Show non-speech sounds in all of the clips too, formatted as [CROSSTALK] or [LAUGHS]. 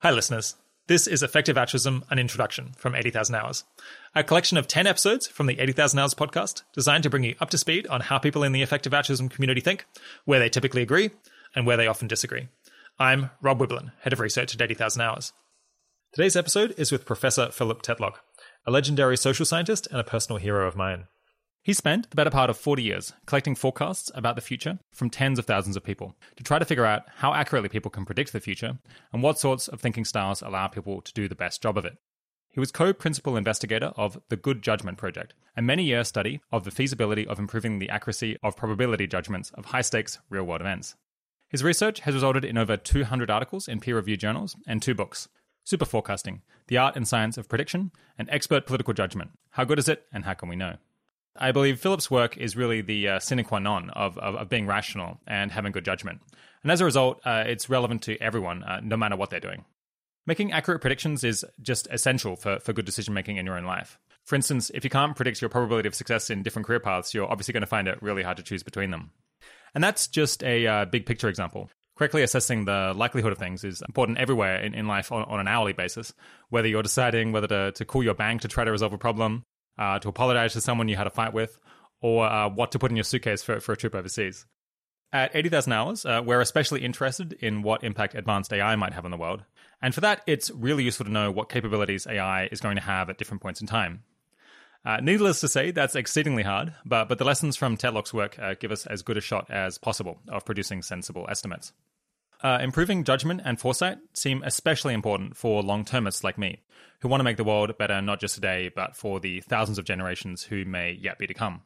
Hi, listeners. This is Effective Altruism, an introduction from 80,000 Hours, a collection of 10 episodes from the 80,000 Hours podcast designed to bring you up to speed on how people in the effective altruism community think, where they typically agree, and where they often disagree. I'm Rob Wiblin, head of research at 80,000 Hours. Today's episode is with Professor Philip Tetlock, a legendary social scientist and a personal hero of mine. He spent the better part of 40 years collecting forecasts about the future from tens of thousands of people to try to figure out how accurately people can predict the future and what sorts of thinking styles allow people to do the best job of it. He was co principal investigator of the Good Judgment Project, a many year study of the feasibility of improving the accuracy of probability judgments of high stakes real world events. His research has resulted in over 200 articles in peer reviewed journals and two books Super Forecasting, The Art and Science of Prediction, and Expert Political Judgment How Good Is It and How Can We Know? I believe Philip's work is really the uh, sine qua non of, of, of, being rational and having good judgment. And as a result, uh, it's relevant to everyone, uh, no matter what they're doing. Making accurate predictions is just essential for, for good decision making in your own life. For instance, if you can't predict your probability of success in different career paths, you're obviously going to find it really hard to choose between them. And that's just a uh, big picture example. Correctly assessing the likelihood of things is important everywhere in, in life on, on, an hourly basis. Whether you're deciding whether to, to call your bank to try to resolve a problem, uh, to apologize to someone you had a fight with, or uh, what to put in your suitcase for, for a trip overseas. At 80,000 Hours, uh, we're especially interested in what impact advanced AI might have on the world. And for that, it's really useful to know what capabilities AI is going to have at different points in time. Uh, needless to say, that's exceedingly hard, but, but the lessons from Tetlock's work uh, give us as good a shot as possible of producing sensible estimates. Uh, improving judgment and foresight seem especially important for long termists like me, who want to make the world better not just today, but for the thousands of generations who may yet be to come.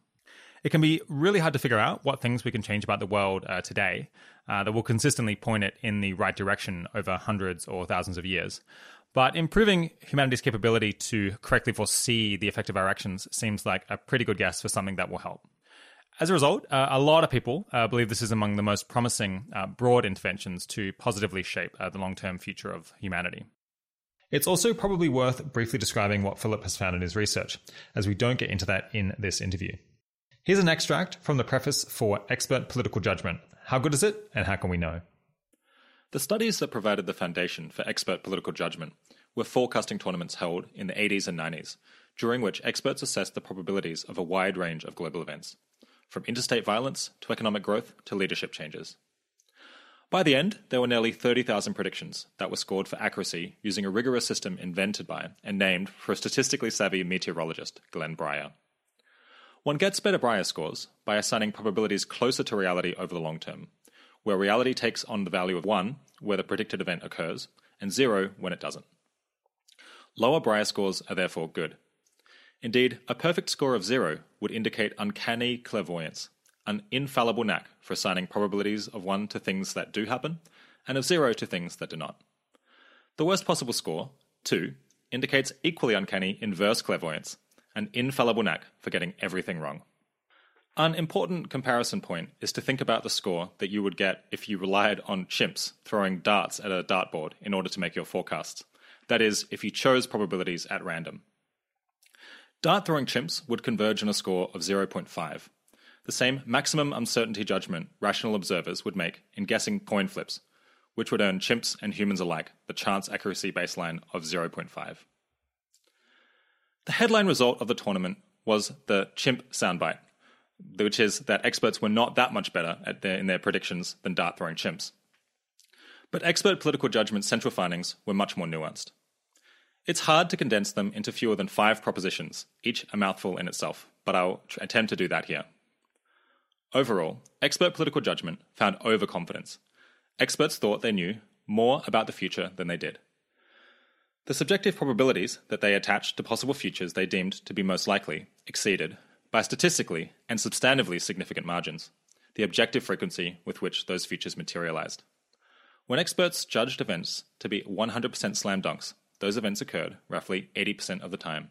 It can be really hard to figure out what things we can change about the world uh, today uh, that will consistently point it in the right direction over hundreds or thousands of years. But improving humanity's capability to correctly foresee the effect of our actions seems like a pretty good guess for something that will help. As a result, uh, a lot of people uh, believe this is among the most promising uh, broad interventions to positively shape uh, the long term future of humanity. It's also probably worth briefly describing what Philip has found in his research, as we don't get into that in this interview. Here's an extract from the preface for Expert Political Judgment How Good Is It, and How Can We Know? The studies that provided the foundation for expert political judgment were forecasting tournaments held in the 80s and 90s, during which experts assessed the probabilities of a wide range of global events from interstate violence to economic growth to leadership changes. By the end, there were nearly 30,000 predictions that were scored for accuracy using a rigorous system invented by and named for a statistically savvy meteorologist, Glenn Brier. One gets better Brier scores by assigning probabilities closer to reality over the long term, where reality takes on the value of 1 where the predicted event occurs, and 0 when it doesn't. Lower Brier scores are therefore good, Indeed, a perfect score of zero would indicate uncanny clairvoyance, an infallible knack for assigning probabilities of one to things that do happen, and of zero to things that do not. The worst possible score, two, indicates equally uncanny inverse clairvoyance, an infallible knack for getting everything wrong. An important comparison point is to think about the score that you would get if you relied on chimps throwing darts at a dartboard in order to make your forecasts. That is, if you chose probabilities at random. Dart throwing chimps would converge on a score of 0.5, the same maximum uncertainty judgment rational observers would make in guessing coin flips, which would earn chimps and humans alike the chance accuracy baseline of 0.5. The headline result of the tournament was the chimp soundbite, which is that experts were not that much better their, in their predictions than dart throwing chimps. But expert political judgment's central findings were much more nuanced. It's hard to condense them into fewer than five propositions, each a mouthful in itself, but I'll attempt to do that here. Overall, expert political judgment found overconfidence. Experts thought they knew more about the future than they did. The subjective probabilities that they attached to possible futures they deemed to be most likely exceeded, by statistically and substantively significant margins, the objective frequency with which those futures materialized. When experts judged events to be 100% slam dunks, those events occurred roughly 80% of the time,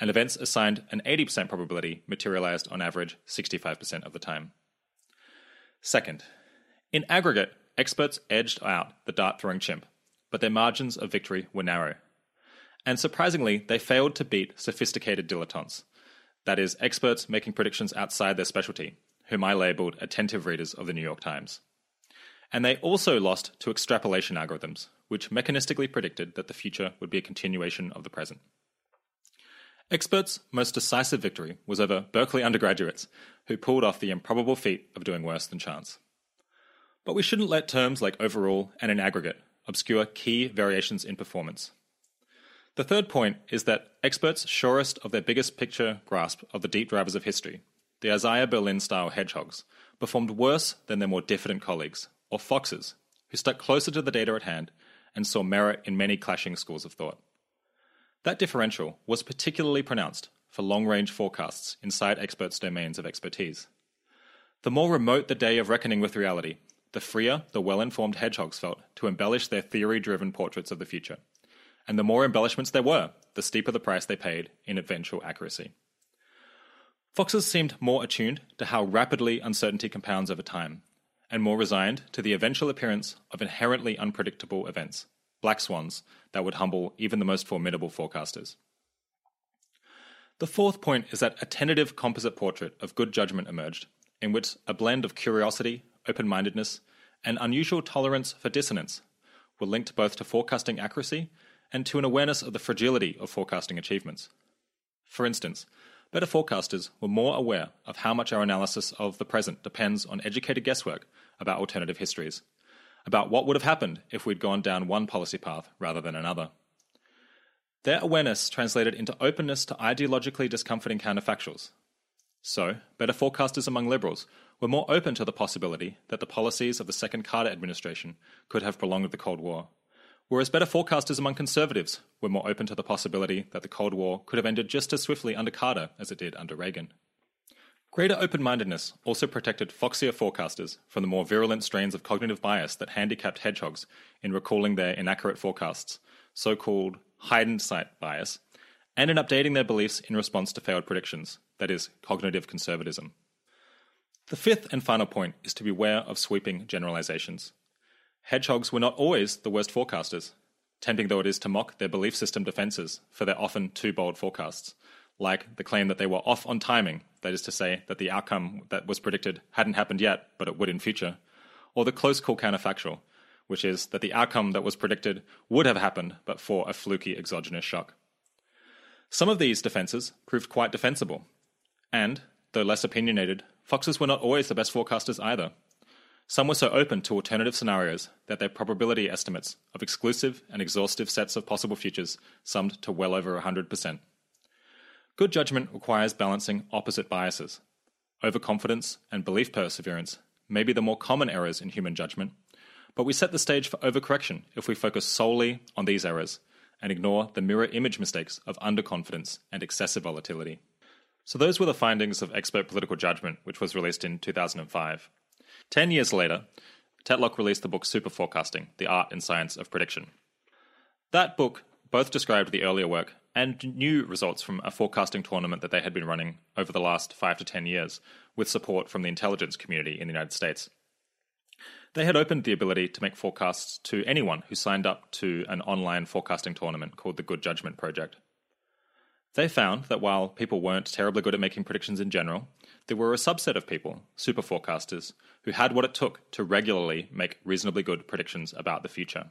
and events assigned an 80% probability materialized on average 65% of the time. Second, in aggregate, experts edged out the dart throwing chimp, but their margins of victory were narrow. And surprisingly, they failed to beat sophisticated dilettantes, that is, experts making predictions outside their specialty, whom I labeled attentive readers of the New York Times. And they also lost to extrapolation algorithms, which mechanistically predicted that the future would be a continuation of the present. Experts' most decisive victory was over Berkeley undergraduates, who pulled off the improbable feat of doing worse than chance. But we shouldn't let terms like overall and in aggregate obscure key variations in performance. The third point is that experts surest of their biggest picture grasp of the deep drivers of history, the Isaiah Berlin style hedgehogs, performed worse than their more diffident colleagues, or foxes, who stuck closer to the data at hand and saw merit in many clashing schools of thought. That differential was particularly pronounced for long range forecasts inside experts' domains of expertise. The more remote the day of reckoning with reality, the freer the well informed hedgehogs felt to embellish their theory driven portraits of the future. And the more embellishments there were, the steeper the price they paid in eventual accuracy. Foxes seemed more attuned to how rapidly uncertainty compounds over time, and more resigned to the eventual appearance of inherently unpredictable events, black swans that would humble even the most formidable forecasters. The fourth point is that a tentative composite portrait of good judgment emerged, in which a blend of curiosity, open mindedness, and unusual tolerance for dissonance were linked both to forecasting accuracy and to an awareness of the fragility of forecasting achievements. For instance, better forecasters were more aware of how much our analysis of the present depends on educated guesswork about alternative histories, about what would have happened if we'd gone down one policy path rather than another. Their awareness translated into openness to ideologically discomforting counterfactuals. So, better forecasters among liberals were more open to the possibility that the policies of the second Carter administration could have prolonged the Cold War, whereas better forecasters among conservatives were more open to the possibility that the Cold War could have ended just as swiftly under Carter as it did under Reagan. Greater open mindedness also protected foxier forecasters from the more virulent strains of cognitive bias that handicapped hedgehogs in recalling their inaccurate forecasts, so called hindsight bias, and in updating their beliefs in response to failed predictions, that is, cognitive conservatism. The fifth and final point is to beware of sweeping generalizations. Hedgehogs were not always the worst forecasters, tempting though it is to mock their belief system defenses for their often too bold forecasts like the claim that they were off on timing, that is to say, that the outcome that was predicted hadn't happened yet, but it would in future, or the close call counterfactual, which is that the outcome that was predicted would have happened but for a fluky exogenous shock. Some of these defenses proved quite defensible, and, though less opinionated, foxes were not always the best forecasters either. Some were so open to alternative scenarios that their probability estimates of exclusive and exhaustive sets of possible futures summed to well over 100%. Good judgment requires balancing opposite biases. Overconfidence and belief perseverance may be the more common errors in human judgment, but we set the stage for overcorrection if we focus solely on these errors and ignore the mirror image mistakes of underconfidence and excessive volatility. So, those were the findings of Expert Political Judgment, which was released in 2005. Ten years later, Tetlock released the book Super Forecasting The Art and Science of Prediction. That book both described the earlier work and new results from a forecasting tournament that they had been running over the last five to ten years with support from the intelligence community in the United States. They had opened the ability to make forecasts to anyone who signed up to an online forecasting tournament called the Good Judgment Project. They found that while people weren't terribly good at making predictions in general, there were a subset of people, super forecasters, who had what it took to regularly make reasonably good predictions about the future.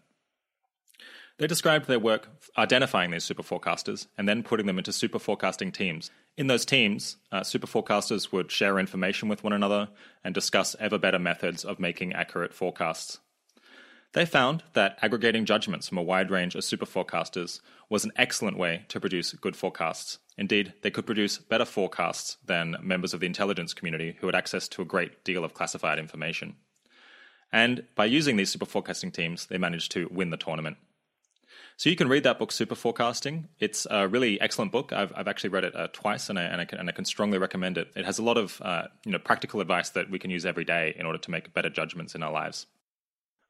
They described their work identifying these super forecasters and then putting them into super forecasting teams. In those teams, uh, super forecasters would share information with one another and discuss ever better methods of making accurate forecasts. They found that aggregating judgments from a wide range of super forecasters was an excellent way to produce good forecasts. Indeed, they could produce better forecasts than members of the intelligence community who had access to a great deal of classified information. And by using these super forecasting teams, they managed to win the tournament. So you can read that book, Super Forecasting. It's a really excellent book. I've, I've actually read it uh, twice, and I, and I, can, and, I can, strongly recommend it. It has a lot of uh, you know practical advice that we can use every day in order to make better judgments in our lives.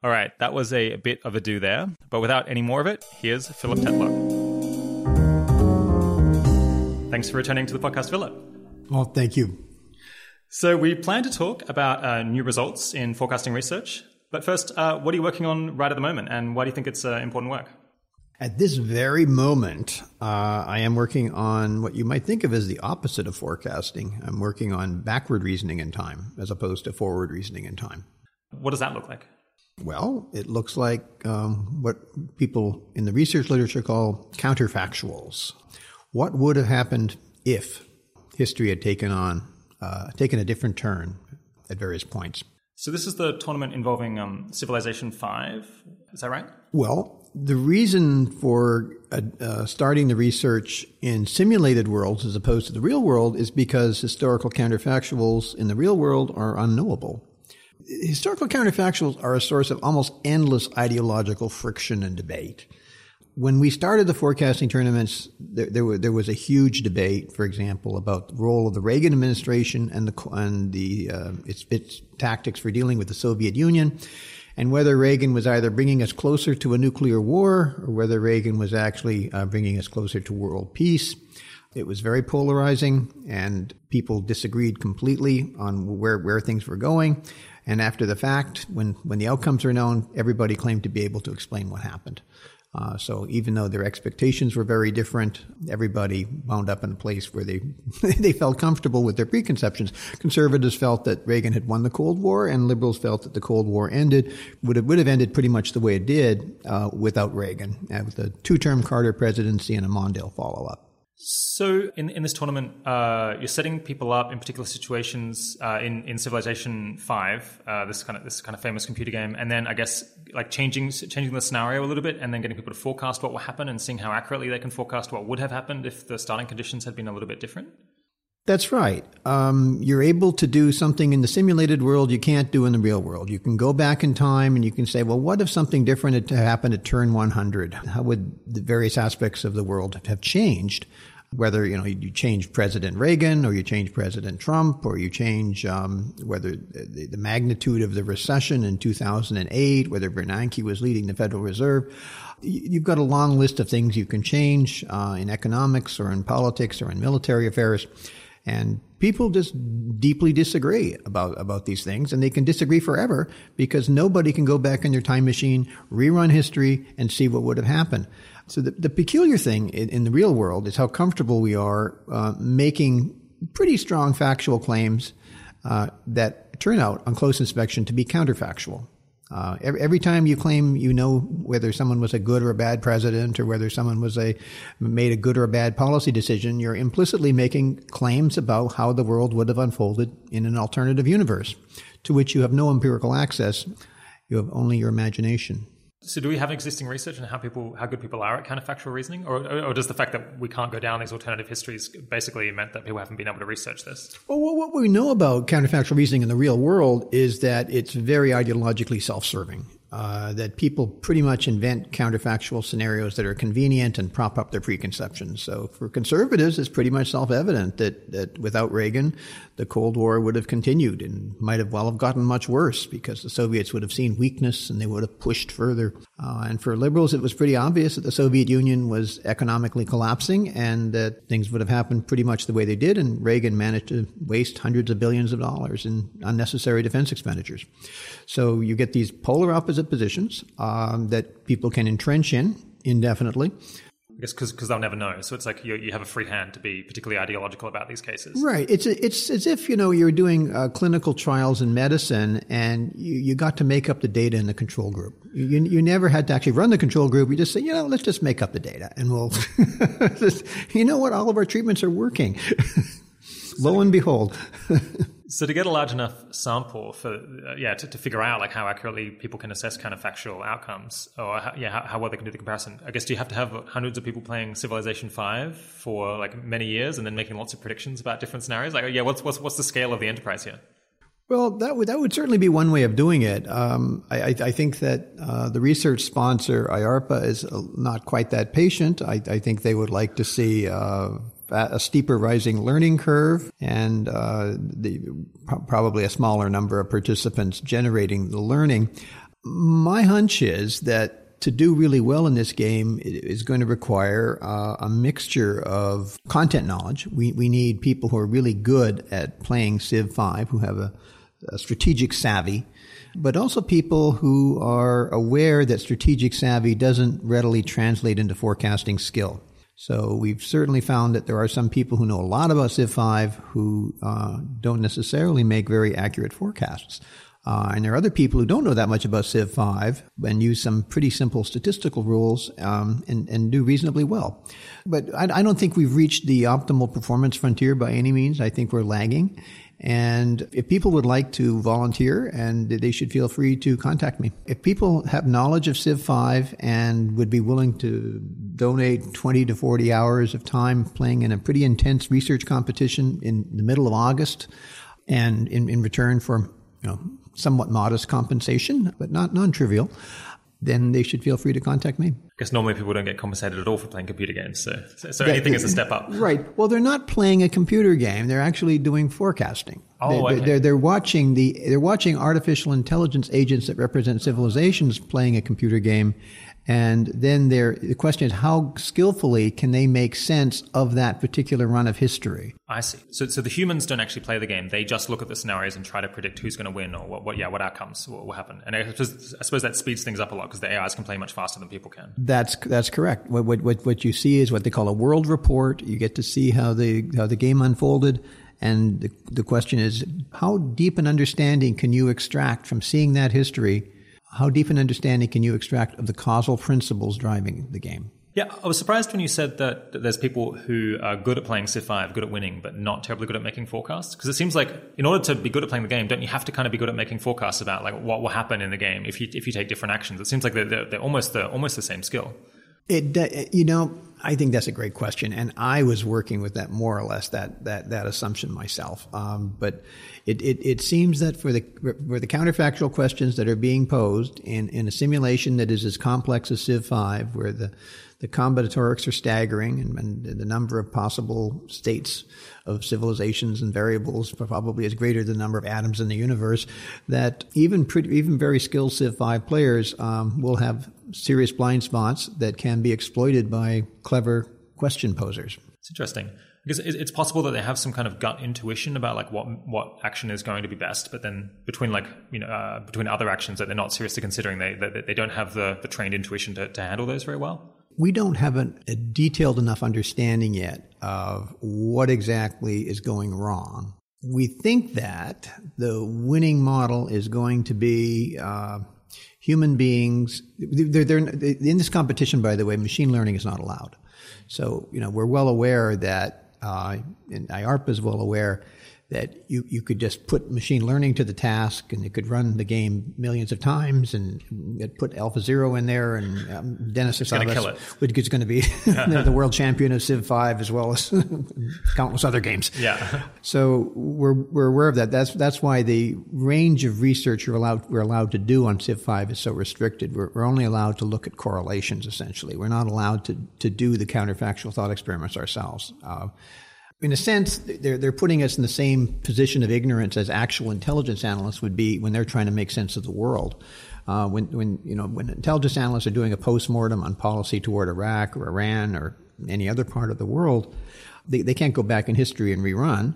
All right, that was a bit of a do there, but without any more of it, here's Philip Tetlock. Thanks for returning to the podcast, Philip. Well, thank you. So we plan to talk about uh, new results in forecasting research. But first, uh, what are you working on right at the moment, and why do you think it's uh, important work? At this very moment, uh, I am working on what you might think of as the opposite of forecasting. I'm working on backward reasoning in time as opposed to forward reasoning in time. What does that look like? Well, it looks like um, what people in the research literature call counterfactuals. What would have happened if history had taken on uh, taken a different turn at various points? So this is the tournament involving um, Civilization Five. Is that right? Well, the reason for uh, uh, starting the research in simulated worlds as opposed to the real world is because historical counterfactuals in the real world are unknowable. Historical counterfactuals are a source of almost endless ideological friction and debate. When we started the forecasting tournaments, there, there, were, there was a huge debate, for example, about the role of the Reagan administration and the, and the uh, its, its tactics for dealing with the Soviet Union and whether Reagan was either bringing us closer to a nuclear war or whether Reagan was actually uh, bringing us closer to world peace. It was very polarizing, and people disagreed completely on where, where things were going. And after the fact, when, when the outcomes are known, everybody claimed to be able to explain what happened. Uh, so even though their expectations were very different, everybody wound up in a place where they [LAUGHS] they felt comfortable with their preconceptions. Conservatives felt that Reagan had won the Cold War, and liberals felt that the Cold War ended would have, would have ended pretty much the way it did uh, without Reagan, uh, with a two-term Carter presidency and a Mondale follow-up. So in in this tournament, uh, you're setting people up in particular situations uh, in in Civilization Five, uh, this kind of this kind of famous computer game, and then I guess like changing changing the scenario a little bit, and then getting people to forecast what will happen, and seeing how accurately they can forecast what would have happened if the starting conditions had been a little bit different. That's right. Um, you're able to do something in the simulated world you can't do in the real world. You can go back in time and you can say, well, what if something different had happened at turn 100? How would the various aspects of the world have changed? Whether you know you change President Reagan or you change President Trump or you change um, whether the, the, magnitude of the recession in 2008, whether Bernanke was leading the Federal Reserve, you've got a long list of things you can change uh, in economics or in politics or in military affairs. And people just deeply disagree about, about these things, and they can disagree forever because nobody can go back in their time machine, rerun history, and see what would have happened. So the, the peculiar thing in, in, the real world is how comfortable we are uh, making pretty strong factual claims uh, that turn out on close inspection to be counterfactual. Uh, every, every, time you claim you know whether someone was a good or a bad president or whether someone was a made a good or a bad policy decision, you're implicitly making claims about how the world would have unfolded in an alternative universe to which you have no empirical access. You have only your imagination. So, do we have existing research on how people, how good people are at counterfactual reasoning, or, or does the fact that we can't go down these alternative histories basically meant that people haven't been able to research this? Well, what we know about counterfactual reasoning in the real world is that it's very ideologically self-serving uh, that people pretty much invent counterfactual scenarios that are convenient and prop up their preconceptions. So for conservatives, it's pretty much self-evident that, that without Reagan, the Cold War would have continued and might have well have gotten much worse because the Soviets would have seen weakness and they would have pushed further. Uh, and for liberals, it was pretty obvious that the Soviet Union was economically collapsing and that things would have happened pretty much the way they did. And Reagan managed to waste hundreds of billions of dollars in unnecessary defense expenditures. So you get these polar opposite positions um, that people can entrench in indefinitely. I guess because they'll never know. So it's like you, you have a free hand to be particularly ideological about these cases. Right. It's it's as if you know you're doing uh, clinical trials in medicine, and you, you got to make up the data in the control group. You you never had to actually run the control group. You just say, you know, let's just make up the data, and we'll. [LAUGHS] you know what? All of our treatments are working. [LAUGHS] Lo and behold. [LAUGHS] So to get a large enough sample for uh, yeah to, to, figure out like how accurately people can assess counterfactual outcomes or how, yeah how, how, well they can do the comparison. I guess do you have to have hundreds of people playing Civilization Five for like many years and then making lots of predictions about different scenarios? Like yeah, what's what's what's the scale of the enterprise here? Well, that would that would certainly be one way of doing it. Um, I, I, think that uh, the research sponsor IARPA is uh, not quite that patient. I, I think they would like to see uh, a steeper rising learning curve and uh, the, probably a smaller number of participants generating the learning. My hunch is that to do really well in this game is going to require uh, a mixture of content knowledge. We, we need people who are really good at playing Civ 5, who have a, a strategic savvy, but also people who are aware that strategic savvy doesn't readily translate into forecasting skill. So we've certainly found that there are some people who know a lot about Civ 5 who uh, don't necessarily make very accurate forecasts. Uh, and there are other people who don't know that much about Civ 5 and use some pretty simple statistical rules um, and, and do reasonably well. But I, I don't think we've reached the optimal performance frontier by any means. I think we're lagging. And if people would like to volunteer, and they should feel free to contact me. If people have knowledge of Civ 5 and would be willing to donate 20 to 40 hours of time playing in a pretty intense research competition in the middle of August, and in, in return for you know somewhat modest compensation, but not non-trivial, then they should feel free to contact me. I guess normally people don't get compensated at all for playing computer games, so so, so anything is a step up. Right. Well, they're not playing a computer game; they're actually doing forecasting. Oh, they're, okay. they're, they're watching the they're watching artificial intelligence agents that represent civilizations playing a computer game, and then they're, the question is how skillfully can they make sense of that particular run of history? I see. So, so the humans don't actually play the game; they just look at the scenarios and try to predict who's going to win or what, what yeah, what outcomes will, will happen. And I suppose, I suppose that speeds things up a lot because the AIs can play much faster than people can. That's that's correct. What, what what what you see is what they call a world report. You get to see how the how the game unfolded, and the, the question is how deep an understanding can you extract from seeing that history? How deep an understanding can you extract of the causal principles driving the game? Yeah, I was surprised when you said that, there's people who are good at playing Civ 5, good at winning, but not terribly good at making forecasts. Because it seems like in order to be good at playing the game, don't you have to kind of be good at making forecasts about like what will happen in the game if you if you take different actions? It seems like they're, they're, they're almost the almost the same skill. It, you know, I think that's a great question, and I was working with that more or less that that that assumption myself. Um, but it, it, it seems that for the for the counterfactual questions that are being posed in in a simulation that is as complex as Civ Five, where the the combinatorics are staggering, and, and, the number of possible states of civilizations and variables probably is greater than the number of atoms in the universe. That even pretty, even very skilled Civ Five players um, will have serious blind spots that can be exploited by clever question posers. It's interesting because it's possible that they have some kind of gut intuition about like what what action is going to be best, but then between like you know uh, between other actions that they're not seriously considering, they they, they don't have the, the trained intuition to, to handle those very well we don't have a, a, detailed enough understanding yet of what exactly is going wrong. We think that the winning model is going to be uh, human beings. They're, they're, in this competition, by the way, machine learning is not allowed. So, you know, we're well aware that, uh, and IARPA is well aware that you, you could just put machine learning to the task and it could run the game millions of times and it put AlphaZero in there and um, Demis Hassabis, which is going to be [LAUGHS] the world champion of Civ 5 as well as [LAUGHS] countless other games. Yeah. So we're, we're aware of that. That's, that's why the range of research we're allowed, we're allowed to do on Civ 5 is so restricted. We're, we're only allowed to look at correlations essentially. We're not allowed to, to do the counterfactual thought experiments ourselves. Uh, in a sense, they're, they're putting us in the same position of ignorance as actual intelligence analysts would be when they're trying to make sense of the world. Uh, when, when, you know, when intelligence analysts are doing a postmortem on policy toward Iraq or Iran or any other part of the world, they, they can't go back in history and rerun.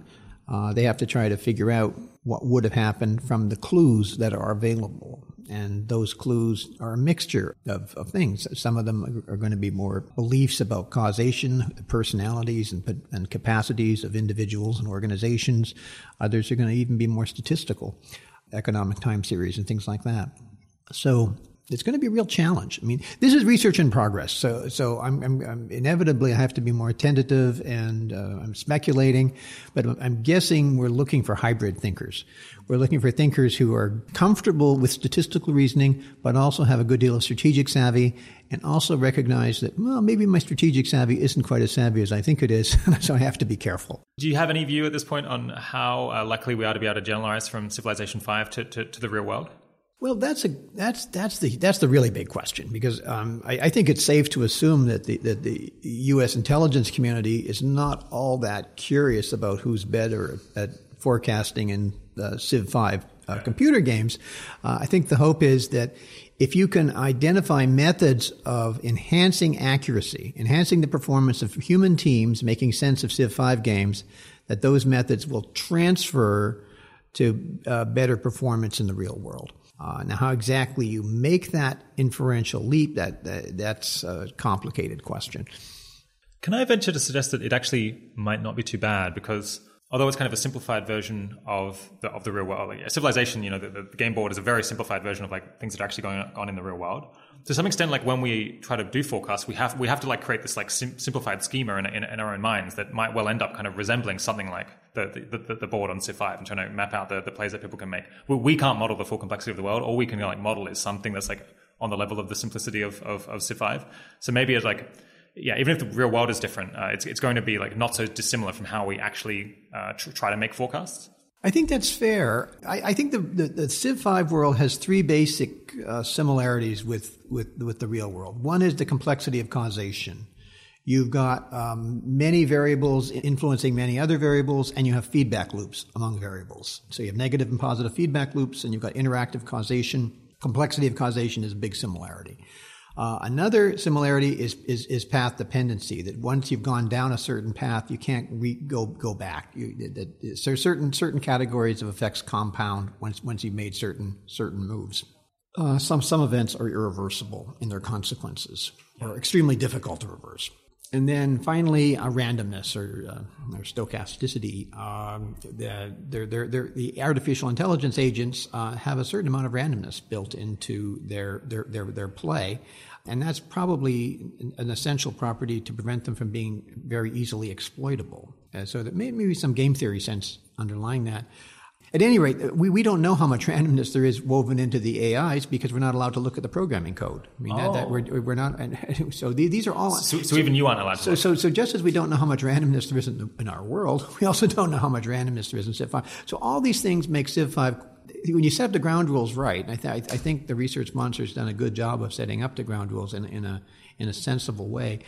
Uh, they have to try to figure out what would have happened from the clues that are available. And those clues are a mixture of, of things. Some of them are going to be more beliefs about causation, personalities, and, and capacities of individuals and organizations. Others are going to even be more statistical, economic time series, and things like that. So it's going to be a real challenge. I mean, this is research in progress, so so I'm, I'm, I'm inevitably I have to be more tentative and uh, I'm speculating, but I'm guessing we're looking for hybrid thinkers. We're looking for thinkers who are comfortable with statistical reasoning, but also have a good deal of strategic savvy, and also recognize that well, maybe my strategic savvy isn't quite as savvy as I think it is, [LAUGHS] so I have to be careful. Do you have any view at this point on how uh, likely we are to be able to generalize from Civilization Five to, to, to the real world? Well, that's a that's that's the that's the really big question because um, I, I, think it's safe to assume that the that the U.S. intelligence community is not all that curious about who's better at, forecasting in uh, Civ Five uh, computer games. Uh, I think the hope is that if you can identify methods of enhancing accuracy, enhancing the performance of human teams making sense of Civ Five games, that those methods will transfer to uh, better performance in the real world. Uh, now, how exactly you make that inferential leap, that, that, that's a complicated question. Can I venture to suggest that it actually might not be too bad because although it's kind of a simplified version of the of the real world. Like, civilization, you know, the, the, game board is a very simplified version of like things that are actually going on in the real world. To some extent, like when we try to do forecasts, we have we have to like create this like sim- simplified schema in, in, in, our own minds that might well end up kind of resembling something like the the, the, the board on Civ Five and trying to map out the, the plays that people can make. We, we can't model the full complexity of the world. All we can like model is something that's like on the level of the simplicity of of, of Five. So maybe it's like yeah, even if the real world is different, uh, it's it's going to be like not so dissimilar from how we actually uh, tr- try to make forecasts. I think that's fair. I, I think the, the, the, Civ 5 world has three basic uh, similarities with, with, with the real world. One is the complexity of causation. You've got um, many variables influencing many other variables, and you have feedback loops among variables. So you have negative and positive feedback loops, and you've got interactive causation. Complexity of causation is a big similarity. Uh, another similarity is, is, is, path dependency. That once you've gone down a certain path, you can't re- go go back. You, that, so certain certain categories of effects compound once once you've made certain certain moves. Uh, some some events are irreversible in their consequences, or extremely difficult to reverse. And then finally, uh, randomness or, uh, or stochasticity. Um, the, they're, they're, they're, the artificial intelligence agents uh, have a certain amount of randomness built into their, their, their, their play. And that's probably an essential property to prevent them from being very easily exploitable. Uh, so that may, maybe some game theory sense underlying that. At any rate, we, we don't know how much randomness there is woven into the AIs because we're not allowed to look at the programming code. I mean, oh. that, that oh. we're, we're not. And [LAUGHS] so these are all. So, so, so, even you aren't allowed. So, so, so just as we don't know how much randomness there is in, the, in our world, [LAUGHS] we also don't know how much randomness there is in Civ 5. So all these things make Civ 5 when you set up the ground rules right, I, th- I, think the research monster has done a good job of setting up the ground rules in, in a in a sensible way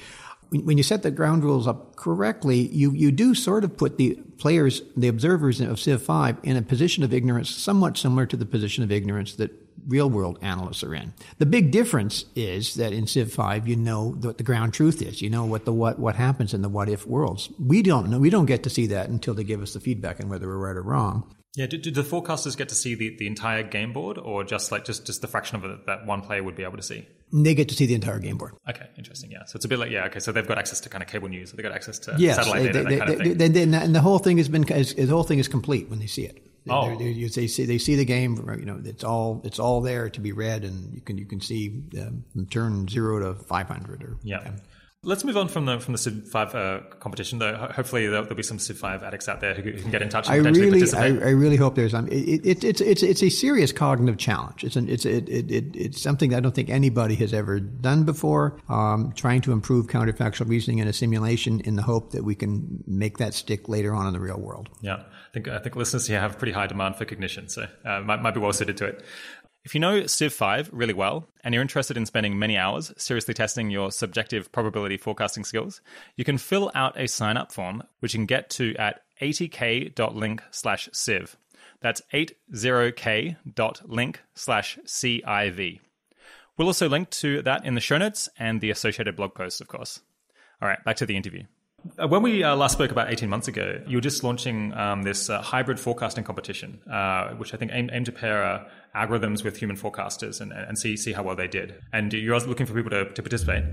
when you set the ground rules up correctly, you, you do sort of put the players, the observers of Civ 5 in a position of ignorance somewhat similar to the position of ignorance that real world analysts are in. The big difference is that in Civ 5, you know what the ground truth is. You know what the what, what happens in the what if worlds. We don't know. We don't get to see that until they give us the feedback on whether we're right or wrong. Yeah, do, do, the forecasters get to see the, the entire game board, or just like just, just the fraction of it that one player would be able to see? They get to see the entire game board. Okay, interesting. Yeah, so it's a bit like yeah. Okay, so they've got access to kind of cable news. They've got access to yes, satellite they, data, they, that kind they, of thing. and the whole thing has been the whole thing is complete when they see it. Oh. They see they see the game. You know, it's all it's all there to be read, and you can you can see um, turn zero to five hundred or yeah. yeah. Let's move on from the from the Civ Five uh, competition. Though hopefully there'll, there'll, be some Civ Five addicts out there who, who, can get in touch. And I really, I, I, really hope there's. Um, it, it, it's it's it's a serious cognitive challenge. It's an, it's it, it, it's something that I don't think anybody has ever done before. Um, trying to improve counterfactual reasoning in a simulation in the hope that we can make that stick later on in the real world. Yeah, I think I think listeners here have pretty high demand for cognition, so uh, might might be well suited to it. If you know Civ 5 really well and you're interested in spending many hours seriously testing your subjective probability forecasting skills, you can fill out a sign up form which you can get to at 80k.link slash civ. That's 80k.link slash CIV. We'll also link to that in the show notes and the associated blog posts, of course. All right, back to the interview. Uh, when we uh, last spoke about 18 months ago, you were just launching um, this uh, hybrid forecasting competition, uh, which I think aimed, aimed to pair algorithms with human forecasters and, and see, see how well they did. And you're looking for people to, to participate.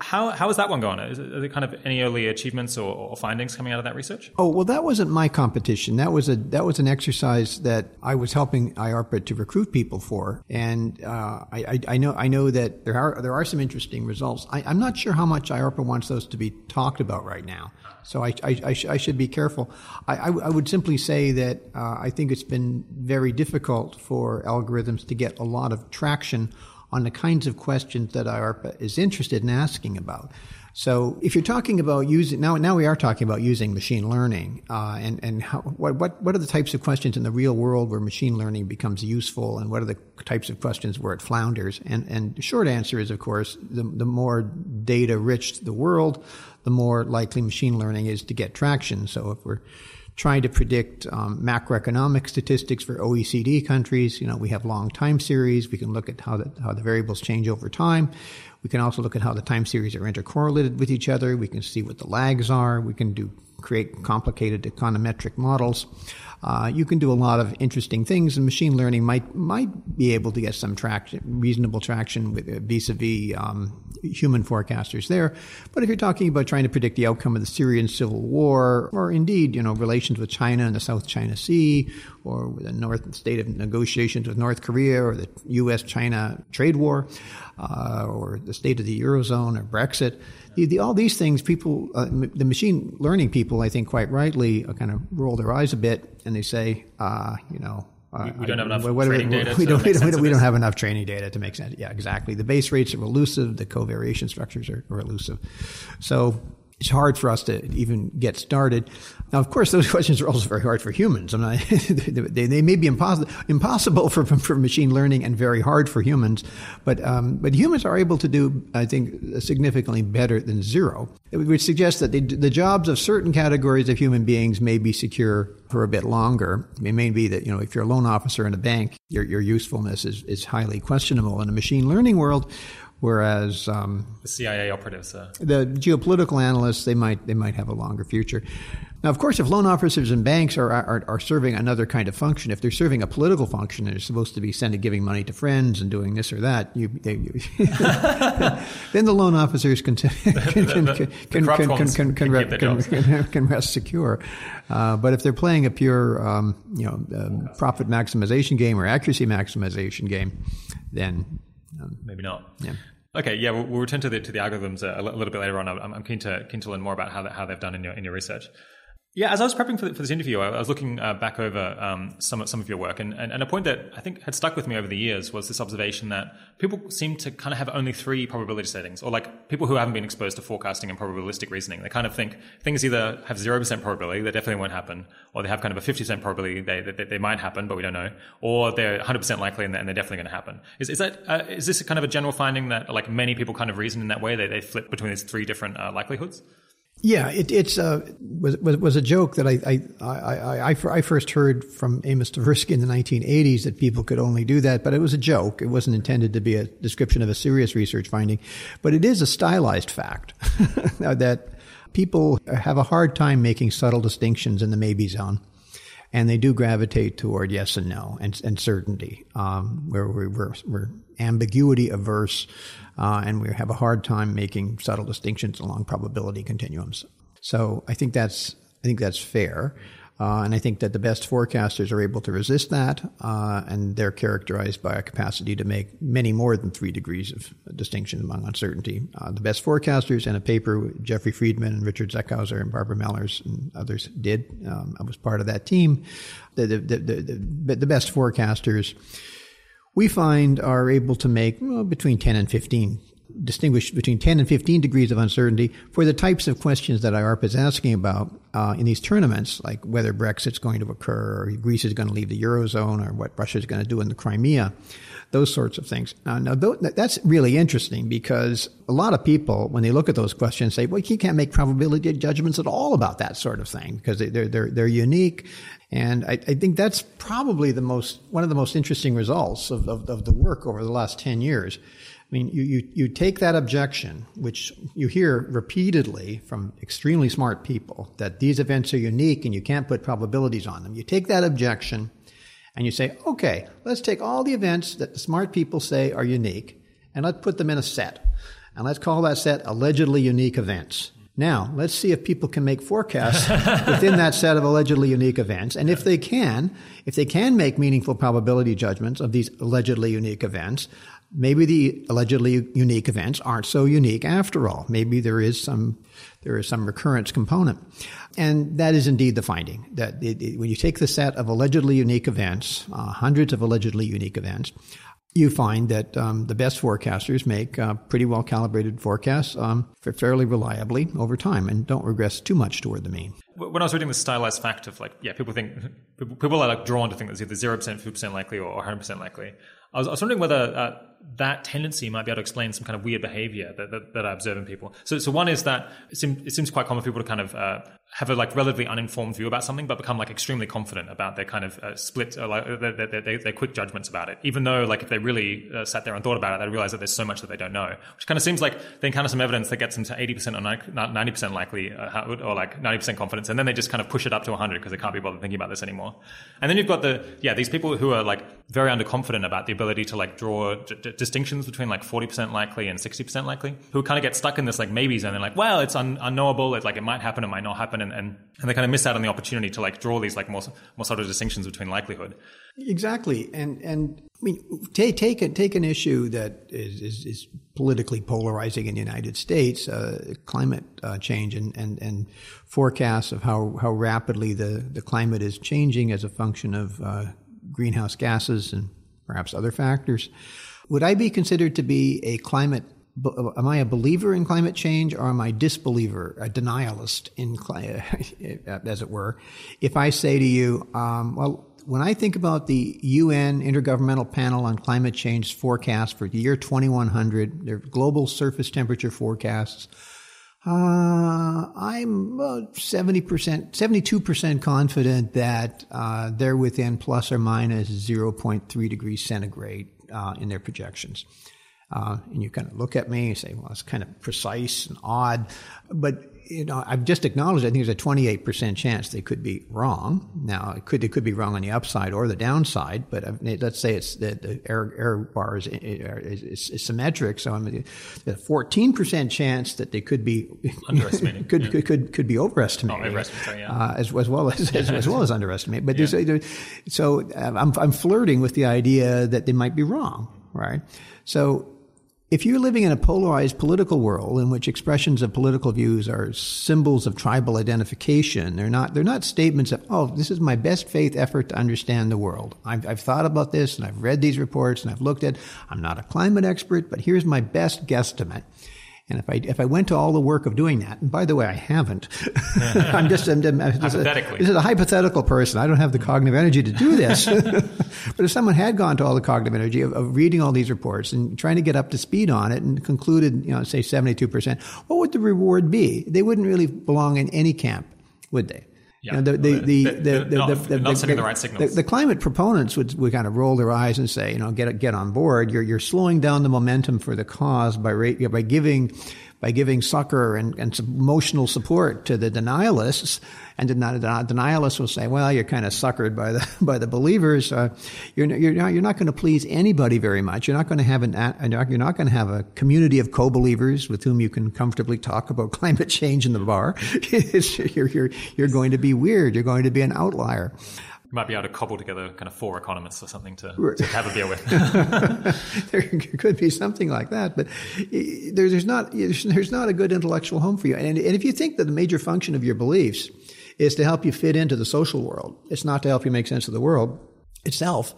How, how is that one going? Is there kind of any early achievements or, or, findings coming out of that research? Oh well, that wasn't my competition. That was a that was an exercise that I was helping IARPA to recruit people for, and uh, I, I, know I know that there are there are some interesting results. I, am not sure how much IARPA wants those to be talked about right now. So I, I, I, sh- I should be careful. I, would simply say that uh, I think it's been very difficult for algorithms to get a lot of traction on the kinds of questions that IARPA is interested in asking about. So if you're talking about using now, now we are talking about using machine learning, uh, and and how, what what what are the types of questions in the real world where machine learning becomes useful, and what are the types of questions where it flounders? And and the short answer is, of course, the the more data rich the world, the more likely machine learning is to get traction. So if we're trying to predict um, macroeconomic statistics for OECD countries. You know, we have long time series. We can look at how the, how the variables change over time. We can also look at how the time series are intercorrelated with each other. We can see what the lags are. We can do create complicated econometric models. Uh, you can do a lot of interesting things, and machine learning might might be able to get some traction, reasonable traction with uh, vis-a-vis um, human forecasters there. But if you're talking about trying to predict the outcome of the Syrian civil war, or indeed, you know, relations with China and the South China Sea, or the North state of negotiations with North Korea, or the U.S.-China trade war, uh, or the state of the eurozone, or Brexit the, all these things, people, uh, the machine learning people, I think quite rightly, uh, kind of roll their eyes a bit and they say, uh, you know, uh, we, we, don't have enough what, training data. [LAUGHS] We don't, we, don't, we don't have enough training data to make sense. Yeah, exactly. The base rates are elusive. The covariation structures are, are elusive. So it's hard for us to even get started. Now, of course, those [LAUGHS] questions are also very hard for humans. I mean, [LAUGHS] they, they may be impossible, impossible for, [LAUGHS] for machine learning and very hard for humans, but, um, but humans are able to do, I think, significantly better than zero. which suggests that the, the jobs of certain categories of human beings may be secure for a bit longer. It may be that, you know, if you're a loan officer in a bank, your, your usefulness is, is highly questionable. In a machine learning world, Whereas um, the CIA operatives, uh... the geopolitical analysts, they might they might have a longer future. Now, of course, if loan officers and banks are, are, are serving another kind of function, if they're serving a political function and they're supposed to be sending giving money to friends and doing this or that, you, they, you [LAUGHS] then the loan officers can [LAUGHS] can can can can rest secure. Uh, but if they're playing a pure um, you know um, profit maximization game or accuracy maximization game, then um, maybe not. Yeah. Okay, yeah, we'll, we'll, return to the to the algorithms a, a little bit later on. I'm, I'm, keen to keen to learn more about how that, how they've done in your in your research. Yeah, as I was prepping for, for this interview, I, was looking uh, back over um, some some of your work, and, and, and a point that I think had stuck with me over the years was this observation that people seem to kind of have only three probability settings, or like people who haven't been exposed to forecasting and probabilistic reasoning, they kind of think things either have zero percent probability, they definitely won't happen, or they have kind of a fifty percent probability they, they, they might happen, but we don't know, or they're hundred percent likely and they're, and they're definitely going to happen. Is is that uh, is this kind of a general finding that like many people kind of reason in that way? They they flip between these three different uh, likelihoods. Yeah, it, it's uh, was, was, was a joke that I I, I, I I first heard from Amos Tversky in the 1980s that people could only do that, but it was a joke. It wasn't intended to be a description of a serious research finding, but it is a stylized fact [LAUGHS] that people have a hard time making subtle distinctions in the maybe zone and they do gravitate toward yes and no and, and certainty, um, where we're, we're, ambiguity averse, uh, and we have a hard time making subtle distinctions along probability continuums. So I think that's I think that's fair. Uh, and I think that the best forecasters are able to resist that, uh, and they're characterized by a capacity to make many more than three degrees of distinction among uncertainty. Uh, the best forecasters, in a paper Jeffrey Friedman and Richard Zeckhauser and Barbara Mellers and others did, um, I was part of that team. The, the, the, the, best forecasters we find are able to make well, between 10 and 15 distinguish between 10 and 15 degrees of uncertainty for the types of questions that IARPA is asking about uh, in these tournaments, like whether Brexit's going to occur, or Greece is going to leave the Eurozone, or what Russia is going to do in the Crimea, those sorts of things. Uh, now, that's really interesting because a lot of people, when they look at those questions, say, well, you can't make probability judgments at all about that sort of thing because they're, they're, they're unique. And I, I think that's probably the most, one of the most interesting results of, of, of the work over the last 10 years I mean, you, you, you take that objection, which you hear repeatedly from extremely smart people, that these events are unique and you can't put probabilities on them. You take that objection and you say, okay, let's take all the events that the smart people say are unique and let's put them in a set. And let's call that set allegedly unique events. Now, let's see if people can make forecasts [LAUGHS] within that set of allegedly unique events. And if they can, if they can make meaningful probability judgments of these allegedly unique events, maybe the allegedly unique events aren't so unique after all. Maybe there is some there is some recurrence component, and that is indeed the finding that it, it, when you take the set of allegedly unique events, uh, hundreds of allegedly unique events. You find that um, the best forecasters make uh, pretty well calibrated forecasts um, fairly reliably over time and don't regress too much toward the mean. When I was reading the stylized fact of like, yeah, people think people are like drawn to think that it's either zero percent, fifty percent likely, or one hundred percent likely. I was, I was wondering whether uh, that tendency might be able to explain some kind of weird behavior that, that, that I observe in people. So, so one is that it seems, it seems quite common for people to kind of uh, have a like relatively uninformed view about something, but become like extremely confident about their kind of uh, split, uh, like their, their, their, their, quick judgments about it. Even though like if they really uh, sat there and thought about it, they realize that there's so much that they don't know, which kind of seems like they encounter some evidence that gets them to 80% or 90% likely, uh, or like 90% confidence, and then they just kind of push it up to 100 because they can't be bothered thinking about this anymore. And then you've got the yeah these people who are like very underconfident about the ability to like draw distinctions between like 40% likely and 60% likely, who kind of get stuck in this like maybe zone. They're like, well, it's un- unknowable. It's like it might happen, it might not happen, and, and and they kind of miss out on the opportunity to like draw these like more more subtle distinctions between likelihood. Exactly, and and I mean, take take a, take an issue that is, is, is politically polarizing in the United States, uh, climate uh, change, and, and and forecasts of how how rapidly the the climate is changing as a function of uh, greenhouse gases and perhaps other factors. Would I be considered to be a climate am I a believer in climate change or am I disbeliever, a denialist in, [LAUGHS] as it were? If I say to you, um, well, when I think about the UN Intergovernmental Panel on Climate Change forecast for the year 2100, their global surface temperature forecasts, uh, I'm about 70%, 72% confident that uh, they're within plus or minus 0.3 degrees centigrade uh, in their projections. Uh, and you kind of look at me and say, well, it's kind of precise and odd. But, you know, I've just acknowledged I think there's a 28% chance they could be wrong. Now, it could, it could be wrong on the upside or the downside, but uh, let's say it's the, the error, error bar is, is, is, is symmetric. So I'm a 14% chance that they could be [LAUGHS] underestimating, could, yeah. could, could, could be overestimating, oh, overestimating yeah. uh, as, as well as, [LAUGHS] as, as well as underestimating. But there's, yeah. so uh, I'm, I'm flirting with the idea that they might be wrong, right? So if you're living in a polarized political world in which expressions of political views are symbols of tribal identification, they're not, they're not statements of, oh, this is my best faith effort to understand the world. I've, I've thought about this and I've read these reports and I've looked at, I'm not a climate expert, but here's my best guesstimate. And if I if I went to all the work of doing that, and by the way, I haven't. [LAUGHS] I'm just I'm, I'm, hypothetically. A, this is a hypothetical person. I don't have the cognitive energy to do this. [LAUGHS] but if someone had gone to all the cognitive energy of, of, reading all these reports and trying to get up to speed on it and concluded, you know, say 72 percent, what would the reward be? They wouldn't really belong in any camp, would they? Yeah, the, the, the, the, the, not, the, not sending the, right signals. The, climate proponents would, would kind of roll their eyes and say, you know, get get on board. You're you're slowing down the momentum for the cause by rate by giving by giving succor and, and emotional support to the denialists. And the denialists will say, well, you're kind of suckered by the, [LAUGHS] by the believers. Uh, you're, you're not, you're not going to please anybody very much. You're not going to have an, you're not going to have a community of co-believers with whom you can comfortably talk about [LAUGHS] climate change in the bar. [LAUGHS] you're, you're, you're going to be weird. You're going to be an outlier you might be able to cobble together kind of four economists or something to, to have a beer with. there could be something like that, but there's not there's not a good intellectual home for you. And, and if you think that the major function of your beliefs is to help you fit into the social world, it's not to help you make sense of the world itself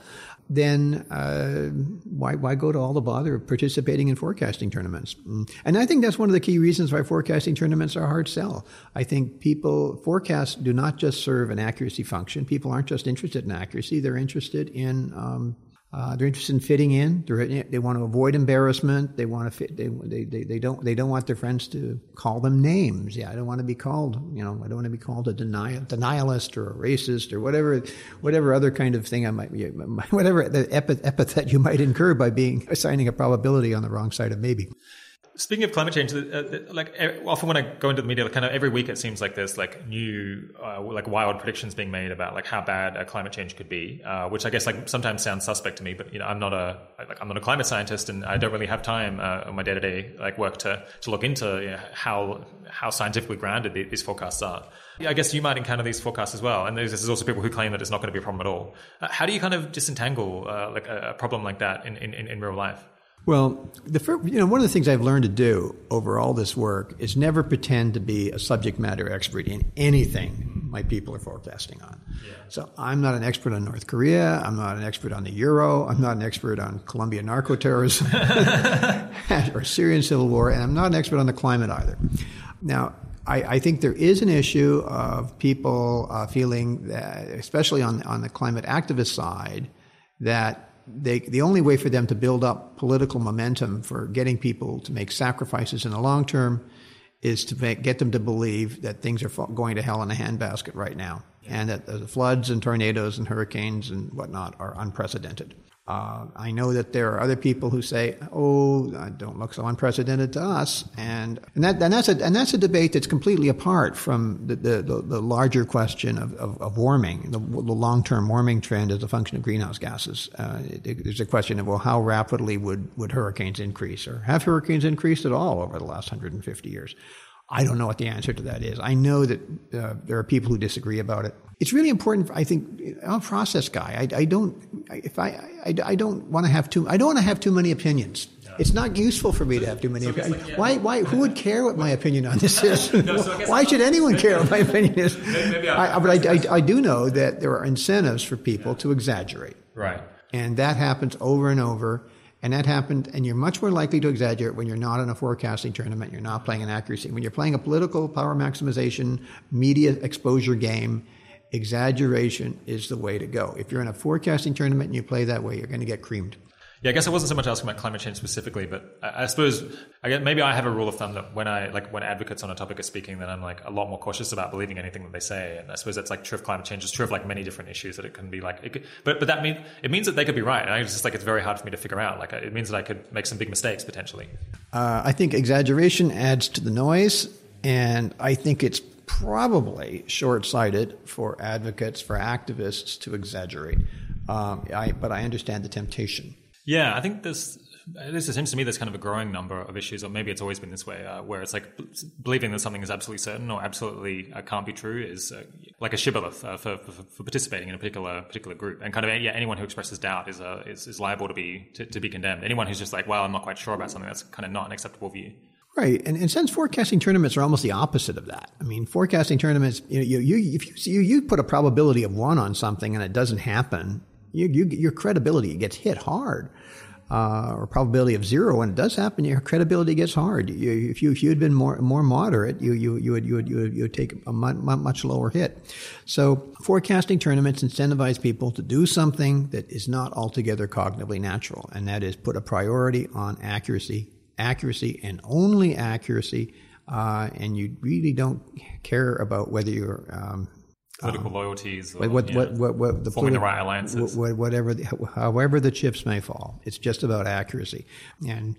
then uh, why why go to all the bother of participating in forecasting tournaments? Mm. And I think that's one of the key reasons why forecasting tournaments are hard sell. I think people forecasts do not just serve an accuracy function. People aren't just interested in accuracy; they're interested in um, uh, they're interested in fitting in. They're, they want to avoid embarrassment. They want to fit. They, they, they, they, don't they don't want their friends to call them names. Yeah, I don't want to be called. You know, I don't want to be called a denial, denialist or a racist or whatever whatever other kind of thing I might be, [LAUGHS] whatever the epithet you might incur by being [LAUGHS] assigning a probability on the wrong side of maybe. Speaking of climate change, uh, like often when I go into the media, kind of every week it seems like there's like new, uh, like wild predictions being made about like how bad climate change could be, uh, which I guess like sometimes sounds suspect to me. But you know, I'm not a like I'm not a climate scientist, and I don't really have time uh, on my day to day like work to to look into you know, how how scientifically grounded these forecasts are. I guess you might encounter these forecasts as well, and there's also people who claim that it's not going to be a problem at all. Uh, how do you kind of disentangle uh, like a, a problem like that in, in, in real life? Well, the first, you know, one of the things I've learned to do over all this work is never pretend to be a subject matter expert in anything my people are forecasting on. Yeah. So I'm not an expert on North Korea. I'm not an expert on the euro. I'm not an expert on Colombian narco terrorism [LAUGHS] [LAUGHS] or Syrian civil war, and I'm not an expert on the climate either. Now, I, I think there is an issue of people uh, feeling that, especially on on the climate activist side, that they, the only way for them to build up political momentum for getting people to make sacrifices in the long term is to make, get them to believe that things are going to hell in a handbasket right now, and that the floods and tornadoes and hurricanes and whatnot are unprecedented. Uh, I know that there are other people who say, "Oh, don't look so unprecedented to us," and and, that, and that's a and that's a debate that's completely apart from the the, the, larger question of, of, of warming, the, the long term warming trend as a function of greenhouse gases. Uh, it, there's a question of well, how rapidly would would hurricanes increase, or have hurricanes increased at all over the last 150 years? I don't know what the answer to that is. I know that uh, there are people who disagree about it. It's really important. I think I'm a process guy. I, I don't. If I, I, I don't want to have too. I don't want to have too many opinions. It's not useful for me to have too many opinions. Like, yeah. Why? Why? Who would care what my opinion on this [LAUGHS] is? no, so why should anyone care what my opinion is? I, but I, I, I do know that there are incentives for people to exaggerate. Right. And that happens over and over. And that happened, and you're much more likely to exaggerate when you're not in a forecasting tournament, you're not playing an accuracy. When you're playing a political power maximization, media exposure game, exaggeration is the way to go. If you're in a forecasting tournament and you play that way, you're going to get creamed. Yeah, I guess I wasn't so much asking about climate change specifically, but I, I suppose I guess maybe I have a rule of thumb that when I like when advocates on a topic are speaking, then I'm like a lot more cautious about believing anything that they say. And I suppose that's like true of climate change. It's true of like many different issues that it can be like. Could, but but that means it means that they could be right, and I just like it's very hard for me to figure out. Like it means that I could make some big mistakes potentially. Uh, I think exaggeration adds to the noise, and I think it's probably short-sighted for advocates for activists to exaggerate. Um, I, but I understand the temptation. Yeah, I think this. This seems to me there's kind of a growing number of issues, or maybe it's always been this way, uh, where it's like believing that something is absolutely certain or absolutely uh, can't be true is uh, like a shibboleth uh, for, for, for, participating in a particular particular group. And kind of yeah, anyone who expresses doubt is, uh, is, is liable to be to, to, be condemned. Anyone who's just like, well, I'm not quite sure about something, that's kind of not an acceptable view. Right, and in sense, forecasting tournaments are almost the opposite of that. I mean, forecasting tournaments, you know, you, you if you, you put a probability of one on something and it doesn't happen, you, you, your credibility gets hit hard uh, or probability of zero, when it does happen, your credibility gets hard. You, if you if you had been more more moderate, you you you would you would you would, you would take a much, much lower hit. So forecasting tournaments incentivize people to do something that is not altogether cognitively natural, and that is put a priority on accuracy, accuracy, and only accuracy. Uh, and you really don't care about whether you're um, political um, loyalties, or, what, what, what, what, the forming politi- the right alliances, whatever, the, however the chips may fall. It's just about accuracy. And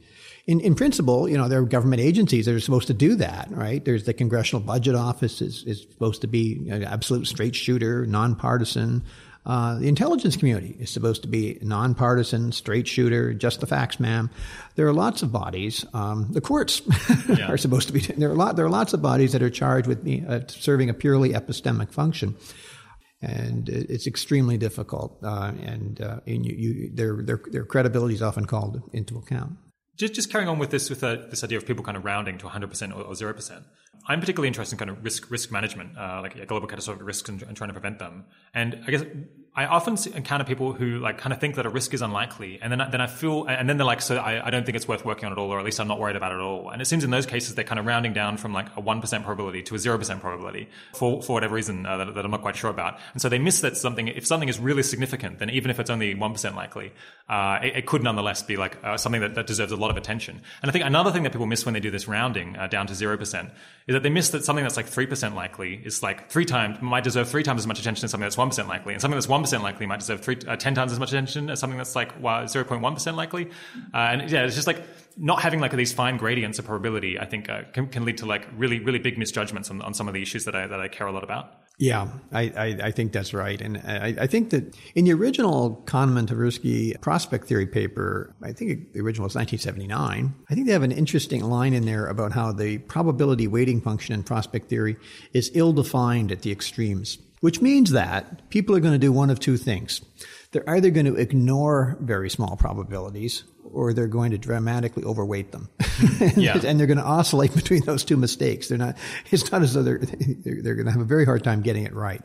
in, in principle, you know, there are government agencies that are supposed to do that, right? There's the Congressional Budget Office is, is supposed to be an absolute straight shooter, nonpartisan. Uh, the intelligence community is supposed to be nonpartisan, straight shooter, just the facts, ma'am. There are lots of bodies. Um, the courts [LAUGHS] yeah. are supposed to be. There are lot. There are lots of bodies that are charged with uh, serving a purely epistemic function, and it's extremely difficult. Uh, and, uh, and you, you, their, their their credibility is often called into account. Just, just carrying on with this, with uh, this idea of people kind of rounding to 100% or, or 0%. I'm particularly interested in kind of risk risk management, uh, like yeah, global catastrophic risks and, and, trying to prevent them. And I guess I often encounter people who like kind of think that a risk is unlikely, and then then I feel, and then they're like, so I, I, don't think it's worth working on at all, or at least I'm not worried about it at all. And it seems in those cases they're kind of rounding down from like a one percent probability to a zero percent probability for for whatever reason uh, that, that, I'm not quite sure about. And so they miss that something. If something is really significant, then even if it's only one percent likely, uh, it, it, could nonetheless be like uh, something that, that, deserves a lot of attention. And I think another thing that people miss when they do this rounding uh, down to zero percent is that they miss that something that's like three percent likely is like three times might deserve three times as much attention as something that's one percent likely, and something that's one percent likely might deserve three, uh, 10 times as much attention as something that's like 0.1% likely. Uh, and yeah, it's just like not having like these fine gradients of probability, I think uh, can, can lead to like really, really big misjudgments on, on some of the issues that I, that I care a lot about. Yeah, I, I, I, think that's right. And I, I, think that in the original Kahneman Tversky prospect theory paper, I think the original was 1979, I think they have an interesting line in there about how the probability weighting function in prospect theory is ill defined at the extremes which means that people are going to do one of two things. They're either going to ignore very small probabilities or they're going to dramatically overweight them. [LAUGHS] yeah. and they're going to oscillate between those two mistakes. They're not, it's not as though they're, they're, they're going to have a very hard time getting it right.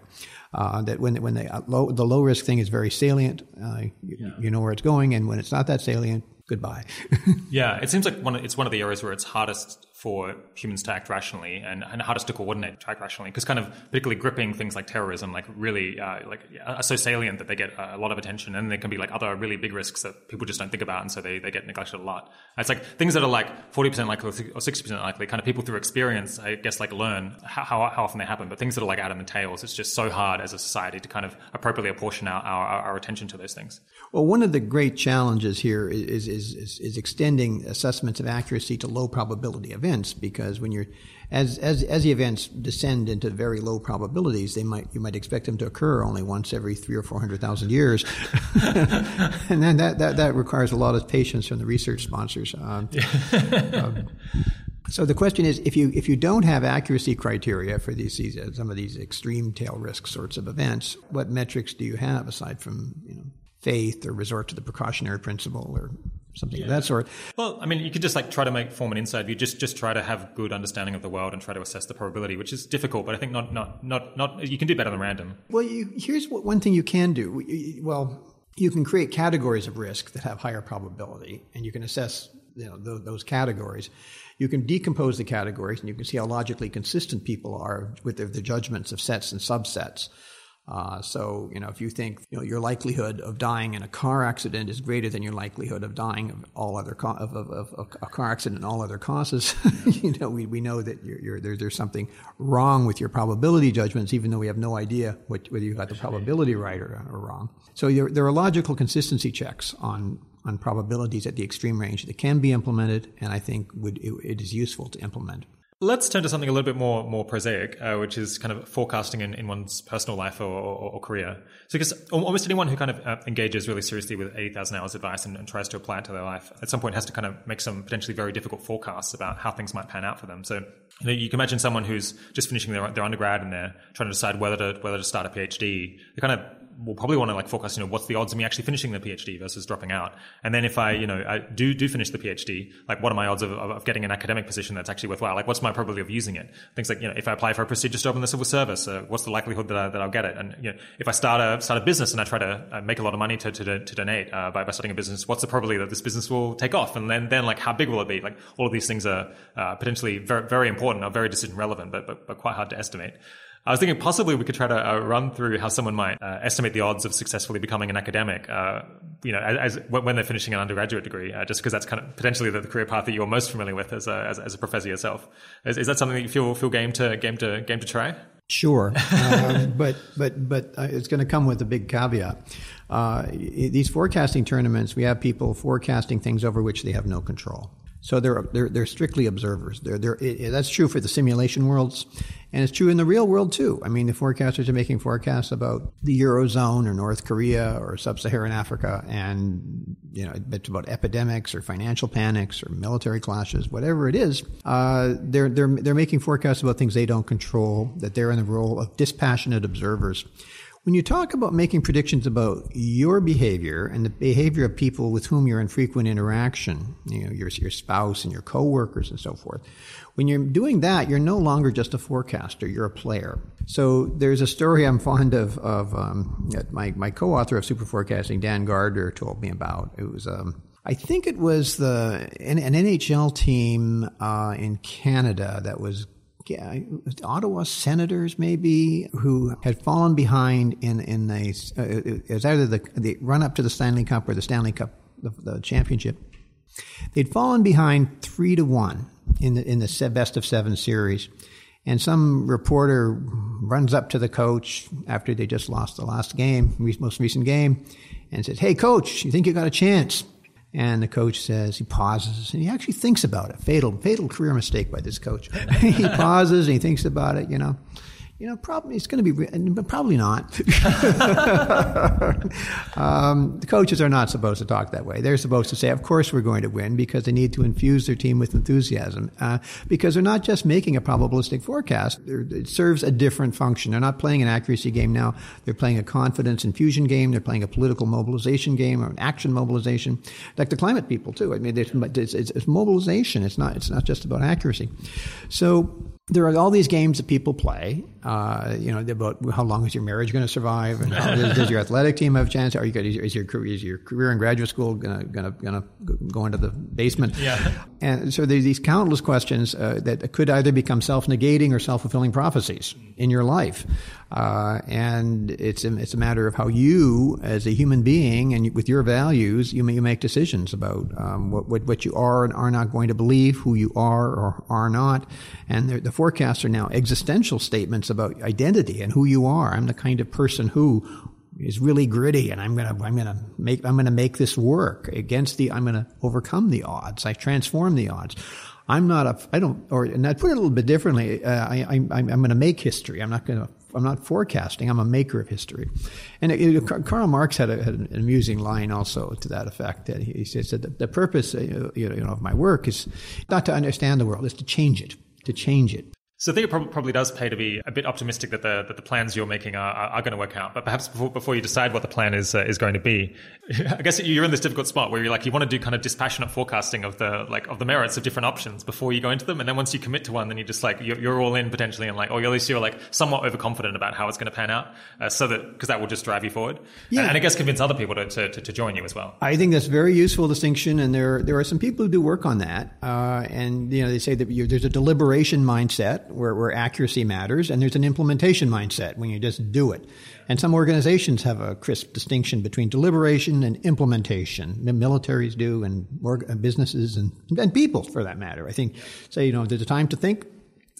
Uh, that when, when they, uh, low, the low risk thing is very salient, uh, you, yeah. you know where it's going. And when it's not that salient, goodbye. [LAUGHS] yeah. It seems like one, it's one of the areas where it's hardest for humans to act rationally and, and hardest to coordinate to act rationally. Because kind of particularly gripping things like terrorism like really uh, like are so salient that they get a lot of attention and there can be like other really big risks that people just don't think about and so they, they get neglected a lot. It's like things that are like 40% likely or 60% likely kind of people through experience I guess like learn how, how, how often they happen. But things that are like out in the tails it's just so hard as a society to kind of appropriately apportion our, our, our attention to those things. Well one of the great challenges here is, is, is, is extending assessments of accuracy to low probability events because when you're as as as the events descend into very low probabilities, they might you might expect them to occur only once every three or four hundred thousand years, [LAUGHS] and then that, that that requires a lot of patience from the research sponsors. Um, um, so the question is, if you if you don't have accuracy criteria for these, these some of these extreme tail risk sorts of events, what metrics do you have aside from you know faith or resort to the precautionary principle or something yeah. of that sort. Well, I mean, you could just like try to make form an inside view. Just just try to have good understanding of the world and try to assess the probability, which is difficult. But I think not not not not you can do better than random. Well, you, here's what, one thing you can do. Well, you can create categories of risk that have higher probability, and you can assess you know those, those categories. You can decompose the categories, and you can see how logically consistent people are with their, their judgments of sets and subsets. Uh, so, you know, if you think you know your likelihood of dying in a car accident is greater than your likelihood of dying of all other co- of, of, of, a car accident and all other causes, [LAUGHS] you know, we, we know that you're, you're, there, there's something wrong with your probability judgments, even though we have no idea what, whether you got the probability right or, or wrong. So there are logical consistency checks on on probabilities at the extreme range that can be implemented, and I think would, it, it is useful to implement. Let's turn to something a little bit more more prosaic, uh, which is kind of forecasting in, in one's personal life or, or, or career. So, because almost anyone who kind of uh, engages really seriously with 80,000 hours advice and, and, tries to apply it to their life at some point has to kind of make some potentially very difficult forecasts about how things might pan out for them. So, you know, you can imagine someone who's just finishing their, their undergrad and they're trying to decide whether to whether to start a PhD. They kind of will probably want to like focus, you know, what's the odds of me actually finishing the PhD versus dropping out? And then if I, you know, I do, do finish the PhD, like what are my odds of, of, getting an academic position that's actually worthwhile? Like what's my probability of using it? Things like, you know, if I apply for a prestigious job in the civil service, uh, what's the likelihood that, I, that I'll get it? And, you know, if I start a, start a business and I try to uh, make a lot of money to, to, to donate, uh, by, by starting a business, what's the probability that this business will take off? And then, then like how big will it be? Like all of these things are, uh, potentially very, very important, are very decision relevant, but, but, but quite hard to estimate. I was thinking possibly we could try to uh, run through how someone might uh, estimate the odds of successfully becoming an academic, uh, you know, as, as, when they're finishing an undergraduate degree, uh, just because that's kind of potentially the, career path that you're most familiar with as a, as, as a professor yourself. Is, is, that something that you feel feel game to game to game to try? Sure, um, [LAUGHS] but but but uh, it's going to come with a big caveat. Uh, these forecasting tournaments, we have people forecasting things over which they have no control. So they're, they're, they're strictly observers. They're, they're, it, that's true for the simulation worlds, and it's true in the real world too. I mean, the forecasters are making forecasts about the Eurozone or North Korea or Sub-Saharan Africa, and you know, it's about epidemics or financial panics or military clashes, whatever it is. Uh, they're, they're, they're making forecasts about things they don't control, that they're in the role of dispassionate observers. When you talk about making predictions about your behavior and the behavior of people with whom you're in frequent interaction, you know, your, your spouse and your coworkers and so forth, when you're doing that, you're no longer just a forecaster, you're a player. So there's a story I'm fond of, of um, my, my co-author of Superforecasting, Dan Gardner, told me about. It was, um, I think it was the an, an NHL team uh, in Canada that was Ottawa senators maybe who had fallen behind in in a uh, it was either the the run up to the Stanley Cup or the Stanley Cup the, the championship. They'd fallen behind three to one in the in the best of seven series, and some reporter runs up to the coach after they just lost the last game, most recent game, and says, "Hey, coach, you think you got a chance?" And the coach says, he pauses and he actually thinks about it. Fatal, fatal career mistake by this coach. [LAUGHS] he pauses and he thinks about it, you know you know, probably it's going to be, but probably not. [LAUGHS] [LAUGHS] um, the coaches are not supposed to talk that way. They're supposed to say, "Of course, we're going to win," because they need to infuse their team with enthusiasm. Uh, because they're not just making a probabilistic forecast; it serves a different function. They're not playing an accuracy game now; they're playing a confidence infusion game. They're playing a political mobilization game or an action mobilization, like the climate people too. I mean, it's, it's, it's mobilization. It's not. It's not just about accuracy. So there are all these games that people play. Uh, you know about how long is your marriage going to survive, and does, does, your athletic team have a chance? Are you is your, is your career, is your career in graduate school going to going to go into the basement? Yeah. And so there's these countless questions uh, that could either become self negating or self fulfilling prophecies in your life. Uh, and it's a, it's a matter of how you, as a human being, and with your values, you, you make decisions about um, what, what, what you are and are not going to believe, who you are or are not. And the, the forecasts are now existential statements about identity and who you are. I'm the kind of person who is really gritty and I'm going to, I'm going to make, I'm going to make this work against the, I'm going to overcome the odds. I transform the odds. I'm not a, I don't, or, and I put it a little bit differently. Uh, I, I, I'm going to make history. I'm not going to I'm not forecasting. I'm a maker of history. And it, it, Karl Marx had, a, had, an amusing line also to that effect. That he, he says that the, purpose, uh, you know, of my work is not to understand the world, it's to change it, to change it. So I think it probably does pay to be a bit optimistic that the that the plans you're making are, are, going to work out. But perhaps before, before you decide what the plan is uh, is going to be, [LAUGHS] I guess you're in this difficult spot where you're like you want to do kind of dispassionate forecasting of the like of the merits of different options before you go into them, and then once you commit to one, then you just like you're, you're all in potentially, and like or at least you're like somewhat overconfident about how it's going to pan out, uh, so that because that will just drive you forward, yeah. and, and, I guess convince other people to, to, to, join you as well. I think that's a very useful distinction, and there there are some people who do work on that, uh, and you know they say that there's a deliberation mindset where where accuracy matters, and there's an implementation mindset when you just do it. And some organizations have a crisp distinction between deliberation and implementation. Militaries do, and uh, businesses, and, and people, for that matter. I think, say, you know, there's a time to think,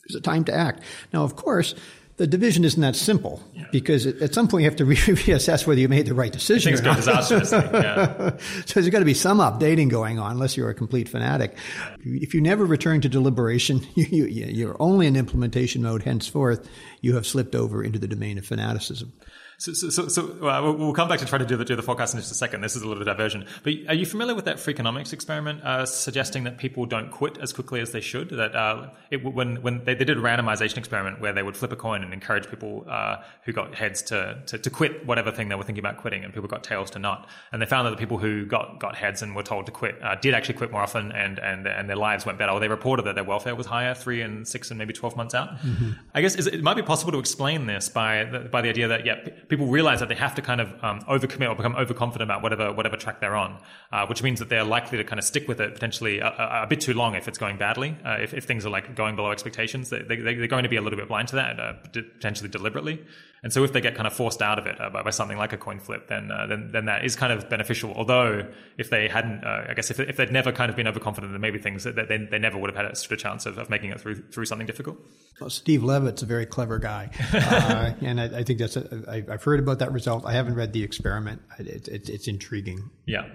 there's a time to act. Now, of course, the division isn't that simple yeah. because at some point you have to re- [LAUGHS] reassess whether you made the right decision. Things go disastrously. Yeah. [LAUGHS] so there's got to be some updating going on, unless you're a complete fanatic. If you never return to deliberation, [LAUGHS] you, you, you're only in implementation mode henceforth. You have slipped over into the domain of fanaticism. So, so, so, so uh, we'll come back to try to do the, do the forecast in just a second. This is a little diversion. But are you familiar with that Freakonomics experiment uh, suggesting that people don't quit as quickly as they should? That uh, it, when, when they, they, did a randomization experiment where they would flip a coin and encourage people uh, who got heads to, to, to, quit whatever thing they were thinking about quitting, and people got tails to not. And they found that the people who got, got heads and were told to quit uh, did actually quit more often and, and, and their lives went better. Or they reported that their welfare was higher three and six and maybe 12 months out. Mm-hmm. I guess it might be possible to explain this by the, by the idea that, yeah, people realize that they have to kind of um, overcommit or become overconfident about whatever whatever track they're on, uh, which means that they're likely to kind of stick with it potentially a, a, a bit too long if it's going badly. Uh, if, if, things are like going below expectations, they, they, are going to be a little bit blind to that, uh, potentially deliberately. And so if they get kind of forced out of it uh, by, by, something like a coin flip, then, uh, then then that is kind of beneficial. Although if they hadn't, uh, I guess if, if they'd never kind of been overconfident, then maybe things that they, they never would have had a sort of chance of, of making it through through something difficult. Well, Steve Levitt's a very clever guy, [LAUGHS] and I, I, think that's a, I, I've heard about that result. I haven't read the experiment. It, it, it's intriguing. Yeah.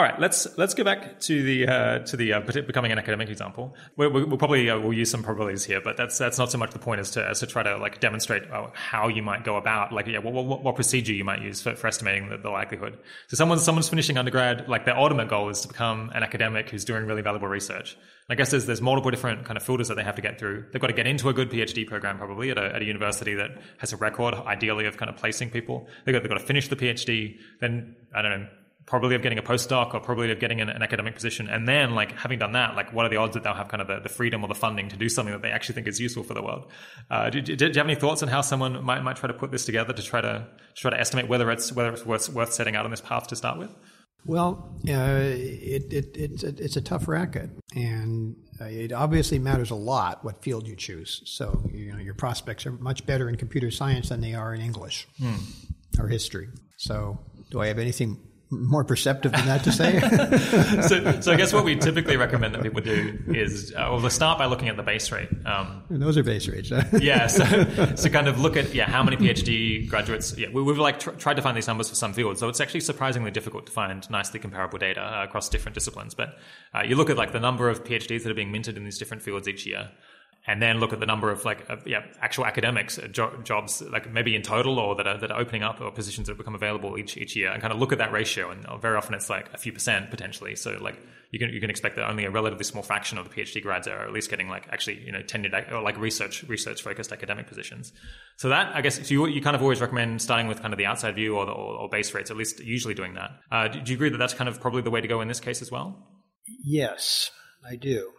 All right, let's let's go back to the uh, to the uh, becoming an academic example. we will we'll probably uh, we'll use some probabilities here, but that's that's not so much the point as to as to try to like demonstrate uh, how you might go about like yeah what, what, what procedure you might use for, for estimating the, the, likelihood. So someone's someone's finishing undergrad, like their ultimate goal is to become an academic who's doing really valuable research. I guess there's there's multiple different kind of filters that they have to get through. They've got to get into a good PhD program probably at a, at a university that has a record, ideally, of kind of placing people. They've got, they've got to finish the PhD, then I don't know probably of getting a postdoc or probably of getting an, an, academic position. And then, like, having done that, like, what are the odds that they'll have kind of the, the freedom or the funding to do something that they actually think is useful for the world? Uh, do, do, do, you have any thoughts on how someone might, might try to put this together to try to, to try to estimate whether it's, whether it's worth, worth setting out on this path to start with? Well, uh, it, it, it's, a, it's a tough racket, and uh, it obviously matters a lot what field you choose. So, you know, your prospects are much better in computer science than they are in English hmm. or history. So, do I have anything more perceptive than that to say. [LAUGHS] so, so I guess what we typically recommend that people do is, uh, well, start by looking at the base rate. Um, those are base rates. [LAUGHS] yeah, so, so kind of look at yeah how many PhD graduates. Yeah, we, have like tr- tried to find these numbers for some fields, so it's actually surprisingly difficult to find nicely comparable data uh, across different disciplines. But uh, you look at like the number of PhDs that are being minted in these different fields each year and then look at the number of like of, yeah actual academics uh, jo- jobs like maybe in total or that are, that are opening up or positions that become available each each year and kind of look at that ratio. And uh, very often it's like a few percent potentially. So like you can you can expect that only a relatively small fraction of the PhD grads are at least getting like actually you know tenured or like research research focused academic positions. So that I guess so you, you kind of always recommend starting with kind of the outside view or the, or, or base rates at least usually doing that. Uh, do, do you agree that that's kind of probably the way to go in this case as well? Yes I do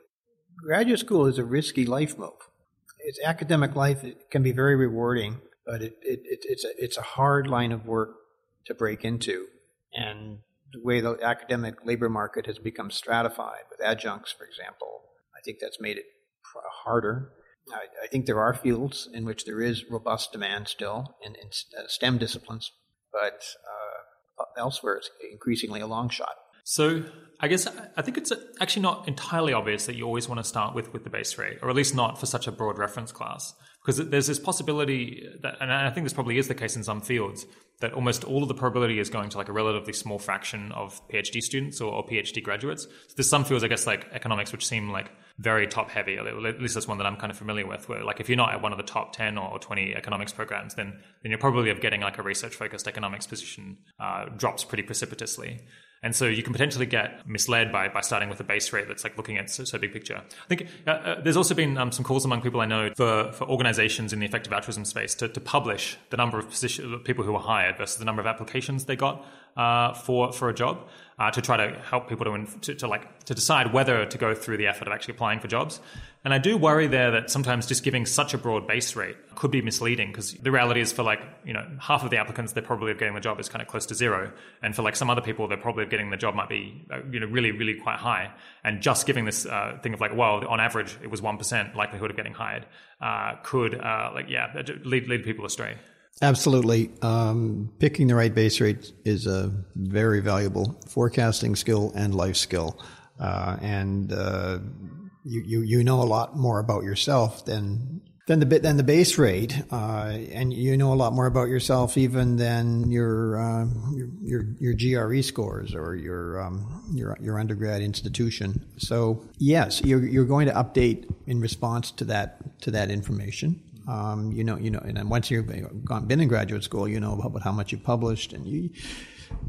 graduate school is a risky life move. it's academic life it can be very rewarding, but it, it, it, it's a it's a hard line of work to break into, and the way the academic labor market has become stratified with adjuncts, for example, I think that's made it harder. I, I think there are fields in which there is robust demand still in, in uh, STEM disciplines, but uh, elsewhere it's increasingly a long shot. So I guess I think it's actually not entirely obvious that you always want to start with with the base rate, or at least not for such a broad reference class, because there's this possibility that, and I think this probably is the case in some fields, that almost all of the probability is going to like a relatively small fraction of PhD students or, or PhD graduates. So there's some fields, I guess, like economics, which seem like very top heavy. At least that's one that I'm kind of familiar with. Where like if you're not at one of the top ten or twenty economics programs, then then your probability of getting like a research focused economics position uh, drops pretty precipitously. And so you can potentially get misled by, by starting with a base rate that's like looking at so, so big picture. I think uh, uh, there's also been um, some calls among people I know for, for organizations in the effective altruism space to, to publish the number of position, people who were hired versus the number of applications they got uh, for for a job uh, to try to help people to, to, to like to decide whether to go through the effort of actually applying for jobs. And I do worry there that sometimes just giving such a broad base rate could be misleading because the reality is for like you know half of the applicants their probability of getting the job is kind of close to zero, and for like some other people their probability of getting the job might be uh, you know really really quite high. And just giving this uh, thing of like well on average it was one percent likelihood of getting hired uh, could uh, like yeah lead lead people astray. Absolutely. Um, picking the right base rate is a very valuable forecasting skill and life skill. Uh, and uh, you, you, you know a lot more about yourself than than the bit than the base rate, uh, and you know a lot more about yourself even than your uh, your, your, your GRE scores or your um, your your undergrad institution. So yes, you're you're going to update in response to that to that information. Um, you know, you know, and once you've gone, been in graduate school, you know about how much you published, and you.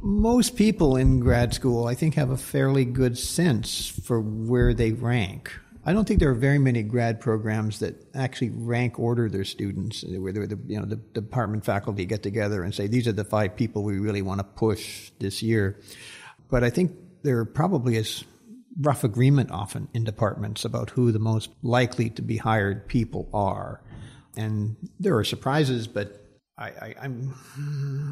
Most people in grad school, I think, have a fairly good sense for where they rank. I don't think there are very many grad programs that actually rank order their students, where the you know the department faculty get together and say these are the five people we really want to push this year. But I think there probably is rough agreement often in departments about who the most likely to be hired people are. And there are surprises, but I, I, I'm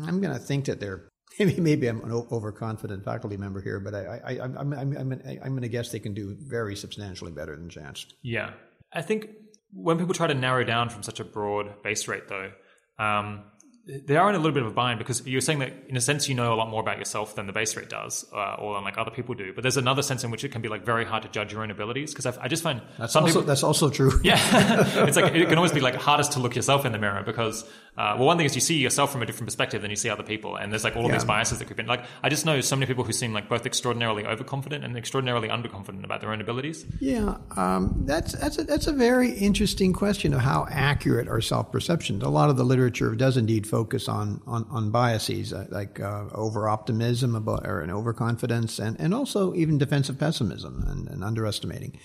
I'm going to think that they're maybe maybe I'm an overconfident faculty member here, but I, I, I'm I'm I'm, I'm, I'm going to guess they can do very substantially better than Chance. Yeah, I think when people try to narrow down from such a broad base rate, though, um, they are in a little bit of a bind because you're saying that in a sense you know a lot more about yourself than the base rate does, uh, or like other people do. But there's another sense in which it can be like very hard to judge your own abilities because I just find that's also, people that's also true. Yeah, [LAUGHS] it's like it can always be like hardest to look yourself in the mirror because uh, well, one thing is you see yourself from a different perspective than you see other people, and there's like all yeah. these biases that creep in. Like I just know so many people who seem like both extraordinarily overconfident and extraordinarily underconfident about their own abilities. Yeah, um, that's that's a, that's a very interesting question of how accurate are self perceptions. A lot of the literature does indeed focus on on, on biases uh, like uh, over optimism about or an overconfidence, and and also even defensive pessimism and, and underestimating.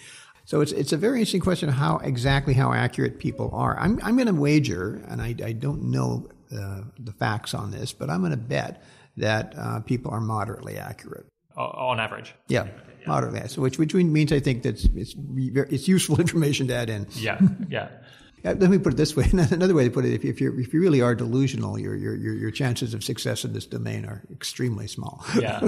So it's it's a very interesting question how exactly how accurate people are. I'm I'm going to wager, and I, I don't know uh, the facts on this, but I'm going to bet that uh, people are moderately accurate on average. Yeah, yeah. moderately. So which which means I think that it's it's useful [LAUGHS] information to add in. Yeah, [LAUGHS] yeah. Let me put it this way. [LAUGHS] Another way to put it: if, if, you if you really are delusional, your, your your your chances of success in this domain are extremely small. Yeah.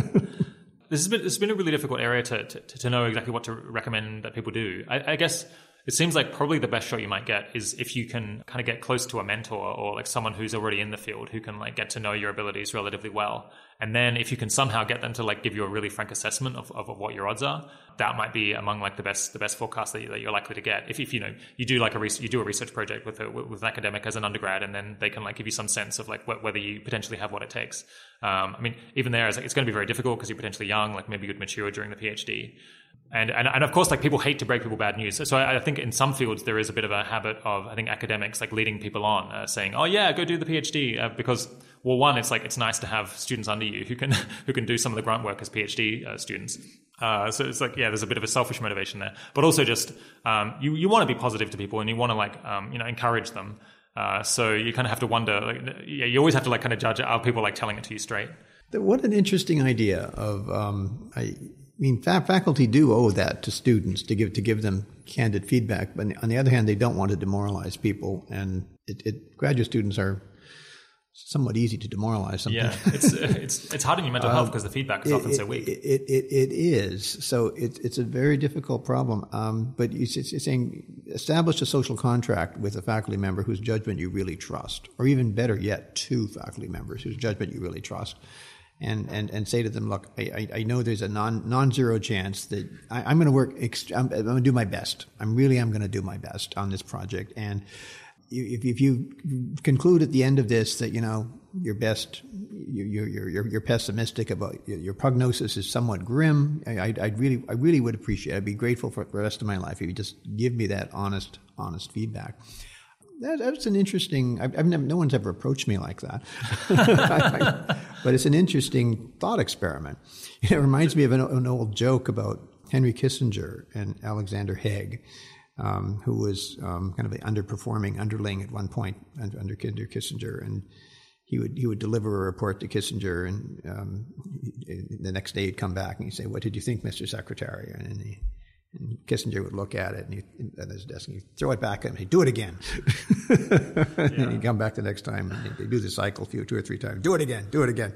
This has been has been a really difficult area to, to, to know exactly what to recommend that people do. I, I, guess it seems like probably the best shot you might get is if you can kind of get close to a mentor or like someone who's already in the field who can like get to know your abilities relatively well and then if you can somehow get them to like give you a really frank assessment of, of, of what your odds are, that might be among like the best the best forecast that, you, that you're likely to get. If, if you know you do like a you do a research project with a, with an academic as an undergrad, and then they can like give you some sense of like wh- whether you potentially have what it takes. Um, I mean, even there, it's, like, it's going to be very difficult because you're potentially young, like maybe you'd mature during the PhD. And, and, and of course, like people hate to break people bad news. So, so I, I, think in some fields there is a bit of a habit of I think academics like leading people on, uh, saying, "Oh yeah, go do the PhD," uh, because well, one, it's like it's nice to have students under you who can [LAUGHS] who can do some of the grunt work as PhD uh, students. Uh, so it's like yeah, there's a bit of a selfish motivation there, but also just um, you you want to be positive to people and you want to like um, you know encourage them. Uh, so you kind of have to wonder, like, yeah, you always have to like kind of judge are people like telling it to you straight. What an interesting idea of um, I, mean, fa- faculty do owe that to students to give to give them candid feedback. But on the other hand, they don't want to demoralize people, and it, it, graduate students are somewhat easy to demoralize. Something. Yeah, [LAUGHS] it's it's it's hard on your mental health because the feedback is often it, so weak. It, it, it, it is. So it, it's a very difficult problem. Um, but it's, it's saying establish a social contract with a faculty member whose judgment you really trust, or even better yet, two faculty members whose judgment you really trust. And, and, and say to them, look, I, I know there's a non, non-zero chance that I, am going to work, ext- I'm, I'm going to do my best. I'm really, I'm going to do my best on this project. And, if, if you conclude at the end of this that you know your best you're, you're, you're, pessimistic about your prognosis is somewhat grim I, I really I really would appreciate I'd be grateful for the rest of my life if you just give me that honest honest feedback. That, that's an interesting I've, I've, never no one's ever approached me like that. [LAUGHS] But it's an interesting thought experiment. It reminds me of an, an old joke about Henry Kissinger and Alexander Haig um, who was um, kind of an underperforming underling at one point under, under Kissinger, and he would he would deliver a report to Kissinger, and um, the next day he'd come back and he'd say, "What did you think, Mr. Secretary?" And, he, and Kissinger would look at it and he, at his desk and he'd throw it back at him. He'd do it again. [LAUGHS] yeah. and he'd come back the next time and he'd do the cycle a few, two or three times. Do it again. Do it again.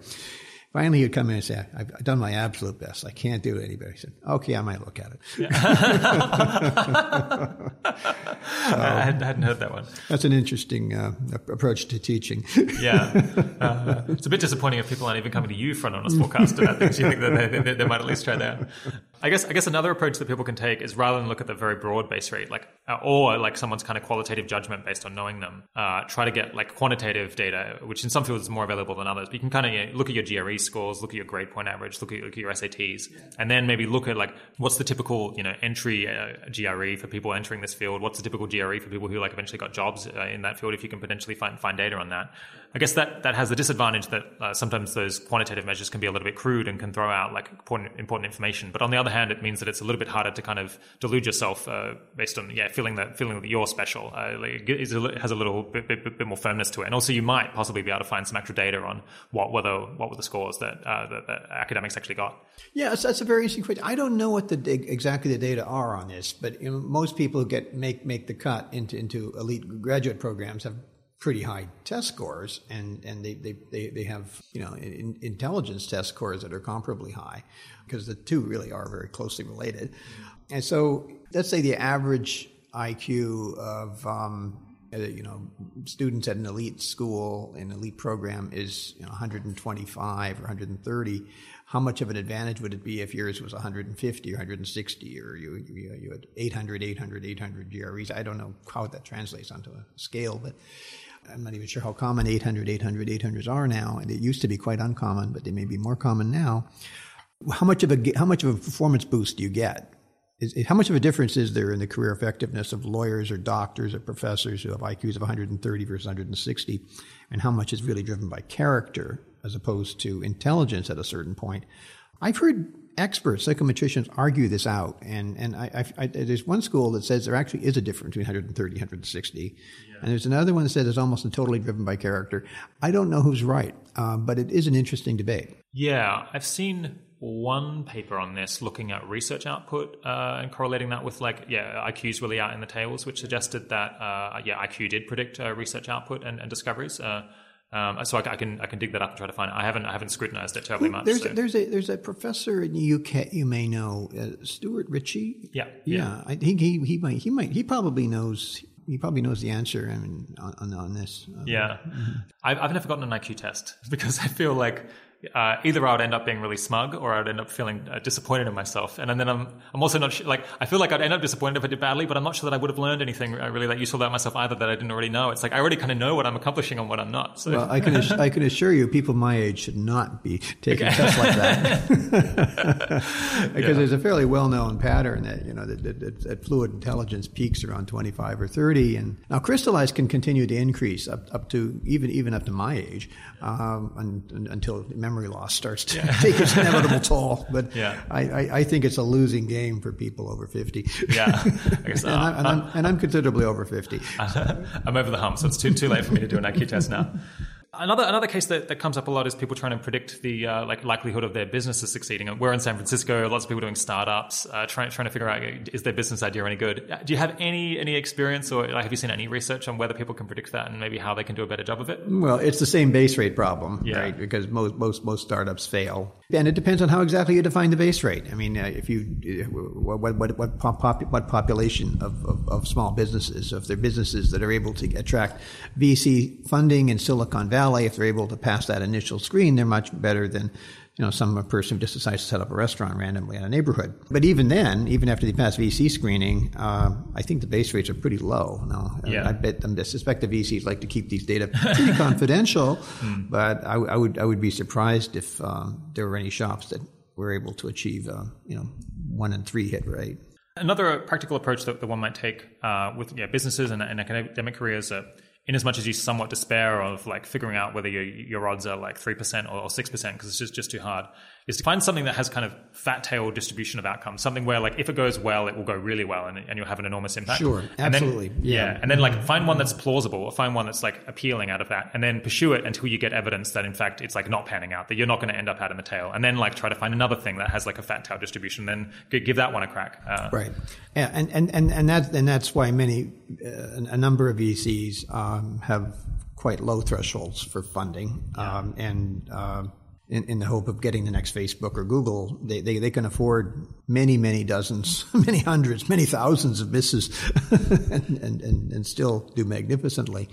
Finally, he'd come in and say, I've done my absolute best. I can't do it any better. He said, okay, I might look at it. Yeah. [LAUGHS] so, I hadn't heard that one. That's an interesting uh, approach to teaching. yeah. Uh, it's a bit disappointing if people aren't even coming to you for an honest forecast about things. You think that they, they, they, might at least try that. I guess, I guess another approach that people can take is rather than look at the very broad base rate, like, uh, or like someone's kind of qualitative judgment based on knowing them, uh, try to get like quantitative data, which in some fields is more available than others. But you can kind of you know, look at your GRE scores, look at your grade point average, look at, look at your SATs, and then maybe look at like what's the typical you know entry uh, GRE for people entering this field. What's the typical GRE for people who like eventually got jobs uh, in that field? If you can potentially find find data on that, I guess that that has the disadvantage that uh, sometimes those quantitative measures can be a little bit crude and can throw out like important important information. But on the other hand, it means that it's a little bit harder to kind of delude yourself uh, based on yeah feeling that feeling that you're special. Uh, like it has a little bit, bit, bit, more firmness to it, and also you might possibly be able to find some extra data on what whether what were the scores that uh, that, that, academics actually got. Yeah, that's, that's a very interesting question. I don't know what the exactly the data are on this, but you know, most people get make make the cut into into elite graduate programs have pretty high test scores and, and they, they, they, they have you know in, intelligence test scores that are comparably high because the two really are very closely related. And so let's say the average IQ of um, uh, you know students at an elite school an elite program is you know, 125 or 130 how much of an advantage would it be if yours was 150 or 160 or you, you, you had 800 800 800 GREs I don't know how that translates onto a scale but I'm not even sure how common 800 800 800s are now and it used to be quite uncommon but they may be more common now how much of a how much of a performance boost do you get is, how much of a difference is there in the career effectiveness of lawyers or doctors or professors who have IQs of 130 versus 160? And how much is really driven by character as opposed to intelligence at a certain point? I've heard experts, psychometricians, argue this out. And, and I, I, I, there's one school that says there actually is a difference between 130 and 160. And there's another one that says it's almost totally driven by character. I don't know who's right, uh, but it is an interesting debate. Yeah, I've seen one paper on this looking at research output uh, and correlating that with like yeah IQ's really out in the tails, which suggested that uh, yeah IQ did predict uh, research output and, and discoveries. Uh, um, so I, I, can I can dig that up and try to find it. I haven't I haven't scrutinized it terribly much. There's so. a, there's a there's a professor in the UK you may know uh, Stuart Ritchie. Yeah, yeah. yeah. I think he he might he might he probably knows he probably knows the answer I mean, on, on this. Uh, yeah, mm-hmm. I've, I've never gotten an IQ test [LAUGHS] because I feel like uh, either I would end up being really smug or I would end up feeling uh, disappointed in myself. And, and then I'm, I'm also not sure, like, I feel like I'd end up disappointed if I did badly, but I'm not sure that I would have learned anything uh, really that ususeful about myself either that I didn't already know. It's like I already kind of know what I'm accomplishing and what I'm not. So. Well, I can, ass- I can assure you people my age should not be taking okay. tests like that. [LAUGHS] because yeah. there's a fairly well known pattern that, you know, that, that, that, fluid intelligence peaks around 25 or 30. And now crystallized can continue to increase up, up to even, even up to my age um, un, until memory loss starts to yeah. [LAUGHS] take its inevitable toll. But yeah. I, I, I, think it's a losing game for people over 50. Yeah. I guess, [LAUGHS] and, I'm, and, I'm, and, I'm, considerably over 50. [LAUGHS] I'm over the hump, so it's too, too late for me to do an IQ test now. Another another case that, that comes up a lot is people trying to predict the uh, like likelihood of their businesses succeeding. We're in San Francisco. Lots of people doing startups, uh, trying trying to figure out is their business idea any good. Do you have any any experience or like, have you seen any research on whether people can predict that and maybe how they can do a better job of it? Well, it's the same base rate problem, Yeah. right? Because most most most startups fail, and it depends on how exactly you define the base rate. I mean, uh, if you uh, what what what pop, what population of, of, of small businesses, if they're businesses that are able to attract VC funding in Silicon Valley, if they're able to pass that initial screen, they're much better than you know some person who just decides to set up a restaurant randomly in a neighborhood. But even then, even after they pass VC screening, uh, I think the base rates are pretty low. Now, Yeah. I bet them. I suspect the VCs like to keep these data pretty [LAUGHS] confidential, but I, I would I would be surprised if um, there were any shops that were able to achieve uh, you know one in three hit rate. Another practical approach that, that one might take uh, with yeah, businesses and, and academic careers, uh, in as much as you somewhat despair of like figuring out whether your, your odds are like 3% or 6% because it's just, just too hard, is to find something that has kind of fat tail distribution of outcomes. Something where like if it goes well, it will go really well and, and you'll have an enormous impact. Sure, And then- absolutely, yeah. And then like find one that's plausible or find one that's like appealing out of that and then pursue it until you get evidence that in fact it's like not panning out, that you're not going to end up out in the tail. And then like try to find another thing that has like a fat tail distribution, then give that one a crack. Uh, Right, yeah, and and and and that's and that's why many uh, a number of VCs um, have quite low thresholds for funding, um, and uh, in, in the hope of getting the next Facebook or Google, they, they, they can afford many many dozens, [LAUGHS] many hundreds, many thousands of misses, [LAUGHS] and, and, and and still do magnificently.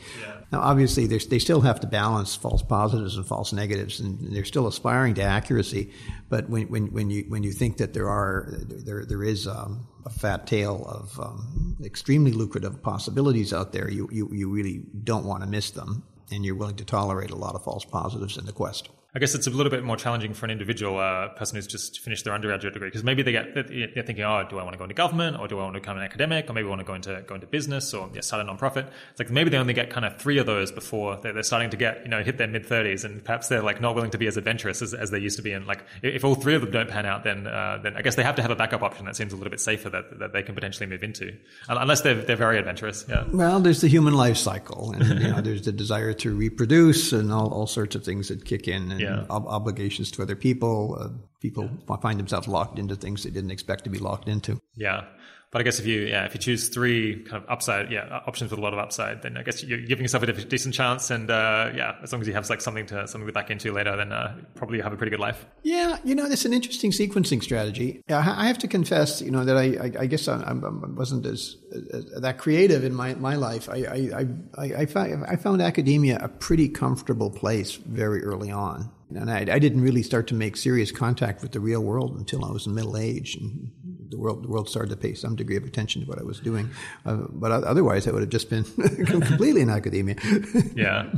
Now, obviously, they still have to balance false positives and false negatives, and they're still aspiring to accuracy. But when, when, when you when you think that there are there there is um, a fat tail of um, extremely lucrative possibilities out there, you, you you really don't want to miss them, and you're willing to tolerate a lot of false positives in the quest. I guess it's a little bit more challenging for an individual uh, person who's just finished their undergraduate degree because maybe they get they're thinking, oh, do I want to go into government or do I want to become an academic or maybe I want to go into go into business or yeah, start a nonprofit. It's like maybe they only get kind of three of those before they're, they're starting to get you know hit their mid thirties and perhaps they're like not willing to be as adventurous as, as they used to be. And like if all three of them don't pan out, then uh, then I guess they have to have a backup option that seems a little bit safer that, that they can potentially move into unless they're they're very adventurous. Yeah. Well, there's the human life cycle, and you know, there's the desire to reproduce, and all, all sorts of things that kick in, and Yeah. ob- obligations to other people. Uh, people find themselves locked into things they didn't expect to be locked into. Yeah. But I guess if you yeah if you choose three kind of upside yeah options with a lot of upside then I guess you're giving yourself a de- decent chance and uh, yeah as long as you have like something to something to back into later then uh, probably you have a pretty good life. Yeah, you know, it's an interesting sequencing strategy. I I have to confess, you know, that I, I, I guess I, I wasn't as, as that creative in my, my life. I, I, I, I, found, I found academia a pretty comfortable place very early on. And I, I didn't really start to make serious contact with the real world until I was in middle age. And the world, the world started to pay some degree of attention to what I was doing. Uh, but otherwise, I would have just been [LAUGHS] completely in academia. [LAUGHS] Yeah.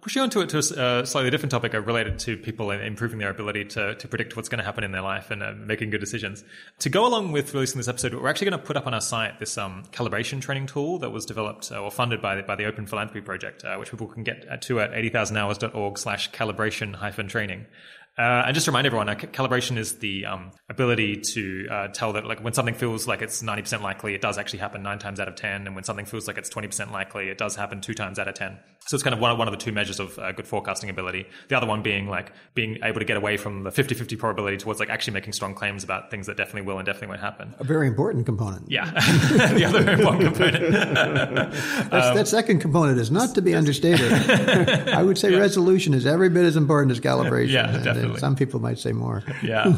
Pushing on to it to a uh, slightly different topic uh, related to people improving their ability to, to predict what's going to happen in their life and uh, making good decisions. To go along with releasing this episode, we're actually going to put up on our site this um, calibration training tool that was developed uh, or funded by the, by the Open Philanthropy Project, uh, which people can get uh, to at 80000hours.org slash calibration hyphen training. Uh, and just to remind everyone, uh, calibration is the um, ability to uh, tell that, like, when something feels like it's ninety percent likely, it does actually happen nine times out of ten, and when something feels like it's twenty percent likely, it does happen two times out of ten. So it's kind of one, one of the two measures of uh, good forecasting ability. The other one being like being able to get away from the 50-50 probability towards like actually making strong claims about things that definitely will and definitely won't happen. a very important component. Yeah, [LAUGHS] the other very important component. [LAUGHS] That's, that second component is not to be understated. [LAUGHS] I would say resolution is every bit as important as calibration. Yeah, and, definitely. some people might say more. [LAUGHS] yeah,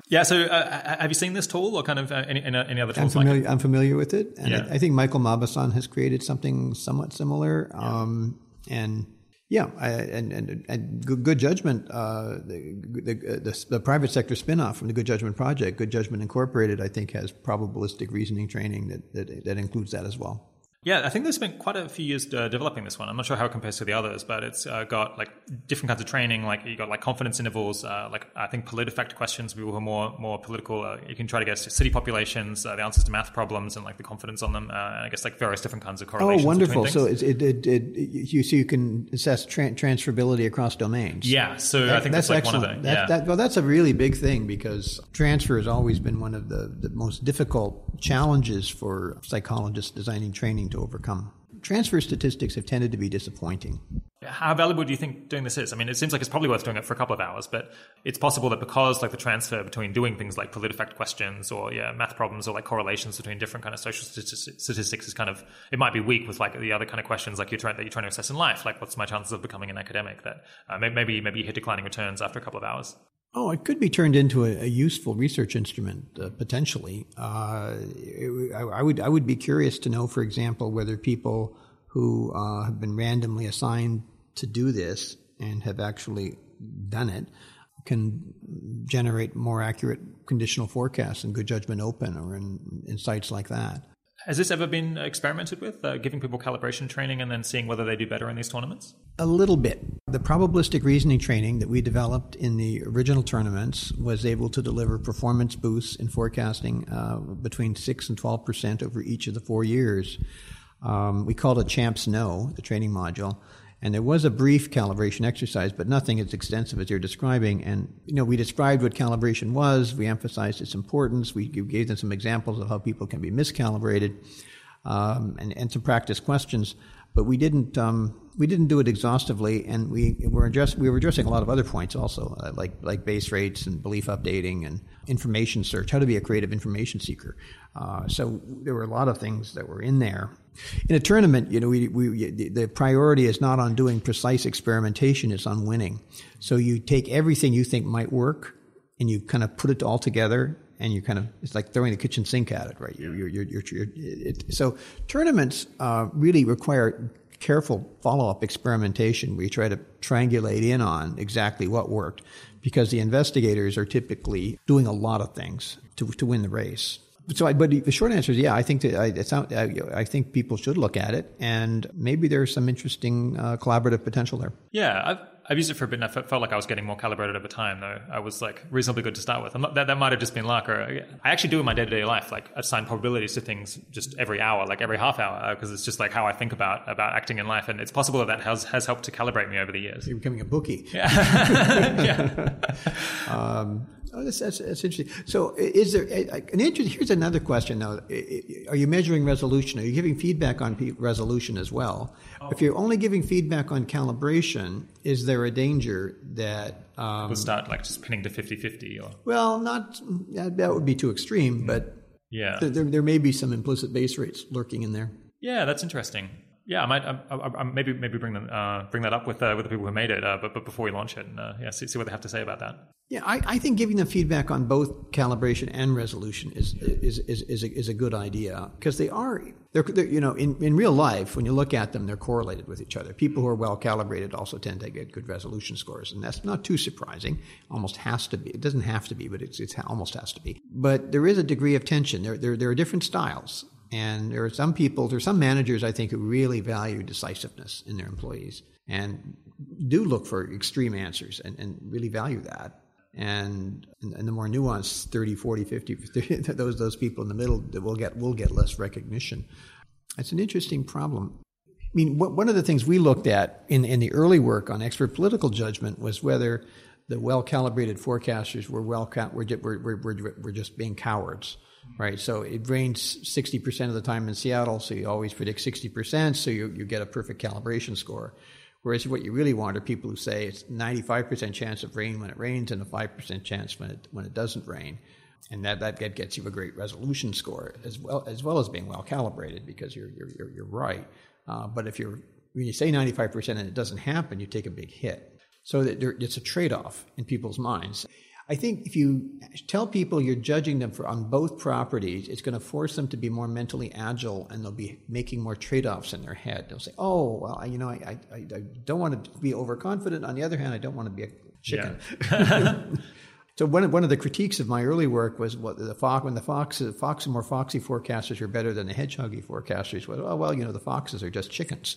[LAUGHS] yeah. So uh, have you seen this tool or kind of uh, any, any other I'm tools like it? familiar, I'm familiar with it, and Yeah. I, I think Michael Mauboussin has created something somewhat similar. Um, and yeah, I, and, and, and good, good judgment. Uh, the, the, the, the private sector spinoff from the Good Judgment Project, Good Judgment Incorporated, I think has probabilistic reasoning training that, that that includes that as well. Yeah, I think they spent quite a few years uh, developing this one. I'm not sure how it compares to the others, but it's uh, got like different kinds of training. Like you got like confidence intervals, uh, like I think PolitiFact questions. People who are more more political. Uh, you can try to guess city populations, uh, the answers to math problems, and like the confidence on them. Uh, and I guess like various different kinds of correlations. Oh, wonderful! So it's, it, it, it, you so you can assess tran transferability across domains. yeah, so I think that's, like one of the That- yeah. that- well, that's a really big thing because transfer has always been one of the, the most difficult challenges for psychologists designing training to overcome. Transfer statistics have tended to be disappointing. how valuable do you think doing this is? I mean, it seems like it's probably worth doing it for a couple of hours, but it's possible that because like the transfer between doing things like PolitiFact questions or yeah, math problems or like correlations between different kind of social statistics is kind of it might be weak with like the other kind of questions like you're trying that you're trying to assess in life, like what's my chances of becoming an academic? That uh, maybe maybe you hit declining returns after a couple of hours. Oh, it could be turned into a, a useful research instrument uh, potentially. Uh, it, I, I, would I would be curious to know, for example, whether people who uh, have been randomly assigned to do this and have actually done it can generate more accurate conditional forecasts in Good Judgment Open or in, in sites like that. Has this ever been experimented with, uh, giving people calibration training and then seeing whether they do better in these tournaments? A little bit. The probabilistic reasoning training that we developed in the original tournaments was able to deliver performance boosts in forecasting uh, between 6 and 12 percent over each of the four years. Um, we called it Champs Know, the training module. And there was a brief calibration exercise, but nothing as extensive as you're describing. And, you know, we described what calibration was. We emphasized its importance. We gave them some examples of how people can be miscalibrated um, and, and some practice questions. But we didn't, um, we didn't do it exhaustively. And we were, address, we were addressing a lot of other points also, uh, like, like base rates and belief updating and information search, how to be a creative information seeker. Uh, so there were a lot of things that were in there. In a tournament, you know, we, we, the priority is not on doing precise experimentation; it's on winning. So you take everything you think might work, and you kind of put it all together, and you kind of it's like throwing the kitchen sink at it, right? You're, you're, you're, it, so tournaments uh, really require careful follow-up experimentation. We try to triangulate in on exactly what worked, because the investigators are typically doing a lot of things to to win the race so, I, but the short answer is yeah. I think that I, it's not, I, I, think people should look at it, and maybe there's some interesting uh, collaborative potential there. Yeah, I've, I've used it for a bit, and I felt like I was getting more calibrated over time. Though I was like reasonably good to start with. Not, that that might have just been luck, or I actually do in my day to day life. Like assign probabilities to things just every hour, like every half hour, because it's just like how I think about about acting in life, and it's possible that that has has helped to calibrate me over the years. You're becoming a bookie. Yeah. [LAUGHS] yeah. [LAUGHS] um, Oh, that's, that's, that's, interesting. So, is there an interest? Here's another question, though. Are you measuring resolution? Are you giving feedback on resolution as well? Oh. If you're only giving feedback on calibration, is there a danger that um, we'll start like just pinning to 50-50 or well, not that would be too extreme, but yeah, there, there may be some implicit base rates lurking in there. Yeah, that's interesting yeah, I might I, I, maybe maybe bring them uh, bring that up with uh, with the people who made it, uh, but but before we launch it, and uh, yeah, see, see what they have to say about that. Yeah, I, I think giving them feedback on both calibration and resolution is is is is a, is a good idea because they are they're, they're, you know in, in real life when you look at them they're correlated with each other. People who are well calibrated also tend to get good resolution scores, and that's not too surprising. Almost has to be. It doesn't have to be, but it's it's almost has to be. But there is a degree of tension. There there there are different styles and there are some people, there are some managers I think who really value decisiveness in their employees and do look for extreme answers and, and really value that. And, and the more nuanced 30, 40, 50, 50 [LAUGHS] those, those people in the middle that will get, will get less recognition. It's an interesting problem. I mean, one of the things we looked at in, in the early work on expert political judgment was whether the well calibrated forecasters were well were, were, were, were just being cowards right? So it rains 60% of the time in Seattle, so you always predict 60%, so you, you get a perfect calibration score. Whereas what you really want are people who say it's 95% chance of rain when it rains and a 5% chance when it, when it doesn't rain. And that, that gets you a great resolution score as well as, well as being well calibrated because you're, you're, you're, you're right. Uh, but if you're, when you say 95% and it doesn't happen, you take a big hit. So that there, it's a trade off in people's minds. I think if you tell people you're judging them for on both properties, it's going to force them to be more mentally agile, and they'll be making more trade-offs in their head. They'll say, "Oh, well, you know, I, I, I don't want to be overconfident. On the other hand, I don't want to be a chicken." Yeah. [LAUGHS] so one of, one of the critiques of my early work was what the fox when the fox fox and more foxy forecasters are better than the hedgehoggy forecasters. Was oh well, you know, the foxes are just chickens.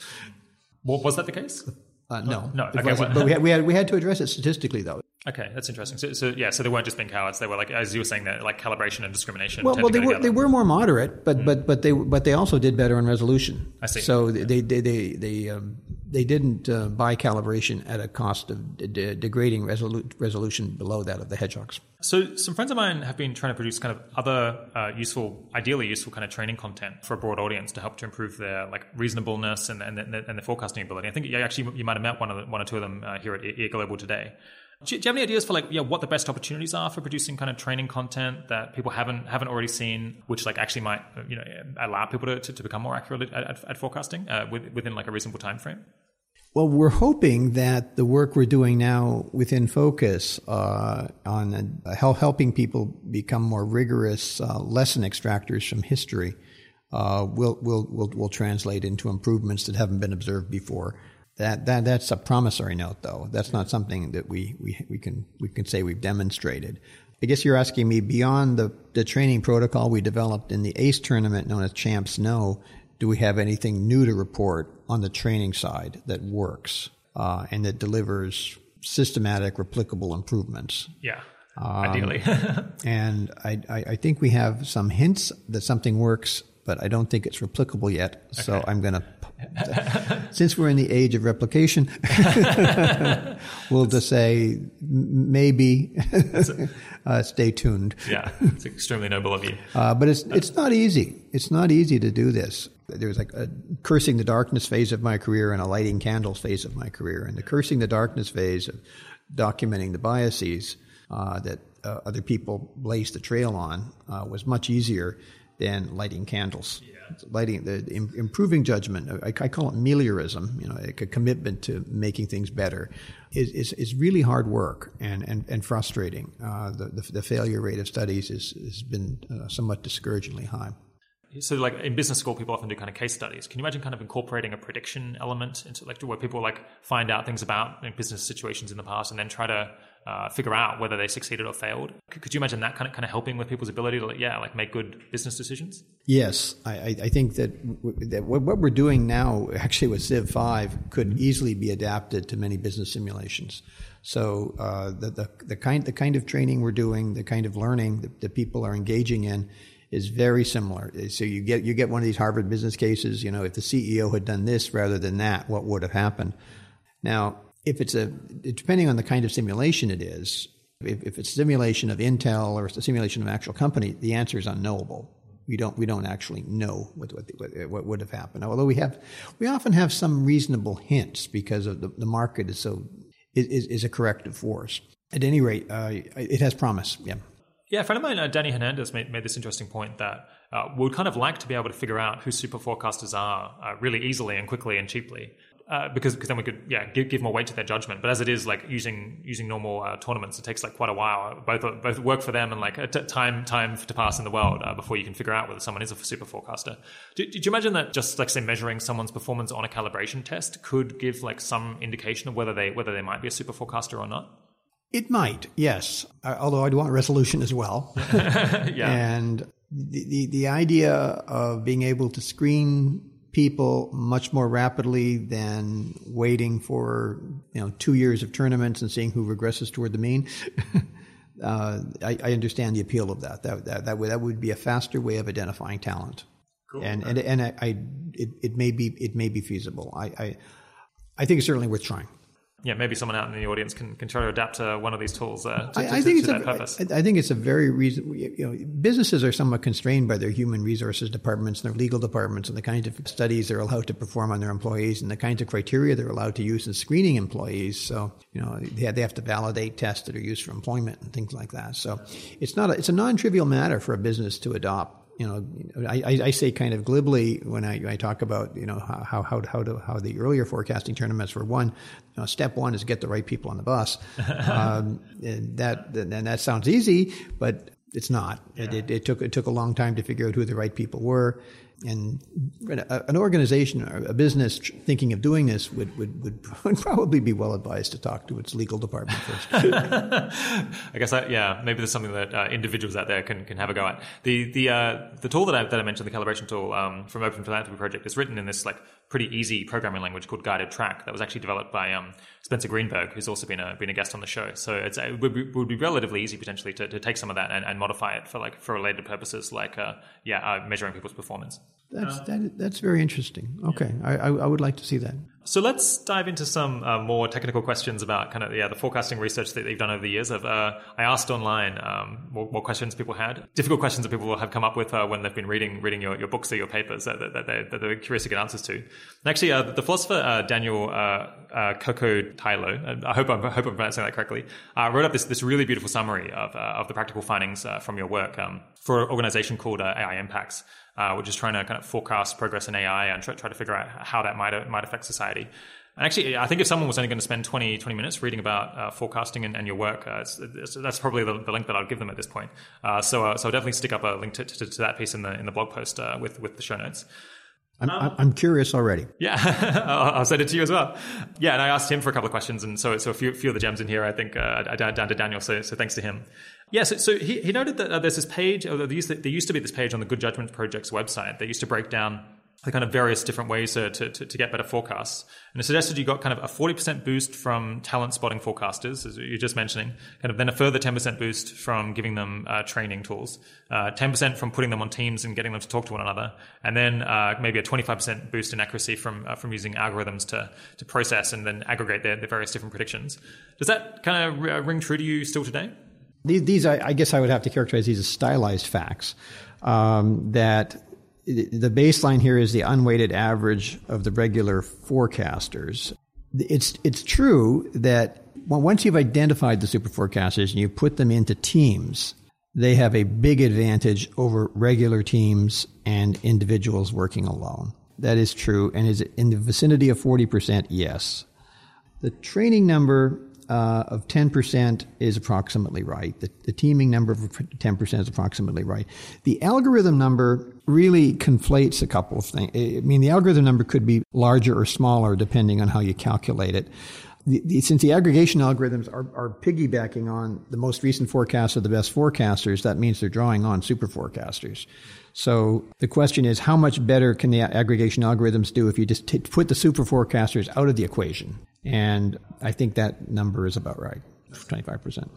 Well, was that the case? Uh, no, no. Okay, well, but we had, [LAUGHS] we had we had to address it statistically though. Okay, that's interesting. So, so, yeah, so they weren't just being cowards; they were like, as you were saying, that like calibration and discrimination. Well, well, they were together. they were more moderate, but mm. but but they but they also did better on resolution. I see. So yeah. they they they they, um, they didn't uh, buy calibration at a cost of de- degrading resolu- resolution below that of the hedgehogs. So, some friends of mine have been trying to produce kind of other uh, useful, ideally useful kind of training content for a broad audience to help to improve their like reasonableness and and, and the forecasting ability. I think you actually you might have met one of the, one or two of them uh, here at EA Global today. Do you, have any ideas for like yeah what the best opportunities are for producing kind of training content that people haven't haven't already seen, which like actually might you know allow people to, to, to become more accurate at, at, at forecasting uh, within like a reasonable time frame? Well, we're hoping that the work we're doing now within Focus uh, on uh, helping people become more rigorous uh, lesson extractors from history uh, will, will, will, will translate into improvements that haven't been observed before. That, that, that's a promissory note, though. That's not something that we, we, we, can, we can say we've demonstrated. I guess you're asking me beyond the, the training protocol we developed in the ACE tournament known as Champs Know, do we have anything new to report on the training side that works uh, and that delivers systematic, replicable improvements? Yeah. Um, ideally. [LAUGHS] and I, I, I, think we have some hints that something works, but I don't think it's replicable yet. Okay. So I'm going to since we're in the age of replication, [LAUGHS] we'll just say maybe [LAUGHS] uh, stay tuned. Yeah, it's extremely noble of you. Uh, but it's it's not easy. It's not easy to do this. There was like a cursing the darkness phase of my career and a lighting candles phase of my career. And the cursing the darkness phase of documenting the biases uh, that uh, other people blazed the trail on uh, was much easier than lighting candles. Yeah lighting, the, improving judgment. I, I, call it meliorism. You know, like a commitment to making things better is is, is really hard work and and, and frustrating. Uh, the, the, the failure rate of studies is has been uh, somewhat discouragingly high. So, like in business school, people often do kind of case studies. Can you imagine kind of incorporating a prediction element into like where people like find out things about business situations in the past and then try to uh, figure out whether they succeeded or failed. Could, could, you imagine that kind of kind of helping with people's ability to, yeah, like make good business decisions? Yes, I, I think that, w- that what we're doing now, actually with Civ Five, could easily be adapted to many business simulations. So uh, the, the, the kind the kind of training we're doing, the kind of learning that, that people are engaging in, is very similar. So you get you get one of these Harvard business cases. You know, if the CEO had done this rather than that, what would have happened? Now, if it's a depending on the kind of simulation it is, if, if it's simulation of Intel or it's a simulation of an actual company, the answer is unknowable. We don't we don't actually know what what, what would have happened. Although we have we often have some reasonable hints because of the, the market is so is, is a corrective force. At any rate, uh, it has promise. Yeah. Yeah, a friend of mine, uh, Danny Hernandez, made, made this interesting point that uh, we would kind of like to be able to figure out who super forecasters are uh, really easily and quickly and cheaply uh, because because then we could yeah give, give more weight to their judgment. But as it is, like using using normal uh, tournaments, it takes like quite a while. Both both work for them and like t- time time to pass in the world uh, before you can figure out whether someone is a super forecaster. Did, did you imagine that just like say measuring someone's performance on a calibration test could give like some indication of whether they whether they might be a super forecaster or not? It might, yes. Uh, although I'd want resolution as well. [LAUGHS] yeah. And the, the the idea of being able to screen people much more rapidly than waiting for you know two years of tournaments and seeing who regresses toward the mean. [LAUGHS] uh, I, I, understand the appeal of that. That that that would, that would be a faster way of identifying talent. Cool. And and and I, I it, it may be it may be feasible. I, I I think it's certainly worth trying yeah, maybe someone out in the audience can, can try to adapt to one of these tools uh, to, I, I to, think to, it's a, purpose. I, I, think it's a very reason. You know, businesses are somewhat constrained by their human resources departments and their legal departments and the kinds of studies they're allowed to perform on their employees and the kinds of criteria they're allowed to use in screening employees. So, you know, they have, they have to validate tests that are used for employment and things like that. So, it's not a, it's a non-trivial matter for a business to adopt you know, I, I say kind of glibly when I, I talk about you know how how how to, how the earlier forecasting tournaments were won. You know, step one is get the right people on the bus. [LAUGHS] um, and that and that sounds easy, but it's not. Yeah. It, it, it, took it took a long time to figure out who the right people were and an organization or a business thinking of doing this would, would, [LAUGHS] would, probably be well advised to talk to its legal department first. [LAUGHS] I guess, I, yeah, maybe there's something that uh, individuals out there can, can have a go at. The the uh, the tool that I, that I mentioned, the calibration tool um, from Open Philanthropy Project, is written in this like pretty easy programming language called GuidedTrack that was actually developed by um, Spencer Greenberg, who's also been a been a guest on the show. So it would be, would be relatively easy potentially to, to take some of that and, and modify it for like for related purposes, like uh, yeah, uh, measuring people's performance. That's that, that's very interesting. Okay, yeah. I, I would like to see that. So let's dive into some uh, more technical questions about kind of yeah the forecasting research that they've done over the years. I've, uh, I asked online um, what, what, questions people had, difficult questions that people have come up with uh, when they've been reading reading your, your books or your papers that, that, that, they, are curious to get answers to. And actually, uh, the philosopher uh, Daniel uh, Kokotajlo, I hope I'm, I [LAUGHS] hope I'm pronouncing that correctly, uh, wrote up this this really beautiful summary of of the practical findings from your work um, for an organization called AI Impacts uh, which is trying to kind of forecast progress in AI and try, try to figure out how that might might affect society. And actually, I think if someone was only going to spend 20, 20 minutes reading about uh, forecasting and, and, your work, uh, it's, it's, that's probably the, the, link that I'd give them at this point. Uh, so, uh, so I'll definitely stick up a link to, to, to, that piece in the in the blog post uh, with with the show notes. I'm, um, I'm curious already. Yeah, [LAUGHS] I'll, I'll send it to you as well. Yeah, and I asked him for a couple of questions, and so so a few, few of the gems in here, I think, uh, down, down to Daniel. So, so thanks to him. Yeah, so, so he, he noted that uh, there's this page, or there used, to, there used to be this page on the Good Judgment Project's website that used to break down the kind of various different ways to, to, to, get better forecasts. And it suggested you got kind of a 40% boost from talent spotting forecasters, as you're just mentioning, kind of then a further 10% boost from giving them uh, training tools, uh, 10% from putting them on teams and getting them to talk to one another, and then uh, maybe a 25% boost in accuracy from, uh, from using algorithms to, to process and then aggregate their, their various different predictions. Does that kind of ring true to you still today? These, these I, I, guess I would have to characterize these as stylized facts. Um, that the baseline here is the unweighted average of the regular forecasters. It's it's true that once you've identified the super forecasters and you put them into teams, they have a big advantage over regular teams and individuals working alone. That is true, and is in the vicinity of forty percent. Yes, the training number uh, of 10% is approximately right. The, the, teaming number of 10% is approximately right. The algorithm number really conflates a couple of things. I mean, the algorithm number could be larger or smaller depending on how you calculate it. The, the, since the aggregation algorithms are, are, piggybacking on the most recent forecasts of the best forecasters, that means they're drawing on super forecasters. So the question is, how much better can the aggregation algorithms do if you just t- put the super forecasters out of the equation? And I think that number is about right, 25%.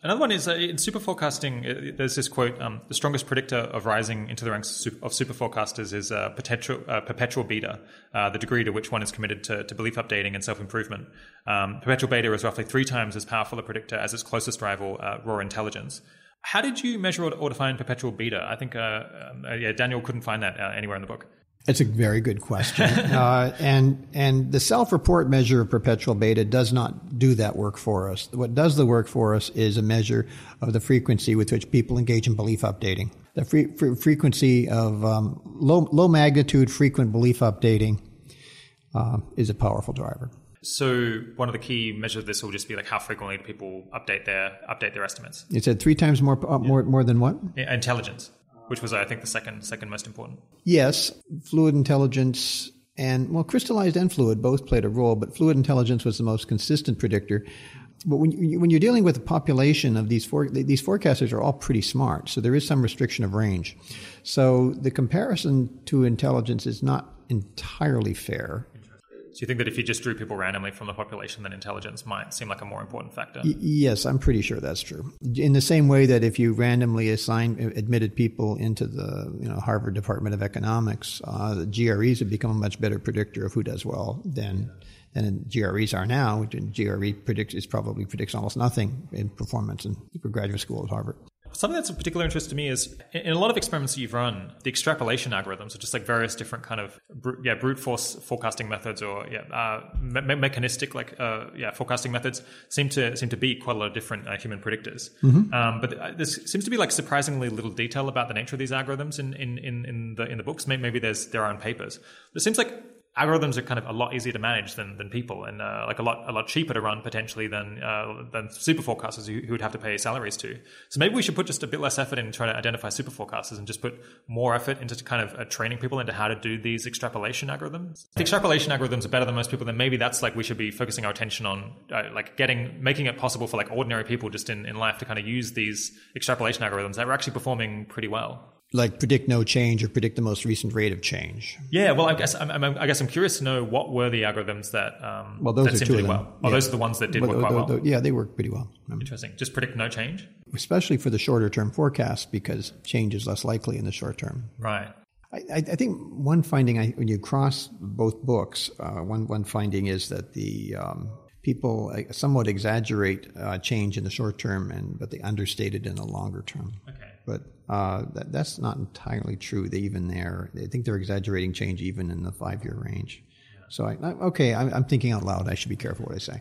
Another one is uh, in Superforecasting, uh, there's this quote um, the strongest predictor of rising into the ranks of super forecasters is uh, perpetual, uh, perpetual beta, the degree to which one is committed to, to belief updating and self improvement. Um, perpetual beta is roughly three times as powerful a predictor as its closest rival, raw intelligence. How did you measure or define perpetual beta? I think um, yeah, Daniel couldn't find that anywhere in the book. It's a very good question, [LAUGHS] uh, and and the self-report measure of perpetual beta does not do that work for us. What does the work for us is a measure of the frequency with which people engage in belief updating. The frequency of um, low low magnitude frequent belief updating uh, is a powerful driver. So one of the key measures of this will just be like how frequently do people update their update their estimates. You said three times more uh, more more than what? Yeah, intelligence which was I think the second second most important. Yes, fluid intelligence and well, crystallized and fluid both played a role, but fluid intelligence was the most consistent predictor. But when you, when you're dealing with a population of these four, these forecasters are all pretty smart, so there is some restriction of range. So the comparison to intelligence is not entirely fair. So you think that if you just drew people randomly from the population, then intelligence might seem like a more important factor? Y- yes, I'm pretty sure that's true. In the same way that if you randomly assigned admitted people into the you know Harvard Department of Economics, uh, the GREs have become a much better predictor of who does well than than GREs are now. GRE predicts is probably predicts almost nothing in performance in graduate school at Harvard. Something that's of particular interest to me is in a lot of experiments that you've run, the extrapolation algorithms are just like various different kind of yeah brute force forecasting methods or yeah uh, me- mechanistic like uh, yeah forecasting methods seem to seem to beat quite a lot of different uh, human predictors. Mm-hmm. Um, but there seems to be like surprisingly little detail about the nature of these algorithms in in, in, in the in the books. Maybe there's there are in papers. But it seems like algorithms are kind of a lot easier to manage than, than people and uh, like a lot a lot cheaper to run potentially than uh, than super forecasters who, who, would have to pay salaries to. So maybe we should put just a bit less effort in trying to identify super forecasters and just put more effort into kind of uh, training people into how to do these extrapolation algorithms. If extrapolation algorithms are better than most people, then maybe that's like we should be focusing our attention on uh, like getting making it possible for like ordinary people just in, in life to kind of use these extrapolation algorithms that are actually performing pretty well like predict no change or predict the most recent rate of change. Yeah, well, I guess I'm, I'm i guess I'm curious to know what were the algorithms that um, well those are two of them. well. Oh, yeah. those are the ones that did well, work quite well. yeah, they work pretty well. Interesting. Just predict no change, especially for the shorter term forecast because change is less likely in the short term. Right. I, I think one finding, I, when you cross both books, uh, one one finding is that the um, people uh, somewhat exaggerate uh, change in the short term, and but they understate it in the longer term. Okay. But uh, that, that's not entirely true. They even there, I think they're exaggerating change even in the five year range. So I, okay, I'm, I'm, thinking out loud. I should be careful what I say.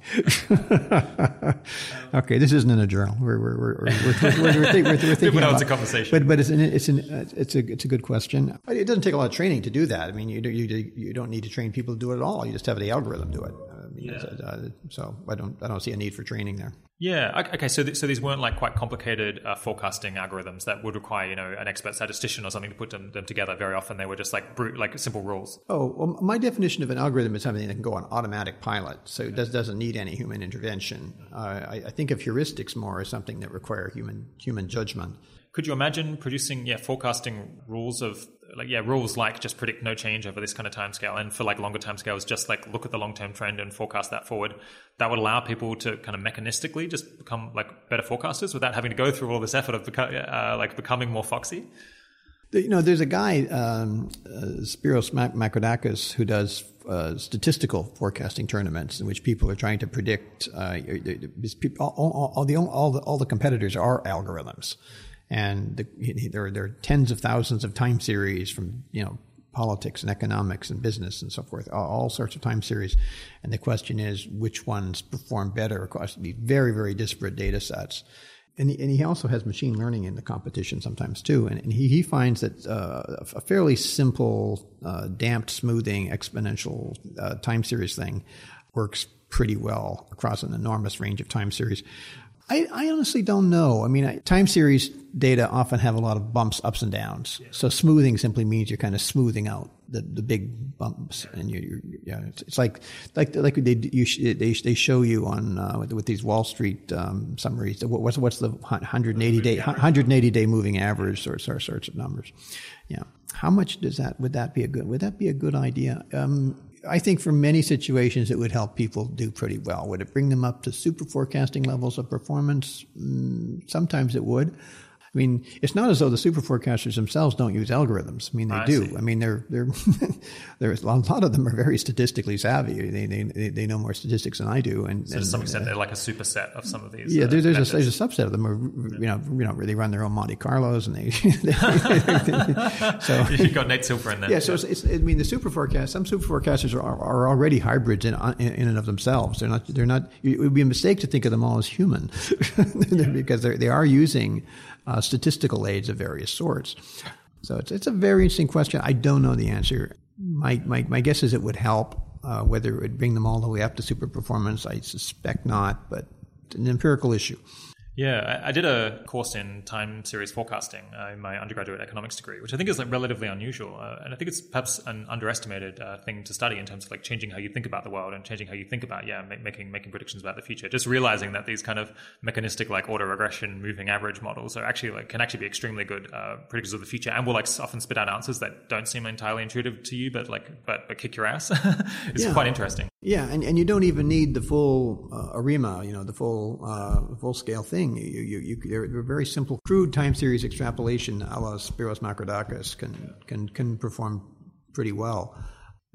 [LAUGHS] okay, this isn't in a journal. We're we're we're we're, we're, we're, think, we're thinking. it's a conversation. But but it's an, it's an, it's a it's a good question. It doesn't take a lot of training to do that. I mean, you you you don't need to train people to do it at all. You just have the algorithm do it. I mean, yeah. uh, so I don't I don't see a need for training there. Yeah. Okay. So, th- so these weren't like quite complicated uh, forecasting algorithms that would require, you know, an expert statistician or something to put them, them together. Very often, they were just like brute, like simple rules. Oh, well, my definition of an algorithm is something that can go on automatic pilot, so it does, doesn't need any human intervention. Uh, I, I, think of heuristics more as something that require human human judgment. Could you imagine producing, yeah, forecasting rules of like yeah rules like just predict no change over this kind of time scale and for like longer time scales just like look at the long term trend and forecast that forward. That would allow people to kind of mechanistically just become like better forecasters without having to go through all this effort of uh, like becoming more foxy. You know there's a guy um, uh, Spyros Makridakis who does uh, statistical forecasting tournaments in which people are trying to predict uh, all, all, all, the, all, the, all the competitors are algorithms and the, there, there are tens of thousands of time series from you know politics and economics and business and so forth, all, all sorts of time series. And the question is which ones perform better across these very, very disparate data sets. And he, and he also has machine learning in the competition sometimes too. And, and he, he finds that uh, a fairly simple, uh, damped smoothing exponential uh, time series thing works pretty well across an enormous range of time series. I, I, honestly don't know. I mean, time series data often have a lot of bumps, ups and downs. Yeah. So smoothing simply means you're kind of smoothing out the, the big bumps, and you, you yeah, it's, it's, like like like they you, they they show you on uh, with, with, these Wall Street um, summaries. What's what's the 180 day 180 day moving average or sorts of numbers? Yeah, how much does that would that be a good would that be a good idea? Um, I think for many situations it would help people do pretty well. Would it bring them up to super forecasting levels of performance? Mm, sometimes it would. I mean, it's not as though the super forecasters themselves don't use algorithms. I mean, they I do. See. I mean, they're they're [LAUGHS] there's a lot of them are very statistically savvy. They they they know more statistics than I do, and, so to some extent, uh, they're like a superset of some of these. Yeah, uh, there, there's a there's a subset of them. Who, you know, you know, they run their own Monte Carlos, and they. [LAUGHS] [LAUGHS] they so you got Nate Silver in there. Yeah, so it's, it's, I mean, the super forecast. Some super forecasters are, are already hybrids in, in, in and of themselves. They're not. They're not. It would be a mistake to think of them all as human, because they they are using uh, statistical aids of various sorts. So it's, it's a very interesting question. I don't know the answer. My, my, my guess is it would help. Uh, whether it would bring them all the way up to super performance, I suspect not, but an empirical issue. Yeah, I, did a course in time series forecasting uh, in my undergraduate economics degree, which I think is like relatively unusual, uh, and I think it's perhaps an underestimated uh, thing to study in terms of like changing how you think about the world and changing how you think about yeah making making predictions about the future. Just realizing that these kind of mechanistic like auto regression moving average models are actually like can actually be extremely good uh, predictors of the future, and will like often spit out answers that don't seem entirely intuitive to you, but like but, but kick your ass. [LAUGHS] it's yeah. quite interesting. Yeah, and, and you don't even need the full uh, ARIMA, you know, the full uh, full scale thing. You, you, you, they're, they're very simple, crude time series extrapolation, a la Spyros Makridakis, can can can perform pretty well.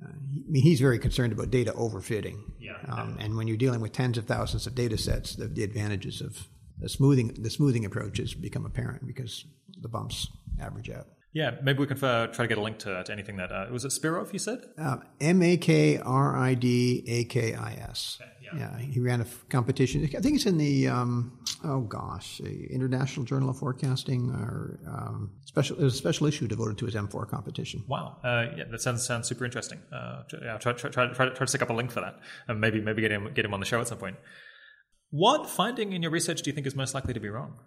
Uh, I mean, he's very concerned about data overfitting. Yeah. Um, and when you're dealing with tens of thousands of data sets, the, the advantages of the smoothing the smoothing approaches become apparent because the bumps average out. Yeah, maybe we can uh, try to get a link to, to anything that uh, was it Spirov. You said uh, M A K R I D A K I S. Yeah. Yeah, he ran a competition. I think it's in the um, oh gosh, the International Journal of Forecasting or um, special. There's a special issue devoted to his M4 competition. Wow, uh, yeah, that sounds sounds super interesting. Uh, yeah, try, try, try, try, try to stick up a link for that, and maybe maybe get him get him on the show at some point. What finding in your research do you think is most likely to be wrong?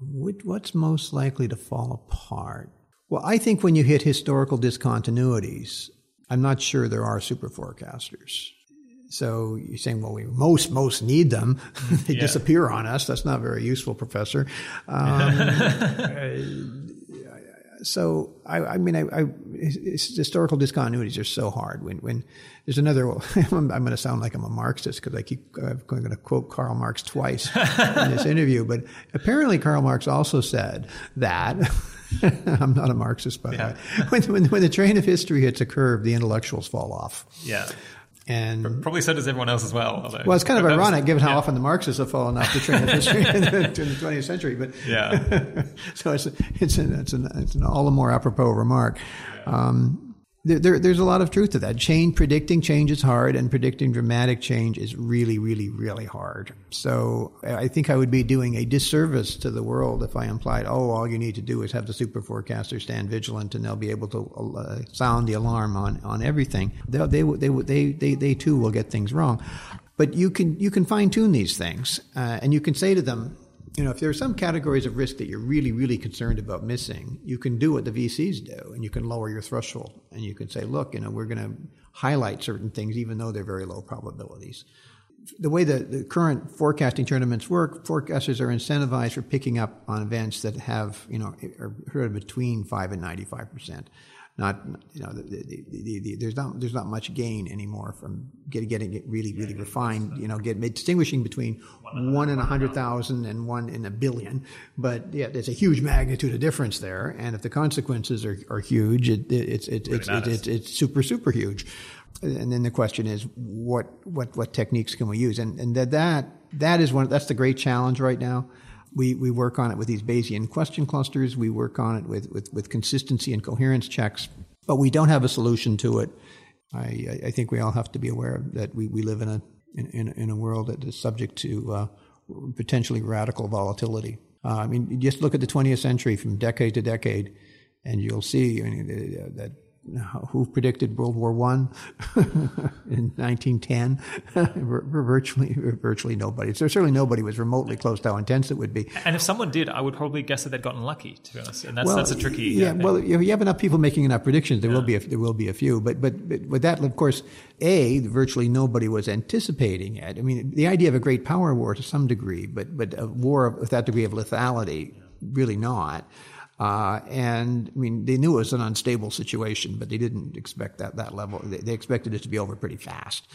What's most likely to fall apart? Well, I think when you hit historical discontinuities, I'm not sure there are super forecasters. So you're saying, well, we most most need them. [LAUGHS] they yeah. disappear on us. That's not very useful, Professor. [LAUGHS] Um, so I, I mean, I, I, historical discontinuities are so hard. When when there's another, [LAUGHS] I'm, I'm going to sound like I'm a Marxist because I keep I'm going to quote Karl Marx twice in this interview. But apparently, Karl Marx also said that I'm not a Marxist, by yeah. the way. When, when, when the train of history hits a curve, the intellectuals fall off. Yeah. And probably so does everyone else as well. Although, well, it's kind of ironic given how yeah. often the Marxists have fallen off the train of history [LAUGHS] in, the, in the 20th century. But yeah, [LAUGHS] so it's it's an, it's an, it's an all the more apropos remark. Um, there, there, there's a lot of truth to that. Change, predicting change is hard, and predicting dramatic change is really, really, really hard. So I think I would be doing a disservice to the world if I implied, oh, all you need to do is have the super forecaster stand vigilant, and they'll be able to uh, sound the alarm on on everything. They, they, they, they, they, they too will get things wrong. But you can you can fine tune these things, uh, and you can say to them, you know, if there are some categories of risk that you're really, really concerned about missing, you can do what the VCs do, and you can lower your threshold, and you can say, look, you know, we're going to highlight certain things, even though they're very low probabilities. The way that the current forecasting tournaments work, forecasters are incentivized for picking up on events that have, you know, are heard between five and ninety-five percent not you know the, the, the, there's not there's not much gain anymore from getting getting it really really refined you know get distinguishing between one in a hundred thousand. and one in a billion. But yeah there's a huge magnitude of difference there. And if the consequences are, are huge it, it, it's it's it's, it's, it's it's super super huge. And then the question is what what what techniques can we use? And and that that that is one that's the great challenge right now we, we work on it with these Bayesian question clusters. We work on it with, with, with consistency and coherence checks, but we don't have a solution to it. I, I think we all have to be aware that we, we live in a, in, in a world that is subject to uh, potentially radical volatility. Uh, I mean, just look at the 20th century from decade to decade, and you'll see I mean, that [LAUGHS] who predicted World War One [LAUGHS] in 1910? [LAUGHS] virtually, virtually nobody. So certainly nobody was remotely close to how intense it would be. And if someone did, I would probably guess that they'd gotten lucky. To be honest, and that's well, that's a tricky. Yeah, uh, well, if you have enough people making enough predictions, there yeah. will be a, there will be a few. But, but but with that, of course, a virtually nobody was anticipating it. I mean, the idea of a great power war to some degree, but but a war with that degree of lethality, really not. Uh, and I mean, they knew it was an unstable situation, but they didn't expect that that level. They, they expected it to be over pretty fast.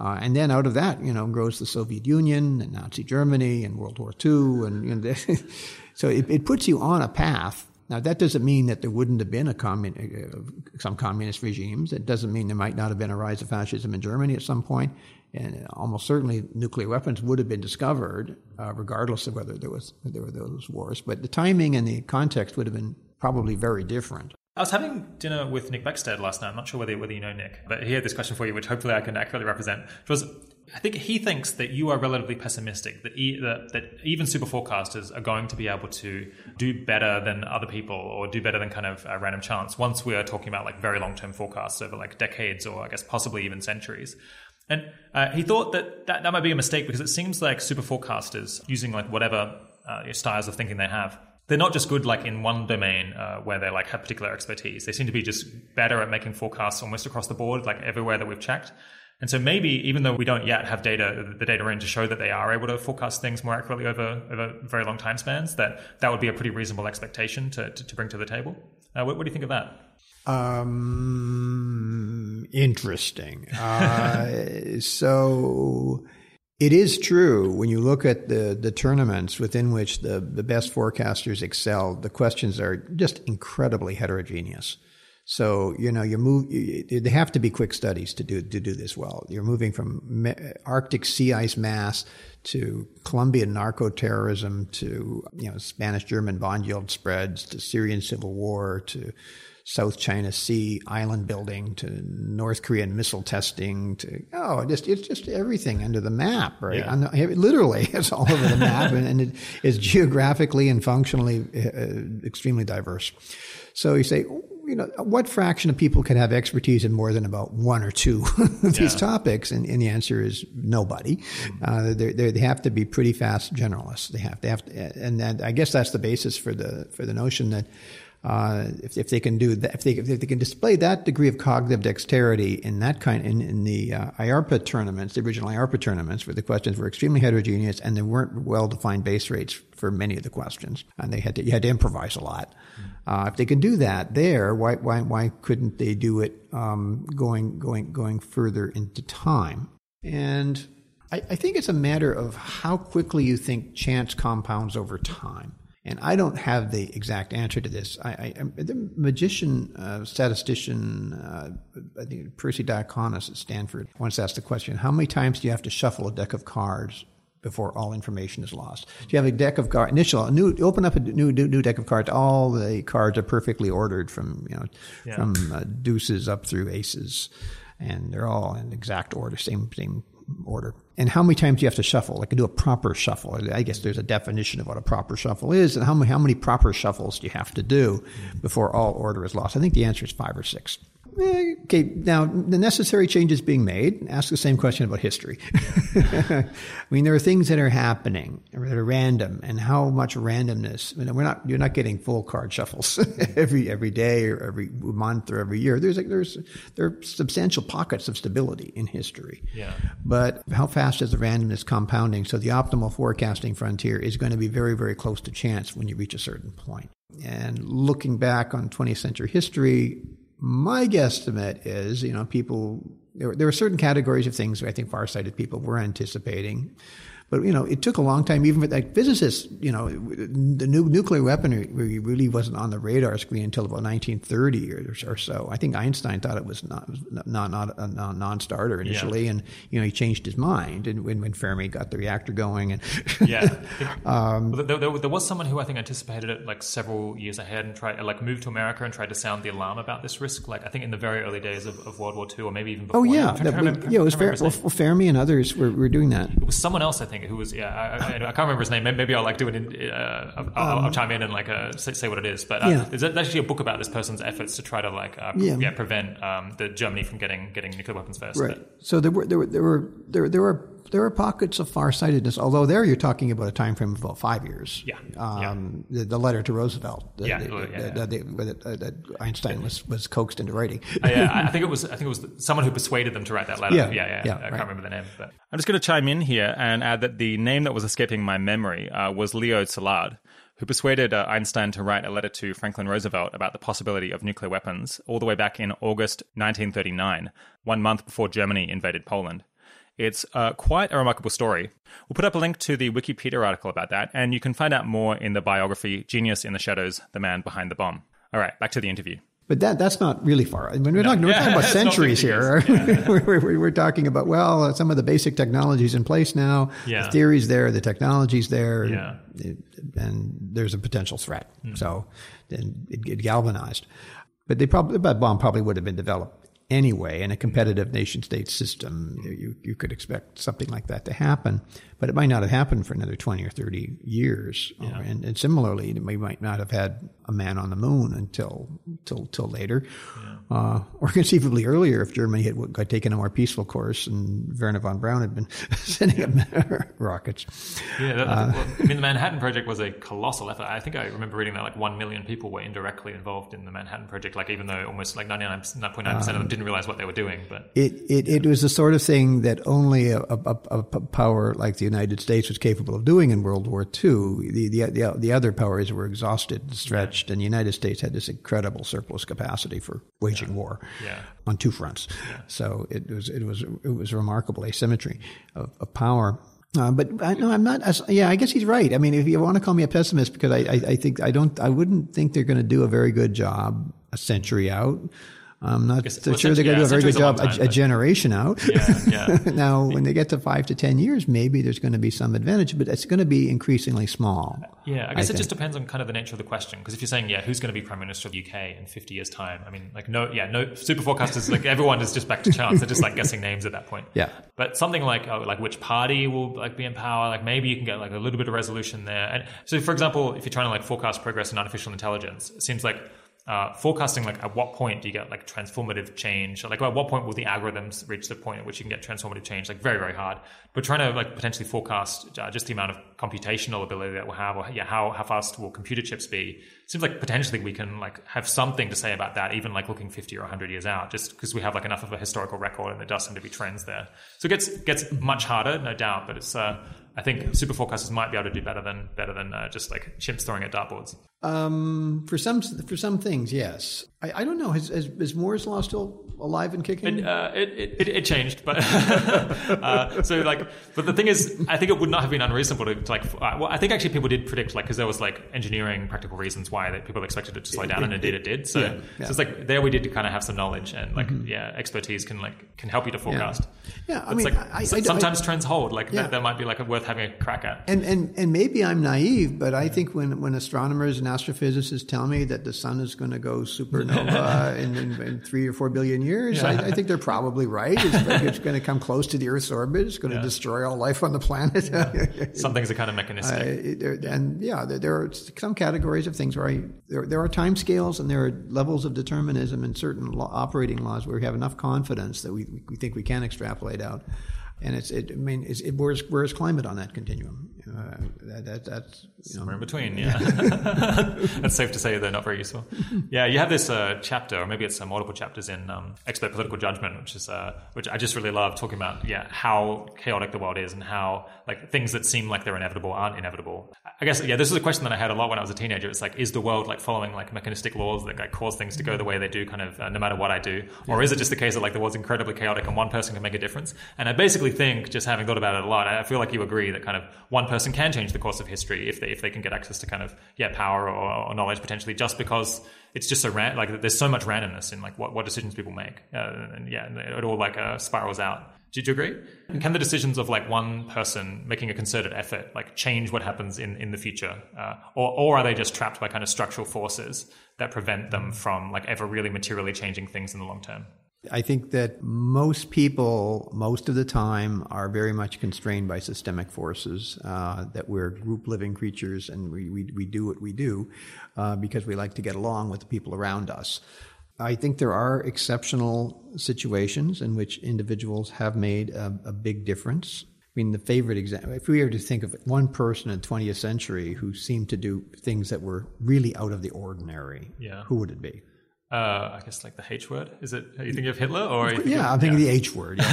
Uh, and then out of that, you know, grows the Soviet Union and Nazi Germany and World War II, and you know, [LAUGHS] so it, it puts you on a path now, that doesn't mean that there wouldn't have been a commun- uh, some communist regimes. It doesn't mean there might not have been a rise of fascism in Germany at some point. And almost certainly nuclear weapons would have been discovered, uh, regardless of whether there, was, there were those wars. But the timing and the context would have been probably very different. I was having dinner with Nick Beckstead last night. I'm not sure whether, whether you know Nick, but he had this question for you, which hopefully I can accurately represent. It was I think he thinks that you are relatively pessimistic, that, e- that, that, even super forecasters are going to be able to do better than other people or do better than kind of uh, random chance once we are talking about like very long term forecasts over like decades or I guess possibly even centuries. And uh, he thought that, that that might be a mistake because it seems like super forecasters using like whatever uh, styles of thinking they have they're not just good like in one domain uh, where they like have particular expertise. They seem to be just better at making forecasts almost across the board, like everywhere that we've checked. And so maybe even though we don't yet have data, the data in to show that they are able to forecast things more accurately over, over very long time spans, that that would be a pretty reasonable expectation to, to, to bring to the table. Uh, what, what, do you think of that? Um, interesting. Uh, [LAUGHS] so it is true when you look at the, the tournaments within which the, the best forecasters excel, the questions are just incredibly heterogeneous. So you know you move. You, they have to be quick studies to do to do this well. You're moving from Arctic sea ice mass to Colombian narco terrorism to you know Spanish German bond yield spreads to Syrian civil war to South China Sea island building to North Korean missile testing to oh just it's just everything under the map right yeah. the, [LAUGHS] literally it's all over the map and, and, it is geographically and functionally uh, extremely diverse. So you say you know, what fraction of people can have expertise in more than about one or two [LAUGHS] of these yeah. topics? And, and, the answer is nobody. Mm-hmm. Uh, they're, they have to be pretty fast generalists. They have to have, to, and that, I guess that's the basis for the for the notion that uh, if, if they can do that, if they, if they can display that degree of cognitive dexterity in that kind, in, in the uh, IARPA tournaments, the original IARPA tournaments, where the questions were extremely heterogeneous and there weren't well-defined base rates for many of the questions, and they had to, you had to improvise a lot. Uh, if they can do that there, why, why, why couldn't they do it um, going, going, going further into time? And I, I think it's a matter of how quickly you think chance compounds over time. And I don't have the exact answer to this. I, I the magician, uh, statistician, uh, I think Persi Diaconis at Stanford once asked the question: How many times do you have to shuffle a deck of cards before all information is lost. So you have a deck of cards. Initial, new, open up a new, new, new deck of cards. All the cards are perfectly ordered from you know yeah. from uh, deuces up through aces, and they're all in exact order, same same order. And how many times do you have to shuffle? Like do a proper shuffle. I guess there's a definition of what a proper shuffle is, and how many how many proper shuffles do you have to do before all order is lost? I think the answer is five or six. Eh, okay, now the necessary changes being made. Ask the same question about history. [LAUGHS] I mean, there are things that are happening that are random, and how much randomness. You know, we're not you're not getting full card shuffles [LAUGHS] every every day or every month or every year. There's like, there's there are substantial pockets of stability in history. Yeah. But how fast is the randomness compounding? So the optimal forecasting frontier is going to be very very close to chance when you reach a certain point. And looking back on 20th century history, my guesstimate is, you know, people, there, there were certain categories of things I think far-sighted people were anticipating. But you know, it took a long time, even for like physicists. You know, the new nuclear weaponry really wasn't on the radar screen until about 1930 or, or so. I think Einstein thought it was not not not a non-starter initially, yeah. and you know he changed his mind. And when, when Fermi got the reactor going, and yeah, [LAUGHS] um, well, there, there, there, was someone who I think anticipated it like several years ahead and tried like moved to America and tried to sound the alarm about this risk. Like I think in the very early days of, of World War II, or maybe even before. Oh yeah, that, remember, yeah, it was Fer- well, Fermi and others were, were doing that. It was someone else, I think think who was yeah I, I, I, can't remember his name. Maybe I'll like do it. uh, I'll, um, I'll, chime in and like uh, say, say, what it is. But uh, yeah. there's actually a book about this person's efforts to try to like uh, yeah. yeah. prevent um, the Germany from getting getting nuclear weapons first. Right. But, so there were there were there were there, there were there are pockets of farsightedness, although there you're talking about a time frame of about five years. Yeah. Um, yeah. The, the, letter to Roosevelt. The, yeah. The, oh, yeah, yeah. that Einstein was, was coaxed into writing. uh, yeah, I [LAUGHS] think it was I think it was someone who persuaded them to write that letter. Yeah, yeah, yeah. yeah I right. can't remember the name. But I'm just going to chime in here and add that the name that was escaping my memory uh, was Leo Szilard who persuaded uh, Einstein to write a letter to Franklin Roosevelt about the possibility of nuclear weapons all the way back in August 1939, one month before Germany invaded Poland. It's uh, quite a remarkable story. We'll put up a link to the Wikipedia article about that, and you can find out more in the biography Genius in the Shadows The Man Behind the Bomb. All right, back to the interview. But that that's not really far. I mean, we're, no. talking, we're yeah, talking about centuries here. [LAUGHS] Yeah. we're, we're, we're, talking about, well, uh, some of the basic technologies in place now. Yeah. The theory's there, the technology's there, yeah. and there's a potential threat. Mm. So then it, it galvanized. But they probably, that bomb probably would have been developed anyway in a competitive nation state system. You, you could expect something like that to happen but it might not have happened for another 20 or 30 years. Yeah. And, and, similarly, we might not have had a man on the moon until till till later, yeah. uh, [LAUGHS] or conceivably earlier if Germany had, had taken a more peaceful course and Wernher von Braun had been [LAUGHS] sending up [LAUGHS] rockets. Yeah, that, uh, well, I mean, the Manhattan Project was a colossal effort. I think I remember reading that like one million people were indirectly involved in the Manhattan Project. Like even though almost like 99.9 percent of them um, didn't realize what they were doing, but it it, it was the sort of thing that only a, a, a power like the United States was capable of doing in World War II. The, the, the, the other powers were exhausted and stretched, yeah. and the United States had this incredible surplus capacity for waging yeah. war yeah. on two fronts. So it was, it was, it was remarkable asymmetry of, of power. Uh, but I, no, I'm not. As, yeah, I guess he's right. I mean, if you want to call me a pessimist, because I, I, I think I don't, I wouldn't think they're going to do a very good job a century out. I'm not so sure they're going to do a very good job a, a, generation out. Yeah, yeah. [LAUGHS] now, when they get to five to 10 years, maybe there's going to be some advantage, but it's going to be increasingly small. Yeah, I guess I it just depends on kind of the nature of the question. Because if you're saying, yeah, who's going to be Prime Minister of the UK in 50 years' time? I mean, like, no, yeah, no, superforecasters, like, [LAUGHS] everyone is just back to chance. They're just like guessing names at that point. Yeah. But something like, oh, like which party will like be in power, like maybe you can get like a little bit of resolution there. And so, for example, if you're trying to like forecast progress in artificial intelligence, it seems like uh, forecasting like at what point do you get like transformative change? Like at what point will the algorithms reach the point at which you can get transformative change? Like very very hard. But trying to like potentially forecast uh, just the amount of computational ability that we'll have or yeah how, how fast will computer chips be seems like potentially we can like have something to say about that even like looking 50 or 100 years out just because we have like enough of a historical record and there does seem to be trends there. So it gets gets much harder no doubt but it's uh I think superforecasters might be able to do better than better than uh, just like chimps throwing at dartboards. Um, for some for some things, yes. I, I don't know. Is, is, is Moore's law still alive and kicking? It, uh, it, it, it, changed, but [LAUGHS] uh, so like, but the thing is, I think it would not have been unreasonable to, to like. Uh, well, I think actually people did predict like because there was like engineering practical reasons why that people expected it to slow down, and indeed it did. So, yeah, yeah. so it's like there we did kind of have some knowledge and like yeah, expertise can like can help you to forecast. Yeah, I It's mean, like I, I, sometimes trends hold. Like Yeah. that, that might be like worth having a crack at. And, and and maybe I'm naive, but I think when, when astronomers and astrophysicists tell me that the sun is going to go supernova [LAUGHS] in, in, in three or four billion years, I, I think they're probably right. It's, it's going to come close to the Earth's orbit. It's going to destroy all life on the planet. [LAUGHS] Some things are kind of Uh, mechanistic. and yeah, there, there are some categories of things where I, there, there are time scales and there are levels of determinism in certain law, operating laws where we have enough confidence that we, we think we can extrapolate out. And it's, it, I mean, it's, it, where's, where's climate on that continuum? Uh, that, that, that's, you know, Somewhere in between, yeah. [LAUGHS] That's safe to say they're not very useful. Yeah, you have this uh, chapter, or maybe it's uh, multiple chapters in um, Expert Political Judgment, which is uh, which I just really love talking about. Yeah, how chaotic the world is, and how like things that seem like they're inevitable aren't inevitable. I guess yeah, this is a question that I had a lot when I was a teenager. It's like, is the world like following like mechanistic laws that like cause things to go the way they do, kind of uh, no matter what I do, or is it just the case that like the world's incredibly chaotic and one person can make a difference? And I basically think, just having thought about it a lot, I feel like you agree that kind of one person can change the course of history if they if they can get access to kind of yeah power or, or knowledge potentially, just because it's just so ran- like there's so much randomness in like what, what decisions people make, uh, and yeah, it all like uh, spirals out. Did you agree? And can the decisions of like one person making a concerted effort like change what happens in, in the future, uh, or or are they just trapped by kind of structural forces that prevent them from like ever really materially changing things in the long term? I think that most people, most of the time, are very much constrained by systemic forces, uh, that we're group living creatures and we, we, we do what we do uh, because we like to get along with the people around us. I think there are exceptional situations in which individuals have made a, a big difference. I mean, the favorite example, if we were to think of one person in the 20th century who seemed to do things that were really out of the ordinary, Yeah. who would it be? Uh, I guess like the H word. Is it? Are you thinking of Hitler or? You Yeah, I'm thinking of the H word. yeah.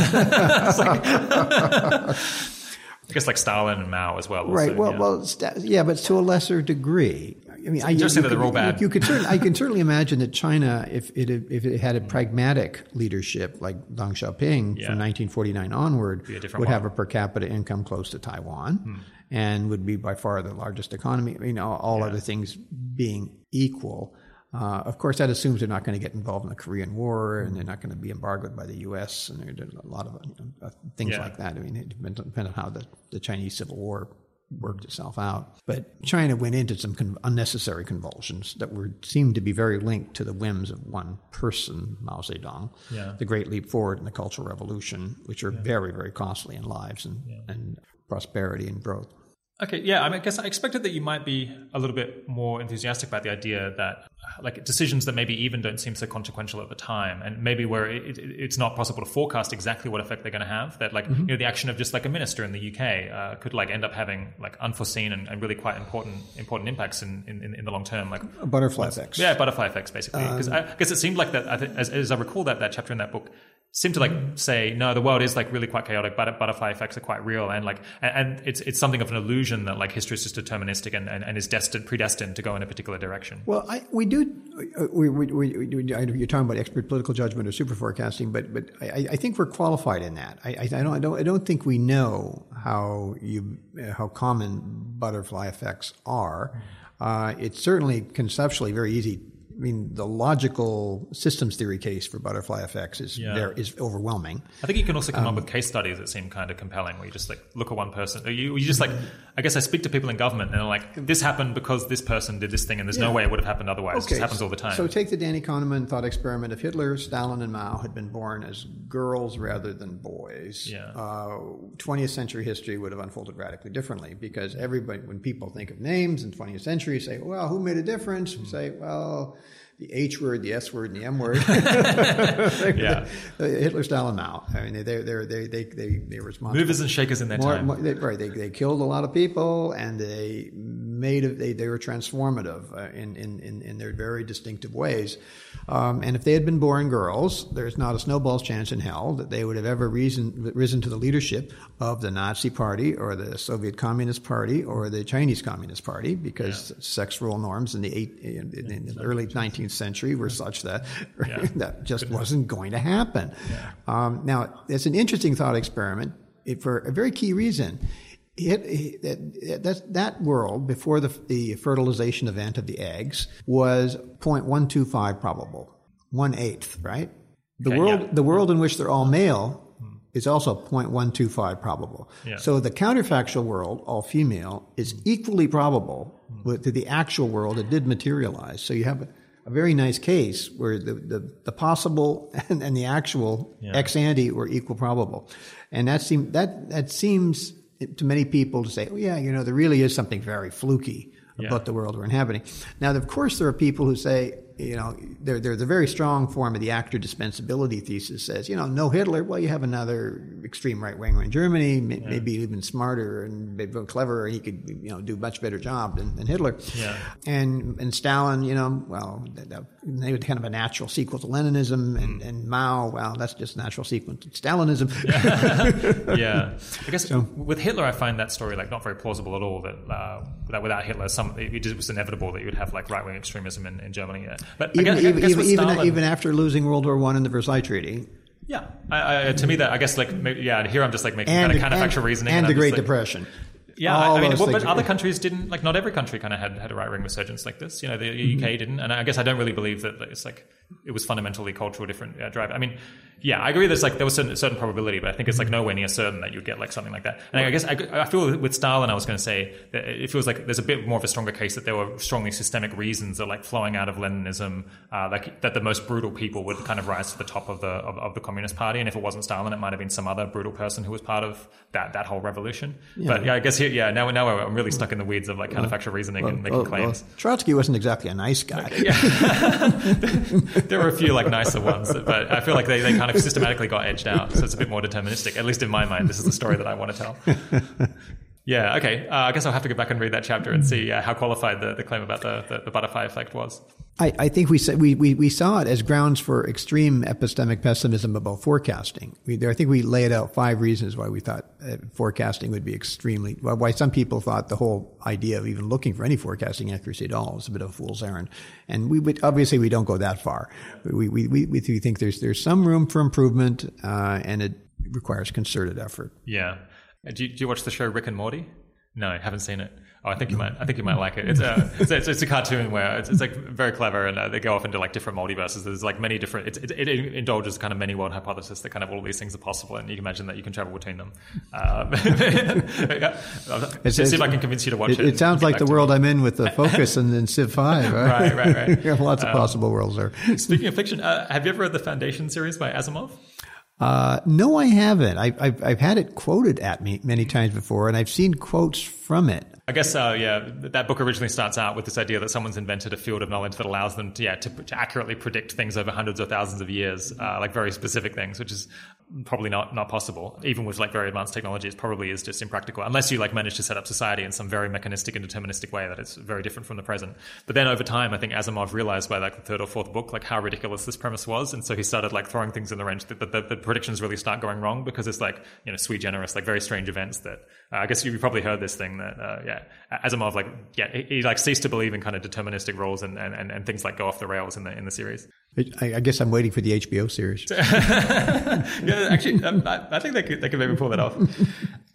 [LAUGHS] I guess like Stalin and Mao as well. also, Right. Well, yeah. well, yeah, but to a lesser degree. I mean, I, interesting you that they're all bad. You could certainly, I can [LAUGHS] certainly imagine that China, if it had- if it had a pragmatic leadership like Deng Xiaoping Yeah. from 1949 onward, would model. have a per capita income close to Taiwan, and would be by far the largest economy. Mean, all, all other things being equal. Uh, of course, that assumes they're not going to get involved in the Korean War, and they're not going to be embargoed by the U.S. and there's a lot of you know, uh, things Yeah. like that. I mean, it depends, depends on how the, the Chinese Civil War worked itself out. But China went into some con- unnecessary convulsions that were seemed to be very linked to the whims of one person, Mao Zedong. Yeah. The Great Leap Forward and the Cultural Revolution, which are very, very costly in lives and, and prosperity and growth. Okay, yeah, I, mean, I guess I expected that you might be a little bit more enthusiastic about the idea that, like, decisions that maybe even don't seem so consequential at the time, and maybe where it, it, it's not possible to forecast exactly what effect they're going to have. That, like, you know, the action of just like a minister in the UK uh, could like end up having like unforeseen and, and really quite important important impacts in, in, in the long term. Like, Butterfly effects. yeah, butterfly effects, basically. Because I guess it seemed like that, I think, as, as I recall that, that chapter in that book, seemed to like say, no, the world is like really quite chaotic, but butterfly effects are quite real. And like, and, it's, it's something of an illusion that like history is just deterministic and, and, and is destined, predestined to go in a particular direction. Well, I, we do. uh, We, we, we, you're talking about expert political judgment or Superforecasting, but but I, I think we're qualified in that. I, I, I don't I don't I don't think we know how you uh, how common butterfly effects are. Uh, it's certainly conceptually very easy. I mean, the logical systems theory case for butterfly effects is Yeah. there is overwhelming. I think you can also come up with case studies that seem kind of compelling, where you just like look at one person. or You, you just like, I guess I speak to people in government and they're like, this happened because this person did this thing, and there's no way it would have happened otherwise. It just happens all the time. So take the Danny Kahneman thought experiment. If Hitler, Stalin, and Mao had been born as girls rather than boys, Yeah. uh, 20th century history would have unfolded radically differently because everybody, when people think of names in 20th century, say, well, who made a difference? We say, well, the H word, the S word, and the M word. [LAUGHS] [LAUGHS] Yeah. Hitler, Stalin, Mao. I mean, they they they they they they, were responsible. Movers and shakers in their More, time. more, they, right, they, they killed a lot of people and they made of, they, they were transformative uh, in, in, in, in, their very distinctive ways. Um, and if they had been born girls, there's not a snowball's chance in hell that they would have ever reason, risen to the leadership of the Nazi Party or the Soviet Communist Party or the Chinese Communist Party because yeah. sex role norms in the, eight, in, in, in the early 19th century were such that [LAUGHS] yeah. that just wasn't going to happen. Yeah. Um, now, it's an interesting thought experiment for a very key reason. It, it, that, that world before the, the fertilization event of the eggs was 0.125 probable, one eighth, right? The okay, world, yeah. the world in which they're all male is also 0.125 probable. Yeah. So the counterfactual world, all female, is equally probable with to the actual world that did materialize. So you have a, a very nice case where the, the, the possible [LAUGHS] and, and, the actual yeah. ex ante were equal probable. And that seems, that, that seems to many people to say, oh yeah, you know, there really is something very fluky about yeah. the world we're inhabiting. Now, of course, there are people who say, you know, there, there's a very strong form of the actor dispensability thesis says, you know, no Hitler, well, you have another extreme right winger in Germany, may, yeah. maybe even smarter and maybe cleverer. He could, you know, do a much better job than, than Hitler. Yeah. And, and Stalin, you know, well, they were kind of a natural sequel to Leninism and, mm. and Mao, well, that's just a natural sequel to Stalinism. Yeah. [LAUGHS] yeah. I guess so, with Hitler, I find that story like not very plausible at all that, uh, that without Hitler, some, it was inevitable that you would have like right wing extremism in, in Germany. Yeah. But even, guess, even, even, even, after losing World War One and the Versailles Treaty. Yeah, I, I, to me that I guess like yeah. Here I'm just like making and, kind of counterfactual reasoning, and, and the Great like, Depression. Yeah, I mean, well, but other countries didn't. Like, not every country kind of had had a right wing resurgence like this. You know, the mm-hmm. UK didn't, and I guess I don't really believe that it's like it was fundamentally cultural different uh, drive. I mean, yeah, I agree. There's like there was certain, certain probability, but I think it's like nowhere near certain that you'd get like something like that. And I guess I, I feel with Stalin, I was going to say that it feels like there's a bit more of a stronger case that there were strongly systemic reasons that like flowing out of Leninism, uh, like that the most brutal people would kind of rise to the top of the of, of, the Communist Party, and if it wasn't Stalin, it might have been some other brutal person who was part of that that whole revolution. Yeah. But yeah, I guess here, yeah, now now I'm really stuck in the weeds of like counterfactual reasoning well, and making well, claims. Trotsky wasn't exactly a nice guy. [LAUGHS] Yeah. [LAUGHS] [LAUGHS] [LAUGHS] there were a few like nicer ones, but I feel like they, they kind of systematically got edged out. So it's a bit more deterministic. At least in my mind, this is the story that I want to tell. Yeah, okay. Uh, I guess I'll have to go back and read that chapter and see uh, how qualified the, the claim about the, the, the butterfly effect was. I, I think we, said, we, we, we saw it as grounds for extreme epistemic pessimism about forecasting. We, there, I think we laid out five reasons why we thought uh, forecasting would be extremely, why some people thought the whole idea of even looking for any forecasting accuracy at all was a bit of a fool's errand. And we would, obviously we don't go that far. We, we, we, we think there's, there's some room for improvement, uh, and it requires concerted effort. Yeah. Uh, do you, do you watch the show Rick and Morty? No, I haven't seen it. Oh, I think you might. I think you might like it. It's a it's, a, it's a cartoon where it's, it's, like very clever, and uh, they go off into like different multiverses. There's like many different. It, it, it, indulges kind of many world hypothesis that kind of all these things are possible, and you can imagine that you can travel between them. Um. Let's see if I can convince you to watch it. It, sounds like the world me. I'm in with the [LAUGHS] focus and then Civ Five. Right, right, right. right. [LAUGHS] lots of um, possible worlds there. Speaking of fiction, uh, have you ever read the Foundation series by Asimov? Uh, no, I haven't. I, I've, I've had it quoted at me many times before, and I've seen quotes from it. I guess, uh, yeah, that book originally starts out with this idea that someone's invented a field of knowledge that allows them to, yeah, to, to accurately predict things over hundreds or thousands of years, uh, like very specific things, which is probably not, not possible. Even with like very advanced technology, it probably is just impractical unless you like manage to set up society in some very mechanistic and deterministic way that it's very different from the present. But then over time, I think Asimov realized by like the third or fourth book, like how ridiculous this premise was. And so he started like throwing things in the range that the, the, the predictions really start going wrong because it's like, you know, sui generis, like very strange events that uh, I guess you probably heard this thing that, uh, yeah, Asimov, like, yeah, he, he, like ceased to believe in kind of deterministic rules and, and, and things like go off the rails in the in the series. I, I guess I'm waiting for the HBO series. [LAUGHS] yeah, actually, um, I, I, think they could they could maybe pull that off.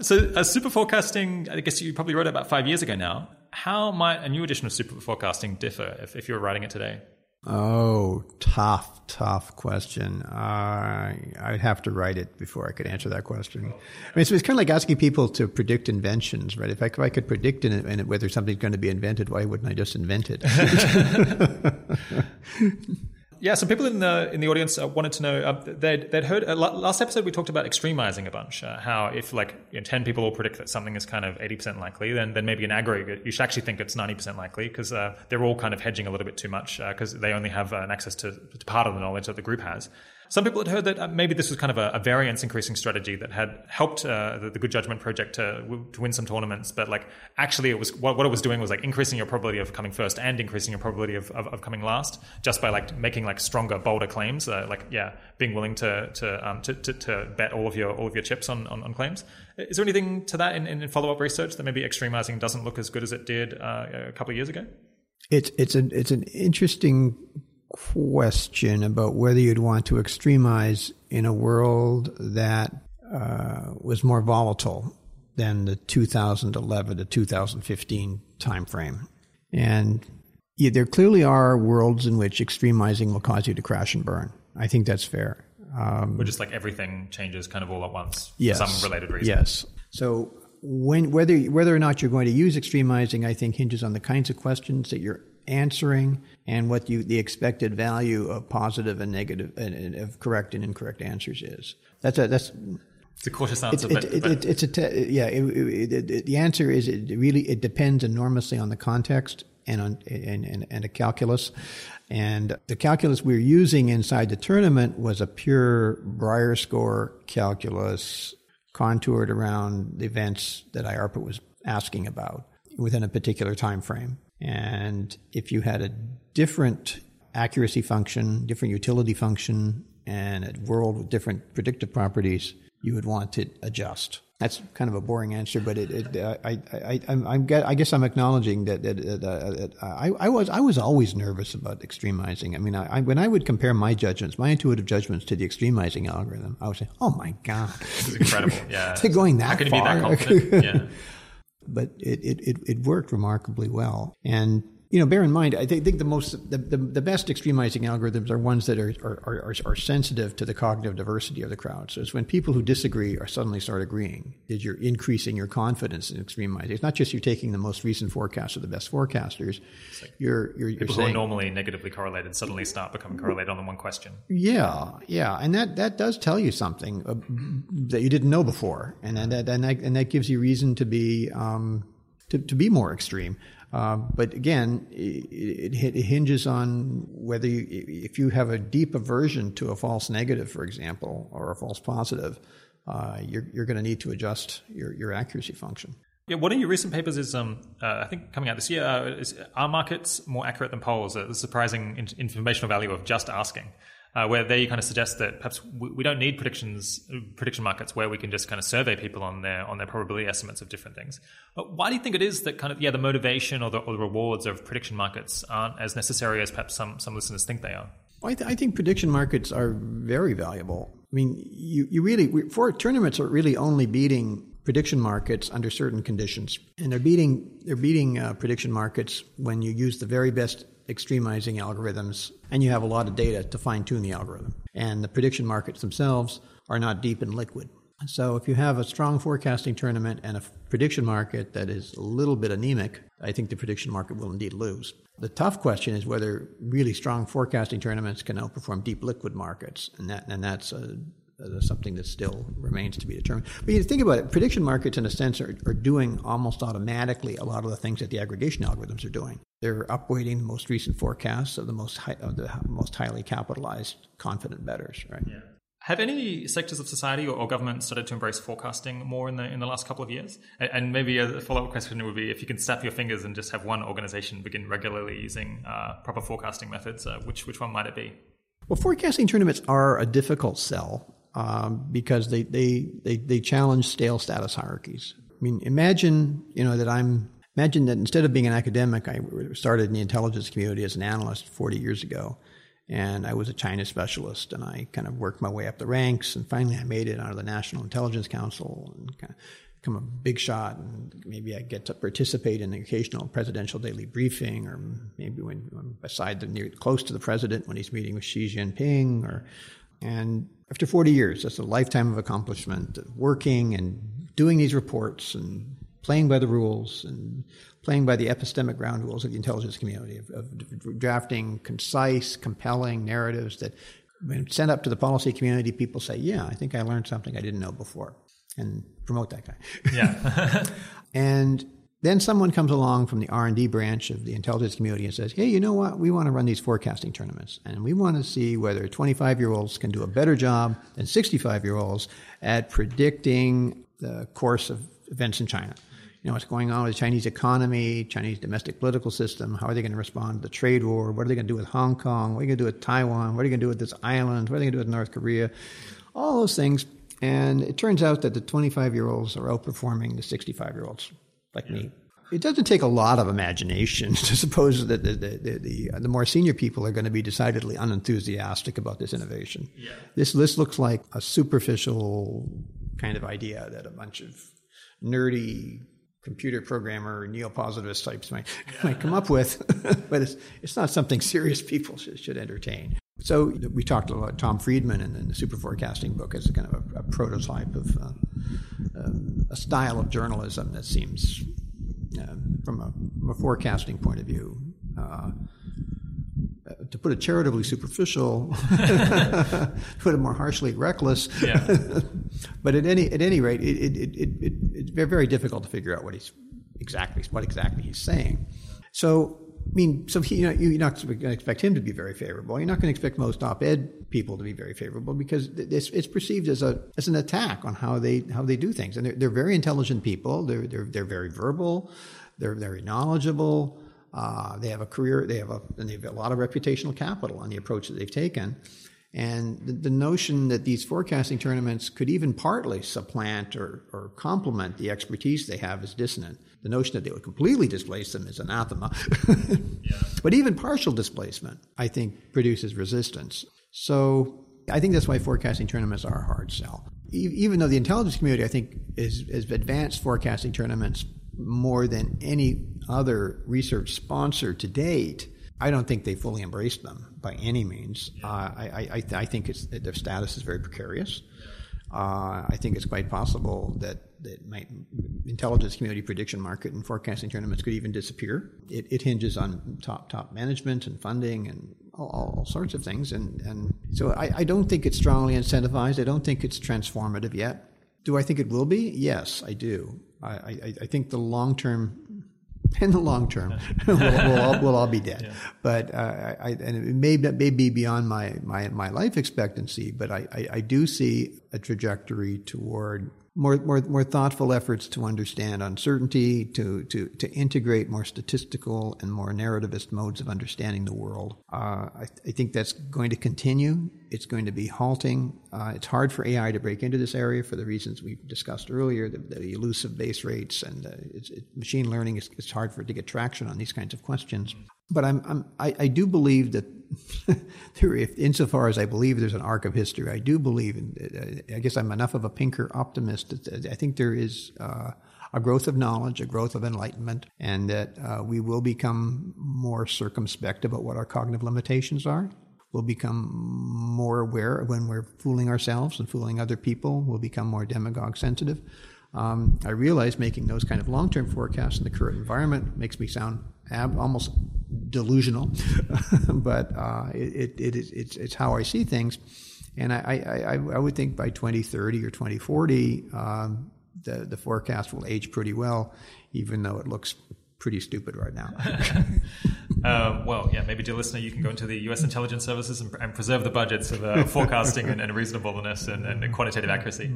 So, uh, Superforecasting, I guess you probably wrote it about five years ago now. How might a new edition of Superforecasting differ if, if you were writing it today? Oh, tough, tough question. Uh, I'd have to write it before I could answer that question. I mean, it's, it's kind of like asking people to predict inventions, right? If I, if I could predict in in it whether something's going to be invented, why wouldn't I just invent it? [LAUGHS] [LAUGHS] yeah, some people in the in the audience uh, wanted to know uh, they'd they'd heard uh, last episode we talked about extremizing a bunch. Uh, how if like you know, ten people all predict that something is kind of eighty percent likely, then then maybe in aggregate you should actually think it's ninety percent likely because uh, they're all kind of hedging a little bit too much because uh, they only have an access to, to, part of the knowledge that the group has. Some people had heard that uh, maybe this was kind of a, a variance increasing strategy that had helped uh, the, the, Good Judgment Project to, to win some tournaments, but like actually it was what, what, it was doing was like increasing your probability of coming first and increasing your probability of, of, of coming last just by like making like stronger, bolder claims. Uh, like yeah, being willing to to, um, to, to, to bet all of your all of your chips on, on, on claims. Is there anything to that in, in follow up research that maybe extremizing doesn't look as good as it did uh, a couple of years ago? It's it's an it's an interesting question about whether you'd want to extremize in a world that uh, was more volatile than the 2011 to 2015 timeframe. And yeah, there clearly are worlds in which extremizing will cause you to crash and burn. I think that's fair. Um, or just like everything changes kind of all at once yes, for some related reason. Yes. So when whether whether or not you're going to use extremizing, I think hinges on the kinds of questions that you're answering and what you the expected value of positive and negative and, of correct and incorrect answers is. That's a that's it's a cautious answer, it, but, it, but. it's a te- yeah. the answer is it really it depends enormously on the context and on and, and, and a calculus. And the calculus we are using inside the tournament was a pure Brier score calculus contoured around the events that IARPA was asking about within a particular time frame. And if you had a different accuracy function, different utility function, and a world with different predictive properties, you would want to adjust. That's kind of a boring answer, but it, it uh, I, I, I, I, guess I'm acknowledging that, that, that uh, I, I, was, I was always nervous about extremizing. I mean, I, when I would compare my judgments, my intuitive judgments to the extremizing algorithm, I would say, "Oh my god, this is incredible!" [LAUGHS] Yeah, to going that How can far. you be that confident? [LAUGHS] yeah but it, it, it, worked remarkably well. And you know, bear in mind, I think, the most the, the, the, best extremizing algorithms are ones that are, are, are, are, sensitive to the cognitive diversity of the crowd. So it's when people who disagree are suddenly start agreeing that you're increasing your confidence in extremizing. It's not just you're taking the most recent forecast of the best forecasters. Like you're, you're, you're people saying, who are normally negatively correlated suddenly start becoming correlated on the one question. Yeah, yeah, and that, that does tell you something uh, that you didn't know before, and, and that and that, and that gives you reason to be um, to, to be more extreme. Uh, but again, it, it, it, hinges on whether you, if you have a deep aversion to a false negative, for example, or a false positive, uh, you're, you're going to need to adjust your, your accuracy function. Yeah, one of your recent papers is, um, uh, I think, coming out this year. Uh, is, are markets more accurate than polls? The surprising in- informational value of just asking uh, where there you kind of suggest that perhaps we, we, don't need predictions, prediction markets where we can just kind of survey people on their on their probability estimates of different things. But why do you think it is that kind of yeah the motivation or the, or the rewards of prediction markets aren't as necessary as perhaps some some listeners think they are? I, th- I, think prediction markets are very valuable. I mean, you, you really, for tournaments are really only beating prediction markets under certain conditions. And they're beating, they're beating uh, prediction markets when you use the very best extremizing algorithms, and you have a lot of data to fine tune the algorithm. And the prediction markets themselves are not deep and liquid. So if you have a strong forecasting tournament and a prediction market that is a little bit anemic, I think the prediction market will indeed lose. The tough question is whether really strong forecasting tournaments can outperform deep liquid markets, and that and that's a uh, something that still remains to be determined. But you think about it, prediction markets, in a sense, are, are doing almost automatically a lot of the things that the aggregation algorithms are doing. They're upweighting the most recent forecasts of the most high, of the most highly capitalized, confident bettors. Right. Yeah. Have any sectors of society or, or, government started to embrace forecasting more in the in the last couple of years? And, and maybe a follow up question would be if you can snap your fingers and just have one organization begin regularly using uh, proper forecasting methods, uh, which which one might it be? Well, forecasting tournaments are a difficult sell um, because they, they, they, they challenge stale status hierarchies. I mean, imagine, you know, that I'm, imagine that instead of being an academic, I started in the intelligence community as an analyst 40 years ago. And I was a China specialist, and I kind of worked my way up the ranks, and finally I made it out of the National Intelligence Council and kind of become a big shot, and maybe I get to participate in the occasional presidential daily briefing, or maybe when I'm beside the near close to the president when he's meeting with Xi Jinping, or and after 40 years, that's a lifetime of accomplishment, of working and doing these reports and playing by the rules and playing by the epistemic ground rules of the intelligence community, of, of drafting concise, compelling narratives that, when sent up to the policy community, people say, Yeah, I think I learned something I didn't know before, and promote that guy. Yeah. [LAUGHS] and Then someone comes along from the R&D branch of the intelligence community and says, "Hey, you know what? We want to run these forecasting tournaments, and we want to see whether 25-year-olds can do a better job than 65-year-olds at predicting the course of events in China. You know what's going on with the Chinese economy, Chinese domestic political system. How are they going to respond to the trade war? What are they going to do with Hong Kong? What are they going to do with Taiwan? What are they going to do with this island? What are they going to do with North Korea? All those things." And it turns out that the 25 year olds are outperforming the 65 year olds like yeah. me. It doesn't take a lot of imagination [LAUGHS] to suppose that the, the, the, the, more senior people are going to be decidedly unenthusiastic about this innovation. Yeah. This, this looks like a superficial kind of idea that a bunch of nerdy computer programmer neo-positivist types might, yeah. [LAUGHS] might come up with, [LAUGHS] but it's, it's not something serious people should, should entertain. So we talked a about Tom Friedman in, the Superforecasting book as a kind of a, a prototype of uh, um, a style of journalism that seems, uh, from, a, from, a, forecasting point of view, uh, to put it charitably superficial, to [LAUGHS] put it more harshly reckless. Yeah. [LAUGHS] but at any at any rate, it, it, it, it, it's very difficult to figure out what he's exactly what exactly he's saying. So I mean, so he, you know, you're not going to expect him to be very favorable. You're not going to expect most op-ed people to be very favorable because it's, it's perceived as a as an attack on how they how they do things. And they're, they're very intelligent people. They're they're they're very verbal. They're very knowledgeable. Uh, they have a career. They have a and they have a lot of reputational capital on the approach that they've taken. And the, the, notion that these forecasting tournaments could even partly supplant or, or complement the expertise they have is dissonant. The notion that they would completely displace them is anathema. yeah. [LAUGHS] But even partial displacement, I think, produces resistance. So I think that's why forecasting tournaments are a hard sell. Even though the intelligence community, I think, is, is advanced forecasting tournaments more than any other research sponsor to date, I don't think they fully embraced them by any means. Yeah. Uh, I, I, I, think it's, their status is very precarious. Uh, I think it's quite possible that that might, intelligence community prediction market and forecasting tournaments could even disappear. It, it hinges on top top management and funding and all, all sorts of things. And and so I, I don't think it's strongly incentivized. I don't think it's transformative yet. Do I think it will be? Yes, I do. I, I, I think the long term [LAUGHS] in the long term, [LAUGHS] [LAUGHS] we'll, we'll, all, we'll all be dead. Yeah. But uh, I, and it may, may be beyond my, my, my life expectancy, but I, I, I do see a trajectory toward more, more, more thoughtful efforts to understand uncertainty, to, to, to integrate more statistical and more narrativist modes of understanding the world. Uh, I, I, think that's going to continue. It's going to be halting. Uh, it's hard for AI to break into this area for the reasons we discussed earlier, the, the elusive base rates and uh, it, machine learning is it's hard for it to get traction on these kinds of questions. But I'm, I'm I, I do believe that [LAUGHS] there, if, insofar as I believe there's an arc of history, I do believe, uh, I guess I'm enough of a Pinker optimist. I think there is uh, a growth of knowledge, a growth of enlightenment, and that uh, we will become more circumspect about what our cognitive limitations are. We'll become more aware when we're fooling ourselves and fooling other people. We'll become more demagogue sensitive. Um, I realize making those kind of long term forecasts in the current environment makes me sound ab- almost delusional, [LAUGHS] but uh, it, it, it is, it's, it's how I see things. And I, I, I would think by 2030 or 2040, um, the, the forecast will age pretty well, even though it looks pretty stupid right now. um, [LAUGHS] well, yeah, maybe, dear listener, you can go into the U.S. intelligence services and, and preserve the budgets of uh, forecasting and, and, reasonableness and, and, quantitative accuracy.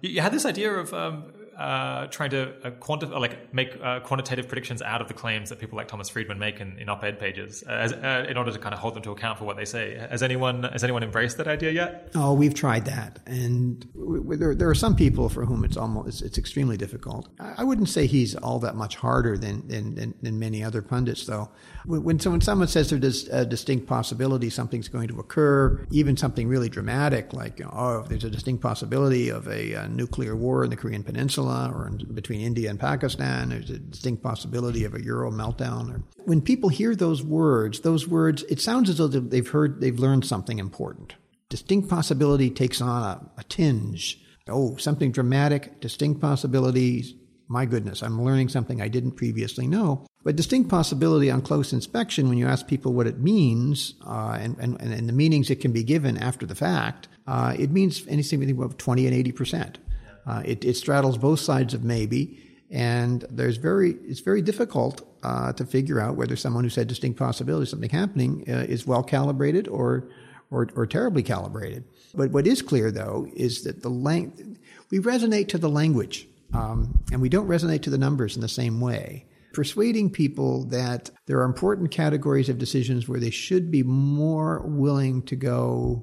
You, you, had this idea of um, uh, trying to uh, quanti- like make uh, quantitative predictions out of the claims that people like Thomas Friedman make in, in op-ed pages, uh, as, uh, in order to kind of hold them to account for what they say. Has anyone has anyone embraced that idea yet? Oh, we've tried that, and w- there, there are some people for whom it's almost it's, it's, extremely difficult. I wouldn't say he's all that much harder than than, than, than many other pundits, though. When, someone, someone says there's a distinct possibility something's going to occur, even something really dramatic like, oh, there's a distinct possibility of a, a nuclear war in the Korean Peninsula or in, between India and Pakistan, there's a distinct possibility of a Euro meltdown. Or, when people hear those words, those words, it sounds as though they've heard, they've learned something important. Distinct possibility takes on a, a tinge. Oh, something dramatic, distinct possibilities. My goodness, I'm learning something I didn't previously know. But distinct possibility on close inspection, when you ask people what it means uh, and, and, and the meanings it can be given after the fact, uh, it means anything between 20 and 80 percent. Uh, it, it, straddles both sides of maybe, And there's very, it's very difficult uh, to figure out whether someone who said distinct possibility something happening uh, is well calibrated or, or, or terribly calibrated. But what is clear, though, is that the length, we resonate to the language, um, and we don't resonate to the numbers in the same way. Persuading people that there are important categories of decisions where they should be more willing to go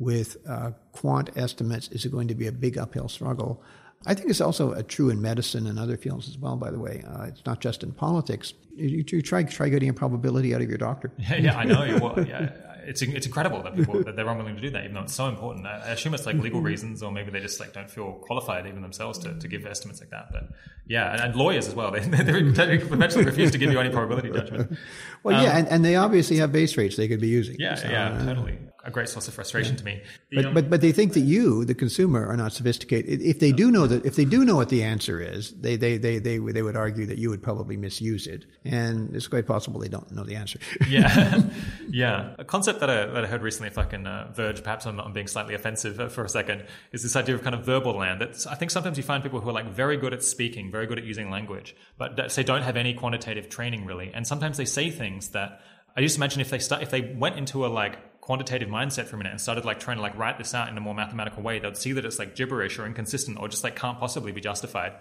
with uh, quant estimates is going to be a big uphill struggle. I think it's also a true in medicine and other fields as well. By the way, uh, it's not just in politics. You, you, try try getting a probability out of your doctor. Yeah, [LAUGHS] yeah I know. Well, yeah, it's it's incredible that people that they're unwilling to do that, even though it's so important. I assume it's like legal reasons, or maybe they just like don't feel qualified even themselves to, to give estimates like that. But yeah, and, and lawyers as well. [LAUGHS] They they eventually refuse to give you any probability judgment. [LAUGHS] Well, um, yeah, and, and they obviously have base rates they could be using. Yeah, so, yeah, uh, totally a great source of frustration to me. but, um, but but they think that you, the consumer, are not sophisticated. If they do know that, if they do know what the answer is, they they they they, they would argue that you would probably misuse it, and it's quite possible they don't know the answer. [LAUGHS] yeah, [LAUGHS] yeah. A concept that I that I heard recently, if I can uh, verge, perhaps I'm, I'm, being slightly offensive uh, for a second, is this idea of kind of verbal land. That I think sometimes you find people who are like very good at speaking, very good at using language, but that say don't have any quantitative training really, and sometimes they say things that I just imagine if they start if they went into a like quantitative mindset for a minute and started like trying to like write this out in a more mathematical way, they'd see that it's like gibberish or inconsistent or just like can't possibly be justified.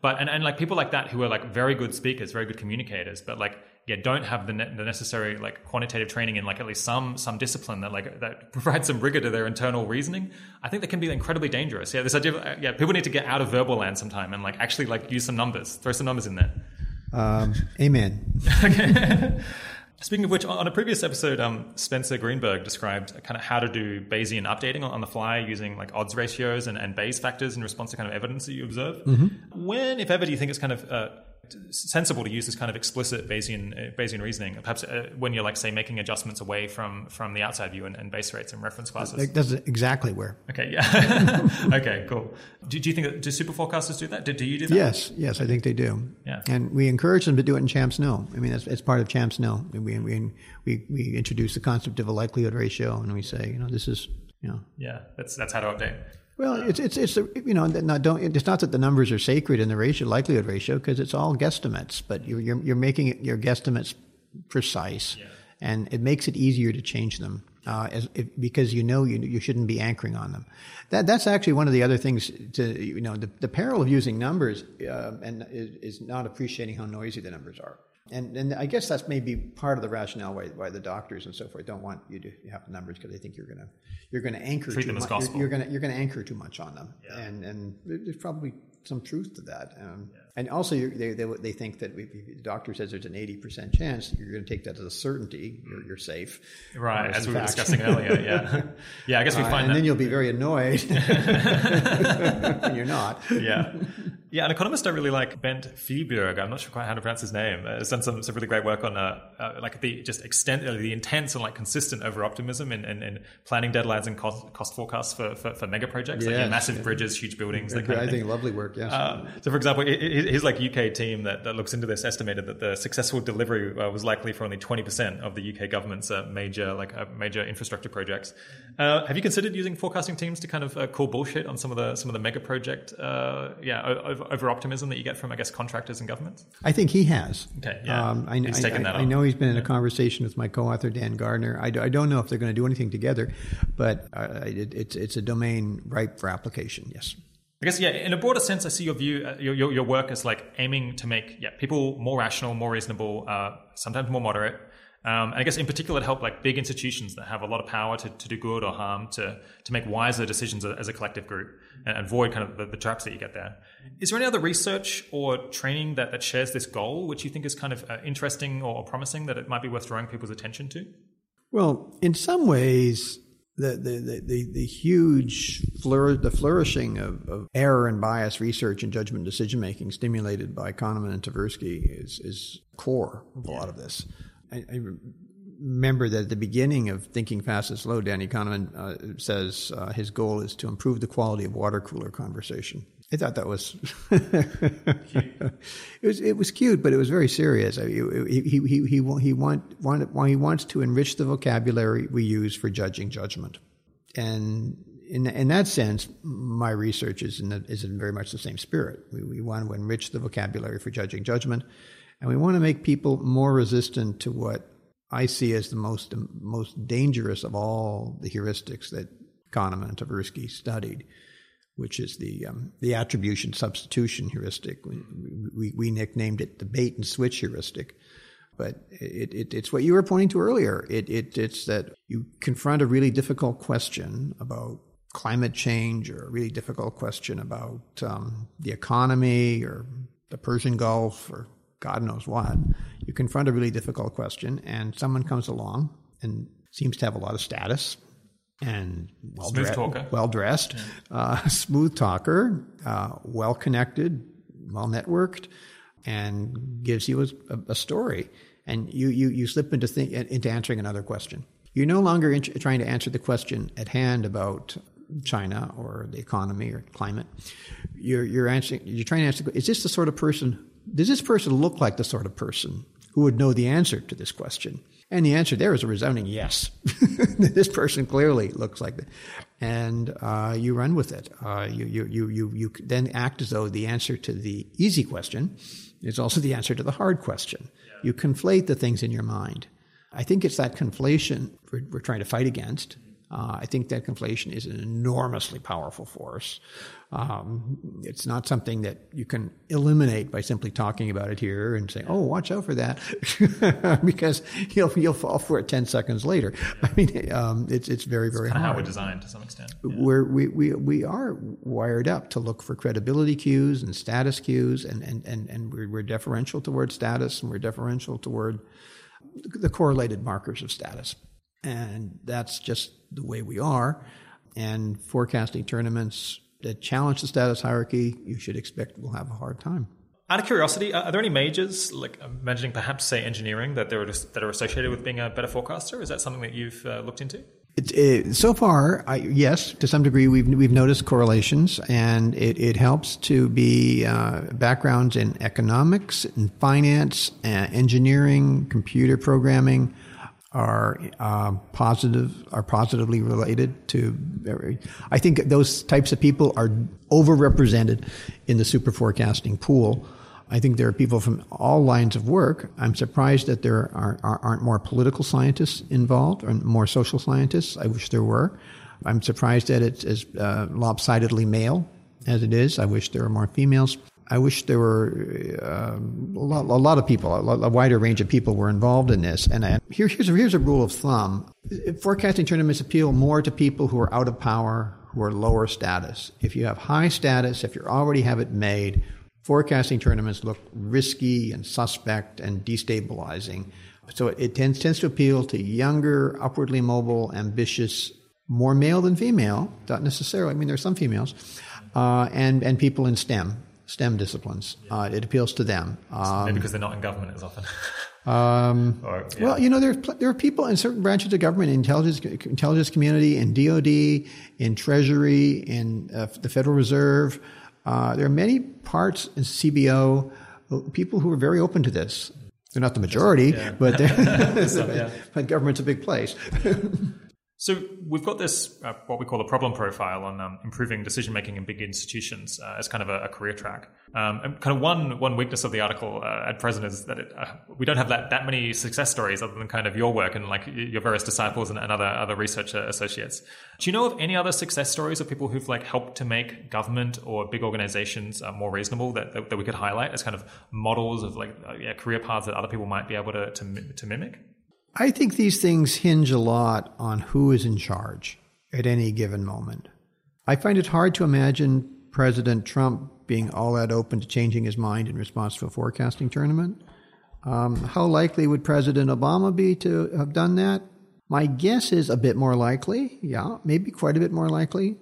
But and, and like people like that who are like very good speakers, very good communicators, but like yeah, don't have the, ne- the necessary like quantitative training in like at least some some discipline that like that [LAUGHS] provides some rigor to their internal reasoning. I think that can be incredibly dangerous. Yeah, this idea of, yeah, people need to get out of verbal land sometime and like actually like use some numbers, throw some numbers in there. Um, amen. [LAUGHS] okay. Speaking of which, on a previous episode, um, Spencer Greenberg described kind of how to do Bayesian updating on the fly using like odds ratios and, and Bayes factors in response to kind of evidence that you observe. Mm-hmm. When, if ever, do you think it's kind of uh, sensible to use this kind of explicit Bayesian uh, Bayesian reasoning, perhaps uh, when you're like say making adjustments away from from the outside view and, and base rates and reference classes. That's exactly where. Okay, yeah. [LAUGHS] okay, cool. Do, do, you think that do superforecasters do that? Do, do you do that? Yes, yes, I think they do. Yeah, and we encourage them to do it in CHAMPS KNOW. I mean, it's, it's part of CHAMPS KNOW. We, we we we introduce the concept of a likelihood ratio, and we say, you know, this is you know. Yeah, that's that's how to update. Well, it's it's it's you know not don't it's not that the numbers are sacred in the ratio likelihood ratio because it's all guesstimates, but you're you're, you're making it, your guesstimates precise, yeah. and it makes it easier to change them uh, as, it, because you know you you shouldn't be anchoring on them. That that's actually one of the other things to you know the, the peril of using numbers uh, and is, is not appreciating how noisy the numbers are. And, and I guess that's maybe part of the rationale why, why the doctors and so forth don't want you to have the numbers because they think you're going to you're to anchor Treat too much. You're, you're to you're to anchor too much on them, yeah. and and there's probably some truth to that. Um, yeah. And also, they, they, they think that if the doctor says there's an 80% chance, you're going to take that as a certainty. You're, you're safe. Right, as we were discussing earlier. Yeah. [LAUGHS] Yeah, I guess we uh, find And that. then you'll be very annoyed [LAUGHS] when you're not. Yeah. Yeah, an economist I really like, Bent Flyvbjerg. I'm not sure quite how to pronounce his name. Uh, has done some, some really great work on uh, uh, like the just extent, uh, the intense and like consistent over optimism in, in, in, planning deadlines and cost, cost forecasts for, for, for mega projects, yes, like massive yeah. bridges, huge buildings. That kind I of think lovely work. yeah Uh, so, for example, his like UK team that, that looks into this estimated that the successful delivery uh, was likely for only 20% of the UK government's major like major infrastructure projects. have you considered using forecasting teams to kind of call bullshit on some of the some of the mega project yeah over, over optimism that you get from, I guess, contractors and governments? I think he has. Okay, yeah. Um, I, he's I, taken I, that I, know he's been in a conversation with my co-author Dan Gardner. I, I don't know if they're going to do anything together, but uh, it, it's it's a domain ripe for application. Yes. I guess yeah. In a broader sense, I see your view, uh, your, your, work as like aiming to make yeah people more rational, more reasonable, uh, sometimes more moderate, um, and I guess in particular, to help like big institutions that have a lot of power to, to do good or harm to to make wiser decisions as a collective group and avoid kind of the, the traps that you get there. Is there any other research or training that, that shares this goal, which you think is kind of uh, interesting or promising that it might be worth drawing people's attention to? Well, in some ways, the the the, the, huge flour- the flourishing of, of, error and bias research and judgment decision making stimulated by Kahneman and Tversky is is core of a lot of this. I, I, remember that at the beginning of Thinking Fast and Slow, Danny Kahneman uh, says uh, his goal is to improve the quality of water cooler conversation. I thought that was [LAUGHS] it was it was cute, but it was very serious. He he he he, he, he want, wanted, he wants to enrich the vocabulary we use for judging judgment, and in in that sense, my research is in, the, is in very much the same spirit. We, we want to enrich the vocabulary for judging judgment, and we want to make people more resistant to what I see as the most most dangerous of all the heuristics that Kahneman and Tversky studied, which is the um, the attribution substitution heuristic. We, we, we, nicknamed it the bait and switch heuristic. But it, it, it's what you were pointing to earlier. It, it it's that you confront a really difficult question about climate change or a really difficult question about um, the economy or the Persian Gulf or God knows what. You confront a really difficult question, and someone comes along and seems to have a lot of status and well smooth talker, well dressed, yeah. uh, smooth talker, uh, well connected, well networked, and gives you a, a, story, and you you you slip into think, into answering another question. You're no longer in, trying to answer the question at hand about China or the economy or climate. You're you're answering. You're trying to answer. Is this the sort of person? Does this person look like the sort of person who would know the answer to this question? And the answer there is a resounding yes. [LAUGHS] this person clearly looks like that. And uh, you run with it. Uh, you, you, you, you, you then act as though the answer to the easy question is also the answer to the hard question. Yeah. You conflate the things in your mind. I think it's that conflation we're, we're trying to fight against. Uh, I think that conflation is an enormously powerful force. Um, it's not something that you can eliminate by simply talking about it here and saying, "Oh, watch out for that," [LAUGHS] because you'll you'll fall for it ten seconds later. [LAUGHS] I mean, um, it's it's very very it's hard. How we're designed to some extent. Yeah. We're, we we we are wired up to look for credibility cues and status cues, and and and and we're, we're deferential toward status, and we're deferential toward the correlated markers of status. And that's just the way we are. And forecasting tournaments that challenge the status hierarchy, you should expect we'll have a hard time. Out of curiosity, are there any majors, like imagining perhaps say engineering, that are that are associated with being a better forecaster? Is that something that you've uh, looked into? It, it, so far, I, yes, to some degree, we've we've noticed correlations, and it, it helps to be uh, backgrounds in economics, in finance, uh, engineering, computer programming, are uh, positive are positively related to. I think those types of people are overrepresented in the superforecasting pool. I think there are people from all lines of work. I'm surprised that there are, not more political scientists involved or more social scientists. I wish there were. I'm surprised that it's as uh, lopsidedly male as it is. I wish there were more females. I wish there were uh, a, lot, a, lot, of people, a, a, wider range of people were involved in this. And here, here's, a, here's a rule of thumb. Forecasting tournaments appeal more to people who are out of power, who are lower status. If you have high status, if you already have it made, forecasting tournaments look risky and suspect and destabilizing. So it, it tends, tends to appeal to younger, upwardly mobile, ambitious, more male than female, not necessarily. I mean, there are some females, uh, and, and people in STEM STEM disciplines. Uh, it appeals to them. Um, Maybe because they're not in government as often. [LAUGHS] Um, [LAUGHS] or, yeah. Well, you know, there there are people in certain branches of government, intelligence intelligence community, in DoD, in Treasury, in uh, the Federal Reserve. Uh, there are many parts in CBO people who are very open to this. They're not the majority, yeah. but, [LAUGHS] yeah. but government's a big place. So we've got this uh, what we call a problem profile on um, improving decision making in big institutions uh, as kind of a, a career track. Um, and kind of one one weakness of the article uh, at present is that it, uh, we don't have that, that many success stories other than kind of your work and like your various disciples and, and other other research associates. Do you know of any other success stories of people who've like helped to make government or big organizations uh, more reasonable that, that, that we could highlight as kind of models of like uh, yeah, career paths that other people might be able to to, to mimic? I think these things hinge a lot on who is in charge at any given moment. I find it hard to imagine President Trump being all that open to changing his mind in response to a forecasting tournament. Um, how likely would President Obama be to have done that? My guess is a bit more likely. Yeah, maybe quite a bit more likely.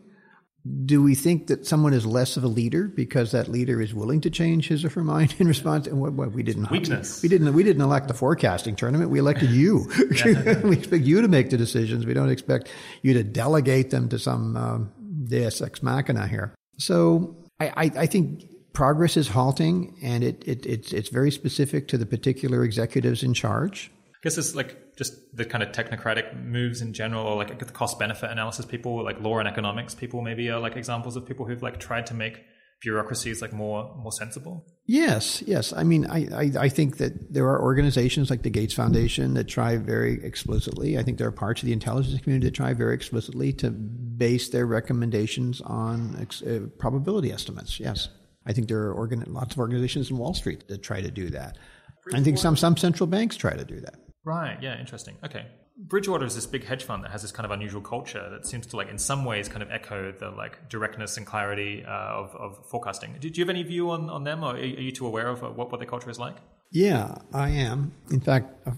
Do we think that someone is less of a leader because that leader is willing to change his or her mind in response? And what, what we didn't weakness. We, didn't we didn't elect the forecasting tournament. We elected you. [LAUGHS] [LAUGHS] we expect you to make the decisions. We don't expect you to delegate them to some um, Deus ex machina here. So I, I, I think progress is halting, and it, it it's it's very specific to the particular executives in charge. I guess it's like just the kind of technocratic moves in general, or like the cost benefit analysis people, like law and economics people, maybe are like examples of people who've like tried to make bureaucracies like more more sensible. Yes, yes. I mean, I, I, I think that there are organizations like the Gates Foundation that try very explicitly. I think there are parts of the intelligence community that try very explicitly to base their recommendations on ex- uh, probability estimates. Yes. I think there are organ- lots of organizations in Wall Street that try to do that. I think some, some central banks try to do that. Right. Yeah. Interesting. Okay. Bridgewater is this big hedge fund that has this kind of unusual culture that seems to like in some ways kind of echo the like directness and clarity uh, of, of forecasting. Do, do, you have any view on, on them, or are you too aware of what, what their culture is like? Yeah, I am. In fact, a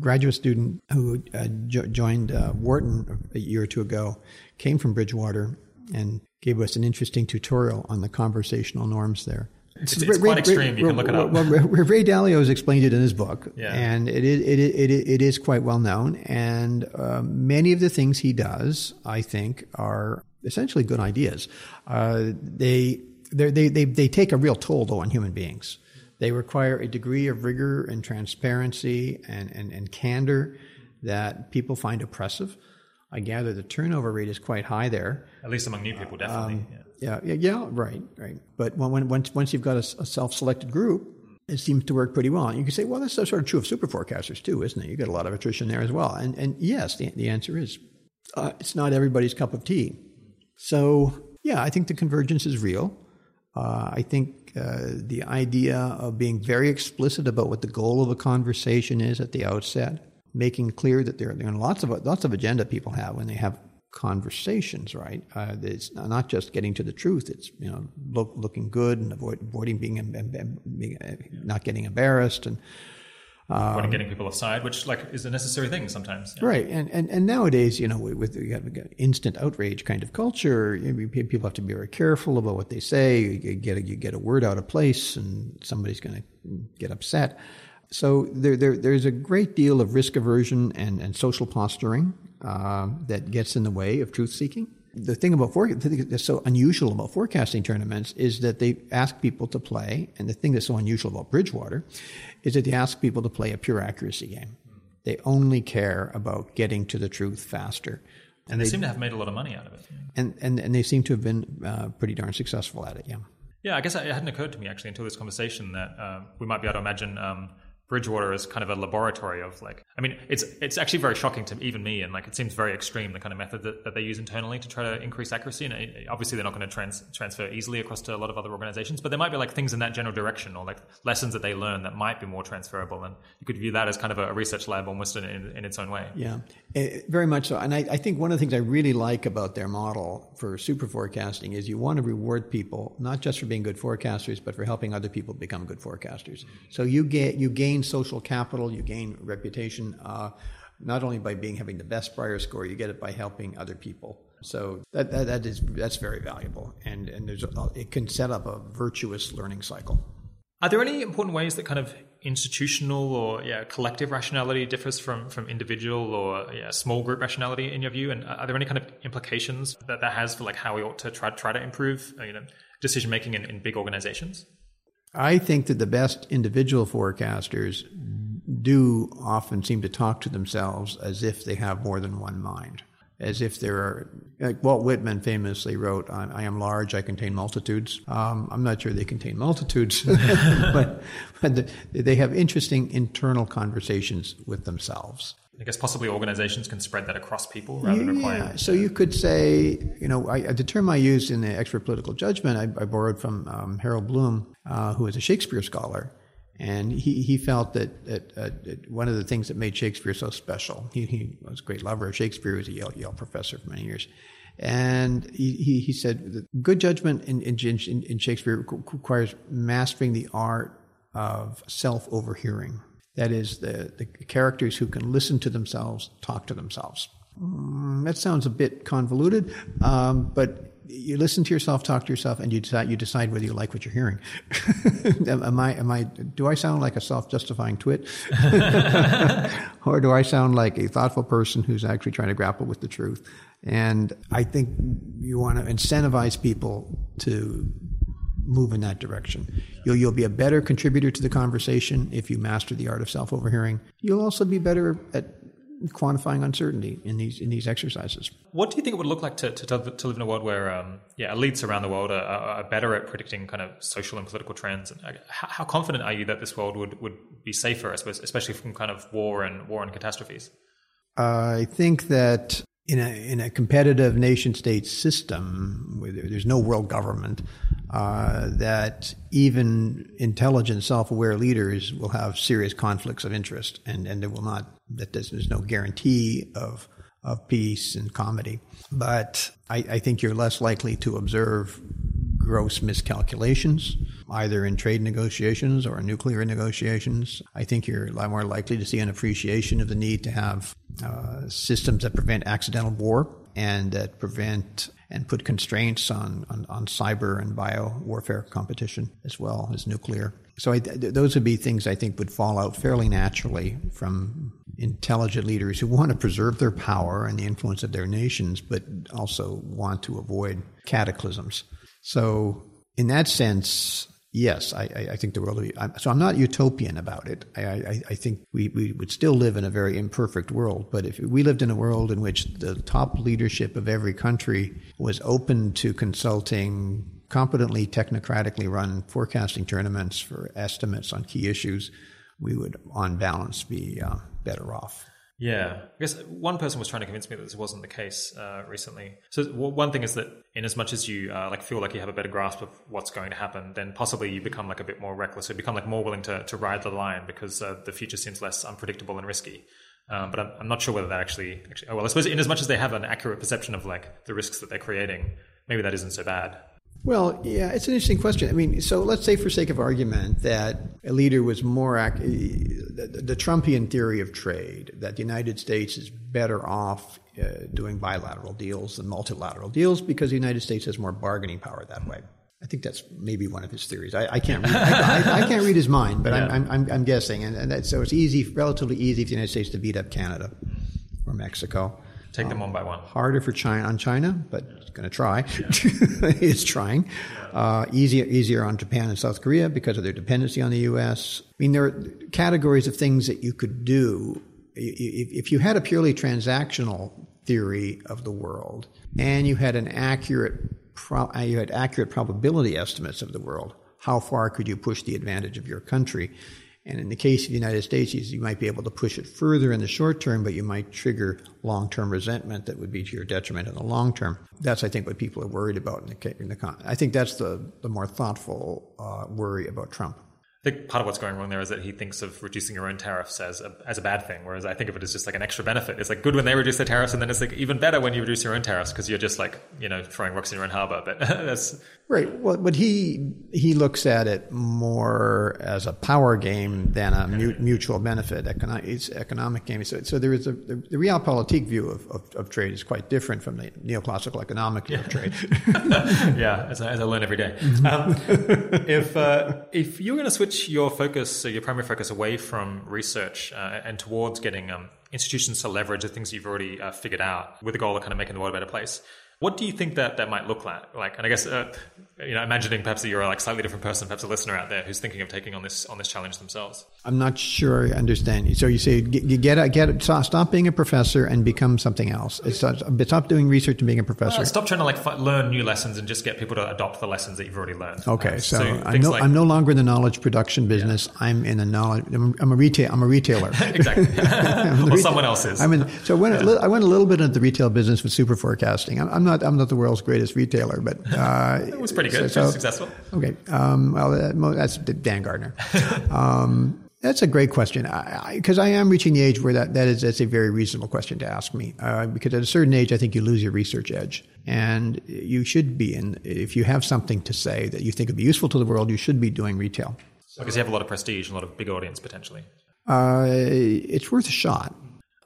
graduate student who uh, jo- joined uh, Wharton a year or two ago came from Bridgewater and gave us an interesting tutorial on the conversational norms there. It's, it's quite extreme. you can look it up. Well, Ray Dalio has explained it in his book, yeah. and it, it, it, it, is quite well known. And uh, many of the things he does, I think, are essentially good ideas. Uh, they, they, they, they take a real toll, though, on human beings. They require a degree of rigor and transparency and, and, and candor that people find oppressive. I gather the turnover rate is quite high there. At least among new people, definitely. Um, yeah. yeah, yeah, right, right. But when, when once once you've got a, a self-selected group, it seems to work pretty well. And you can say, well, that's sort of true of superforecasters too, isn't it? You get a lot of attrition there as well. And and yes, the the answer is, uh, it's not everybody's cup of tea. So yeah, I think the convergence is real. Uh, I think uh, the idea of being very explicit about what the goal of a conversation is at the outset making clear that there, there are lots of lots of agenda people have when they have conversations, right? Uh, it's not just getting to the truth. It's you know look, looking good and avoid, avoiding being, being uh, not getting embarrassed and um, getting people aside, which like is a necessary thing sometimes. Yeah. Right, and, and and nowadays, you know, with you have instant outrage kind of culture, people have to be very careful about what they say. You get a, you get a word out of place, and somebody's going to get upset. So there, there, there's a great deal of risk aversion and, and social posturing uh, that gets in the way of truth seeking. The thing about the thing that's so unusual about forecasting tournaments is that they ask people to play, and the thing that's so unusual about Bridgewater is that they ask people to play a pure accuracy game. They only care about getting to the truth faster. And, and they, they, seem to have made a lot of money out of it. And, and, and they seem to have been uh, pretty darn successful at it, yeah. Yeah, I guess it hadn't occurred to me actually until this conversation that uh, we might be able to imagine um, Bridgewater is kind of a laboratory of like, I mean, it's it's actually very shocking to even me, and like it seems very extreme the kind of method that, that they use internally to try to increase accuracy. And it, obviously, they're not going to trans, transfer easily across to a lot of other organizations, but there might be like things in that general direction or like lessons that they learn that might be more transferable. And you could view that as kind of a research lab almost in, in, in its own way. Yeah, it, eh, very much so. And I, I think one of the things I really like about their model for superforecasting is you want to reward people not just for being good forecasters, but for helping other people become good forecasters. So you get you gain social capital you gain reputation. Uh, not only by being having the best Brier score, you get it by helping other people. So that, that, that is that's very valuable, and and there's a, it can set up a virtuous learning cycle. Are there any important ways that kind of institutional or yeah, collective rationality differs from from individual or yeah, small group rationality in your view? And are there any kind of implications that that has for like how we ought to try try to improve you know decision making in, in big organizations? I think that the best individual forecasters do often seem to talk to themselves as if they have more than one mind, as if there are, like Walt Whitman famously wrote, I am large, I contain multitudes. Um, I'm not sure they contain multitudes, [LAUGHS] but, but the, they have interesting internal conversations with themselves. I guess possibly organizations can spread that across people rather than requiring. Yeah. So you could say, you know, I, the term I used in the expert political judgment, I, I borrowed from um, Harold Bloom, uh, who is a Shakespeare scholar. And he, he felt that, that, uh, that, one of the things that made Shakespeare so special, he, he was a great lover of Shakespeare, he was a Yale, Yale professor for many years. And he, he, he said that good judgment in, in, in Shakespeare requires mastering the art of self overhearing. That is, the, the characters who can listen to themselves talk to themselves. Mm, that sounds a bit convoluted, um, but you listen to yourself, talk to yourself, and you decide you decide whether you like what you're hearing. [LAUGHS] am I am I do I sound like a self-justifying twit, [LAUGHS] or do I sound like a thoughtful person who's actually trying to grapple with the truth? And I think you want to incentivize people to move in that direction. You'll, you'll be a better contributor to the conversation if you master the art of self overhearing. You'll also be better at quantifying uncertainty in these in these exercises. What do you think it would look like to, to, to live in a world where um, yeah elites around the world are, are, better at predicting kind of social and political trends? And uh, how, how, confident are you that this world would, would be safer, I suppose, especially from kind of war and war and catastrophes? I think that in a in a competitive nation state system where there's no world government, uh, that even intelligent, self aware leaders will have serious conflicts of interest, and and there will not that there's, no guarantee of of peace and comedy. But I, I think you're less likely to observe gross miscalculations, either in trade negotiations or nuclear negotiations. I think you're a lot more likely to see an appreciation of the need to have uh, systems that prevent accidental war and that prevent and put constraints on, on, on cyber and bio warfare competition as well as nuclear. So I, th- those would be things I think would fall out fairly naturally from intelligent leaders who want to preserve their power and the influence of their nations, but also want to avoid cataclysms. So in that sense, yes, I, I, think the world be. so I'm not utopian about it. I, I, I, think we, we would still live in a very imperfect world. But if we lived in a world in which the top leadership of every country was open to consulting competently, technocratically run forecasting tournaments for estimates on key issues, we would, on balance, be uh, better off. Yeah, I guess one person was trying to convince me that this wasn't the case uh, recently. So one thing is that, in as much as you uh, like feel like you have a better grasp of what's going to happen, then possibly you become like a bit more reckless. You become like more willing to, to ride the line because uh, the future seems less unpredictable and risky. Um, but I'm, I'm, not sure whether that actually, actually. Oh well, I suppose in as much as they have an accurate perception of like the risks that they're creating, maybe that isn't so bad. Well, yeah, it's an interesting question. I mean, so let's say, for sake of argument, that a leader was more ac- the, the, Trumpian theory of trade that the United States is better off uh, doing bilateral deals than multilateral deals because the United States has more bargaining power that way. I think that's maybe one of his theories. I, I can't read, I, I, I, can't read his mind, but yeah. I'm, I'm, I'm, guessing, and, and that, so it's easy, relatively easy for the United States to beat up Canada or Mexico. Take them um, one by one. Harder for China on China, but it's going to try. Yeah. [LAUGHS] it's trying. Uh, easier easier on Japan and South Korea because of their dependency on the U.S. I mean, there are categories of things that you could do if you had a purely transactional theory of the world and you had an accurate pro- you had accurate probability estimates of the world. How far could you push the advantage of your country? And in the case of the United States, you might be able to push it further in the short term, but you might trigger long term resentment that would be to your detriment in the long term. That's, I think, what people are worried about in the, in the I think that's the, the more thoughtful uh, worry about Trump. I think part of what's going wrong there is that he thinks of reducing your own tariffs as a, as a bad thing, whereas I think of it as just like an extra benefit. It's like good when they reduce their tariffs, and then it's like even better when you reduce your own tariffs because you're just like you know throwing rocks in your own harbor. But [LAUGHS] that's right. Well, but he he looks at it more as a power game than a mu- mutual benefit. Economic, it's economic game. So, so there is a the, the realpolitik view of, of, of, trade is quite different from the neoclassical economic view yeah. of trade. [LAUGHS] yeah, as I, as I, learn every day. Mm-hmm. Um, if uh, if you're going to switch switch your focus, so your primary focus, away from research uh, and towards getting um, institutions to leverage the things you've already uh, figured out with the goal of kind of making the world a better place. What do you think that that might look like? Like, and I guess uh, you know, imagining perhaps that you're a like slightly different person, perhaps a listener out there who's thinking of taking on this on this challenge themselves. I'm not sure I understand you. So you say you get a, get a, stop being a professor and become something else. Stop, stop doing research and being a professor. Uh, stop trying to like f- learn new lessons and just get people to adopt the lessons that you've already learned. Okay, um, so, so I'm, no, like, I'm, no, longer in the knowledge production business. Yeah. I'm in the knowledge. I'm, I'm, a retail. I'm a retailer. [LAUGHS] exactly. [LAUGHS] well, retail, someone else is. I'm in. So I went, yeah. I went a little bit into the retail business with Superforecasting. I'm, I'm not. I'm not the world's greatest retailer, but [LAUGHS] uh, it was pretty good. So, so successful. Okay. Um, well, that's Dan Gardner. Um, that's a great question. Because I, I, I, am reaching the age where that, that is that's a very reasonable question to ask me uh, because at a certain age I think you lose your research edge. And you should be in if you have something to say that you think would be useful to the world you should be doing retail. Because you have a lot of prestige and a lot of big audience potentially. Uh, it's worth a shot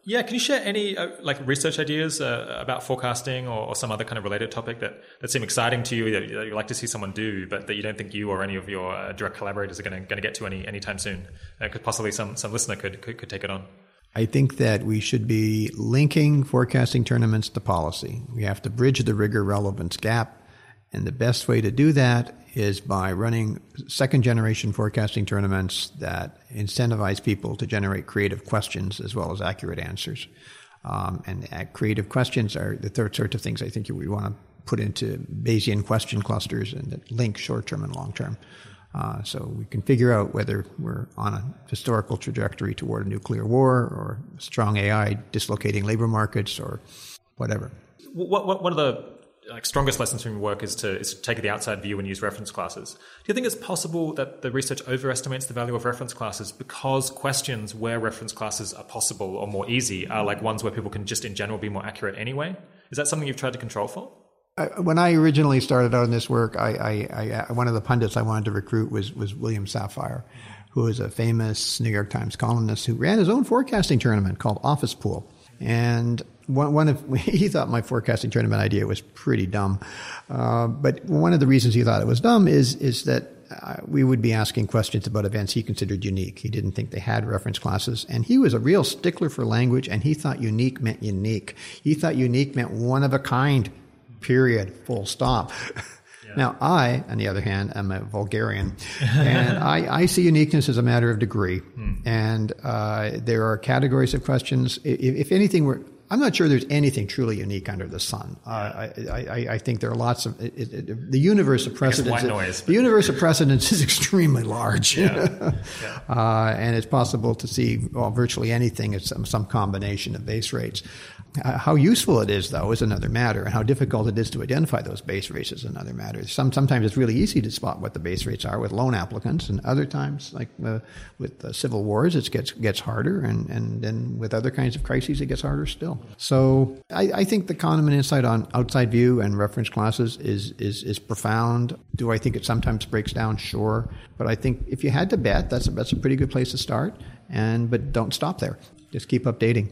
yeah, can you share any uh, like research ideas uh, about forecasting or, or, some other kind of related topic that, that seem exciting to you that, that you'd like to see someone do, but that you don't think you or any of your uh, direct collaborators are going to get to any anytime soon? Because uh, possibly some some listener could, could could take it on. I think that we should be linking forecasting tournaments to policy. We have to bridge the rigor relevance gap And the best way to do that is by running second generation forecasting tournaments that incentivize people to generate creative questions as well as accurate answers. Um, and creative questions are the third sort of things I think we want to put into Bayesian question clusters and that link short term and long term. Uh, so we can figure out whether we're on a historical trajectory toward a nuclear war or strong AI dislocating labor markets or whatever. What, what, one of the like strongest lessons from your work is to, is to take the outside view and use reference classes. Do you think it's possible that the research overestimates the value of reference classes because questions where reference classes are possible or more easy are like ones where people can just in general be more accurate anyway? Is that something you've tried to control for? Uh, when I originally started out in this work, I, I, I, uh, one of the pundits I wanted to recruit was, was William Safire, who is a famous New York Times columnist who ran his own forecasting tournament called Office Pool. And one, one of [LAUGHS] he thought my forecasting tournament idea was pretty dumb, uh, but one of the reasons he thought it was dumb is is that uh, we would be asking questions about events he considered unique. He didn't think they had reference classes, and he was a real stickler for language. And he thought unique meant unique. He thought unique meant one of a kind. Period. Full stop. Now, I, on the other hand, am a vulgarian, and [LAUGHS] I, I, see uniqueness as a matter of degree. Hmm. And uh, there are categories of questions. If, if anything, we're I'm not sure there's anything truly unique under the sun. Uh, I, I, I, think there are lots of it, it, the universe of precedents. Noise, the universe of precedents is [LAUGHS] extremely large, yeah. [LAUGHS] yeah. Uh, and it's possible to see well, virtually anything at some, some combination of base rates. Uh, how useful it is, though, is another matter, and how difficult it is to identify those base rates is another matter. Some, sometimes it's really easy to spot what the base rates are with loan applicants, and other times, like uh, with uh, civil wars, it gets gets harder, and, and then with other kinds of crises, it gets harder still. So I, I think the Kahneman insight on outside view and reference classes is, is is profound. Do I think it sometimes breaks down? Sure, but I think if you had to bet, that's a, that's a pretty good place to start. And but don't stop there. Just keep updating.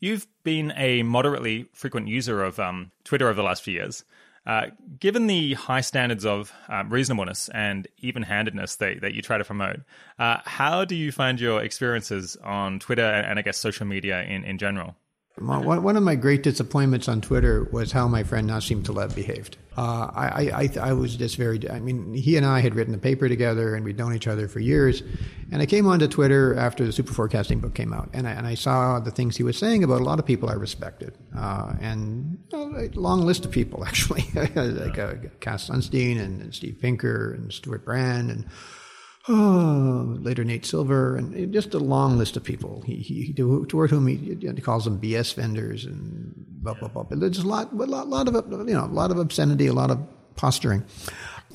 You've been a moderately frequent user of um, Twitter over the last few years. Uh, given the high standards of um, reasonableness and even handedness that, that you try to promote, uh, how do you find your experiences on Twitter and, and I guess social media in, in general? One of my great disappointments on Twitter was how my friend Nassim Taleb behaved. Uh, I, I, I, was just very, I mean, he and I had written a paper together and we'd known each other for years. And I came onto Twitter after the Superforecasting book came out. And I, and I saw the things he was saying about a lot of people I respected. Uh, and a long list of people, [LAUGHS] actually, [LAUGHS] like uh, Cass Sunstein and, and Steve Pinker and Stewart Brand and oh, later Nate Silver, and just a long list of people he, he, toward whom he, he calls them BS vendors and blah blah blah. But there's a lot, a lot, lot of you know, a lot of obscenity, a lot of posturing,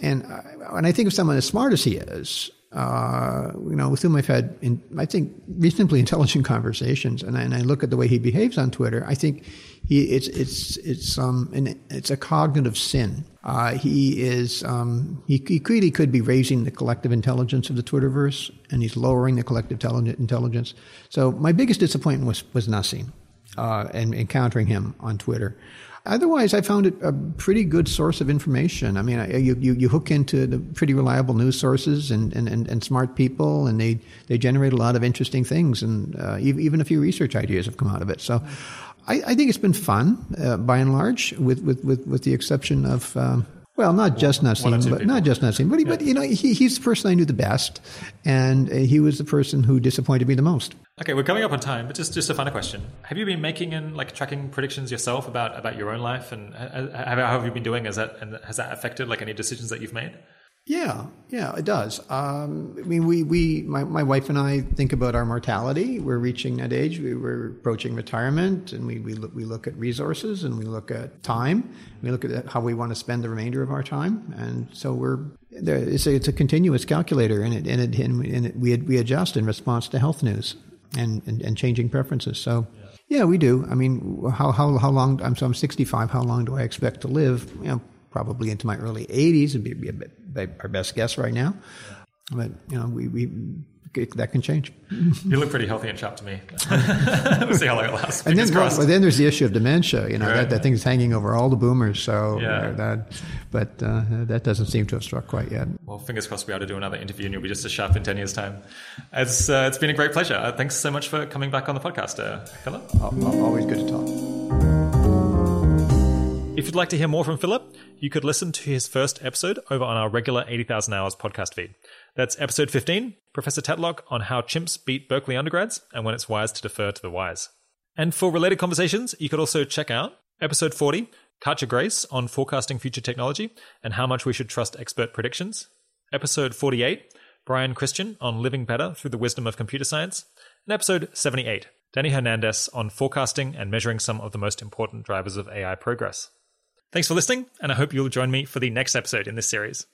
and uh, when I think of someone as smart as he is, uh, you know, with whom I've had, in, I think, reasonably intelligent [LAUGHS] conversations, and I, and I, look at the way he behaves on Twitter, I think he it's it's it's um an, it's a cognitive sin. Uh, he is um, he, he could be raising the collective intelligence of the Twitterverse, and he's lowering the collective intelligence. So my biggest disappointment was was Nassim, uh, and encountering him on Twitter. Otherwise, I found it a pretty good source of information. I mean, you, you, you hook into the pretty reliable news sources and, and, and, and, smart people, and they, they generate a lot of interesting things, and uh, even a few research ideas have come out of it. So I, I think it's been fun, uh, by and large, with, with, with, with the exception of. Um, well, not just Nassim, but not just Nassim, but, he, yeah. but you know, he, he's the person I knew the best, and uh, he was the person who disappointed me the most. Okay, we're coming up on time, but just just a final question: Have you been making and like tracking predictions yourself about about your own life, and how, have you been doing? Has that and has that affected like any decisions that you've made? Yeah, yeah, it does. Um, I mean, we, we my, my wife and I think about our mortality. We're reaching that age. We, are approaching retirement, and we, we, look, we look at resources and we look at time. We look at how we want to spend the remainder of our time. And so we're there, it's, a, it's a continuous calculator, and it, and, it, and it, we, we adjust in response to health news and, and, and changing preferences. So, yeah, we do. I mean, how, how, how long? I'm, so I'm 65. How long do I expect to live? You know, probably into my early 80s would be, be, be our best guess right now. But you know, we, we that can change. You look pretty healthy and sharp to me. we'll [LAUGHS] see how long it lasts. And then, well, then there's the issue of dementia. You know, right. that, that thing's hanging over all the boomers. So yeah. that, but uh, that doesn't seem to have struck quite yet. Well, fingers crossed we'll be able to do another interview and you'll be just as sharp in 10 years' time. It's, uh, it's been a great pleasure. Uh, thanks so much for coming back on the podcast, uh, Philip. Always good to talk. If you'd like to hear more from Philip, you could listen to his first episode over on our regular 80,000 Hours podcast feed. That's episode 15, Professor Tetlock on how chimps beat Berkeley undergrads and when it's wise to defer to the wise. And for related conversations, you could also check out episode 40, Katja Grace on forecasting future technology and how much we should trust expert predictions. Episode 48, Brian Christian on living better through the wisdom of computer science. And episode 78, Danny Hernandez on forecasting and measuring some of the most important drivers of AI progress. Thanks for listening, and I hope you'll join me for the next episode in this series.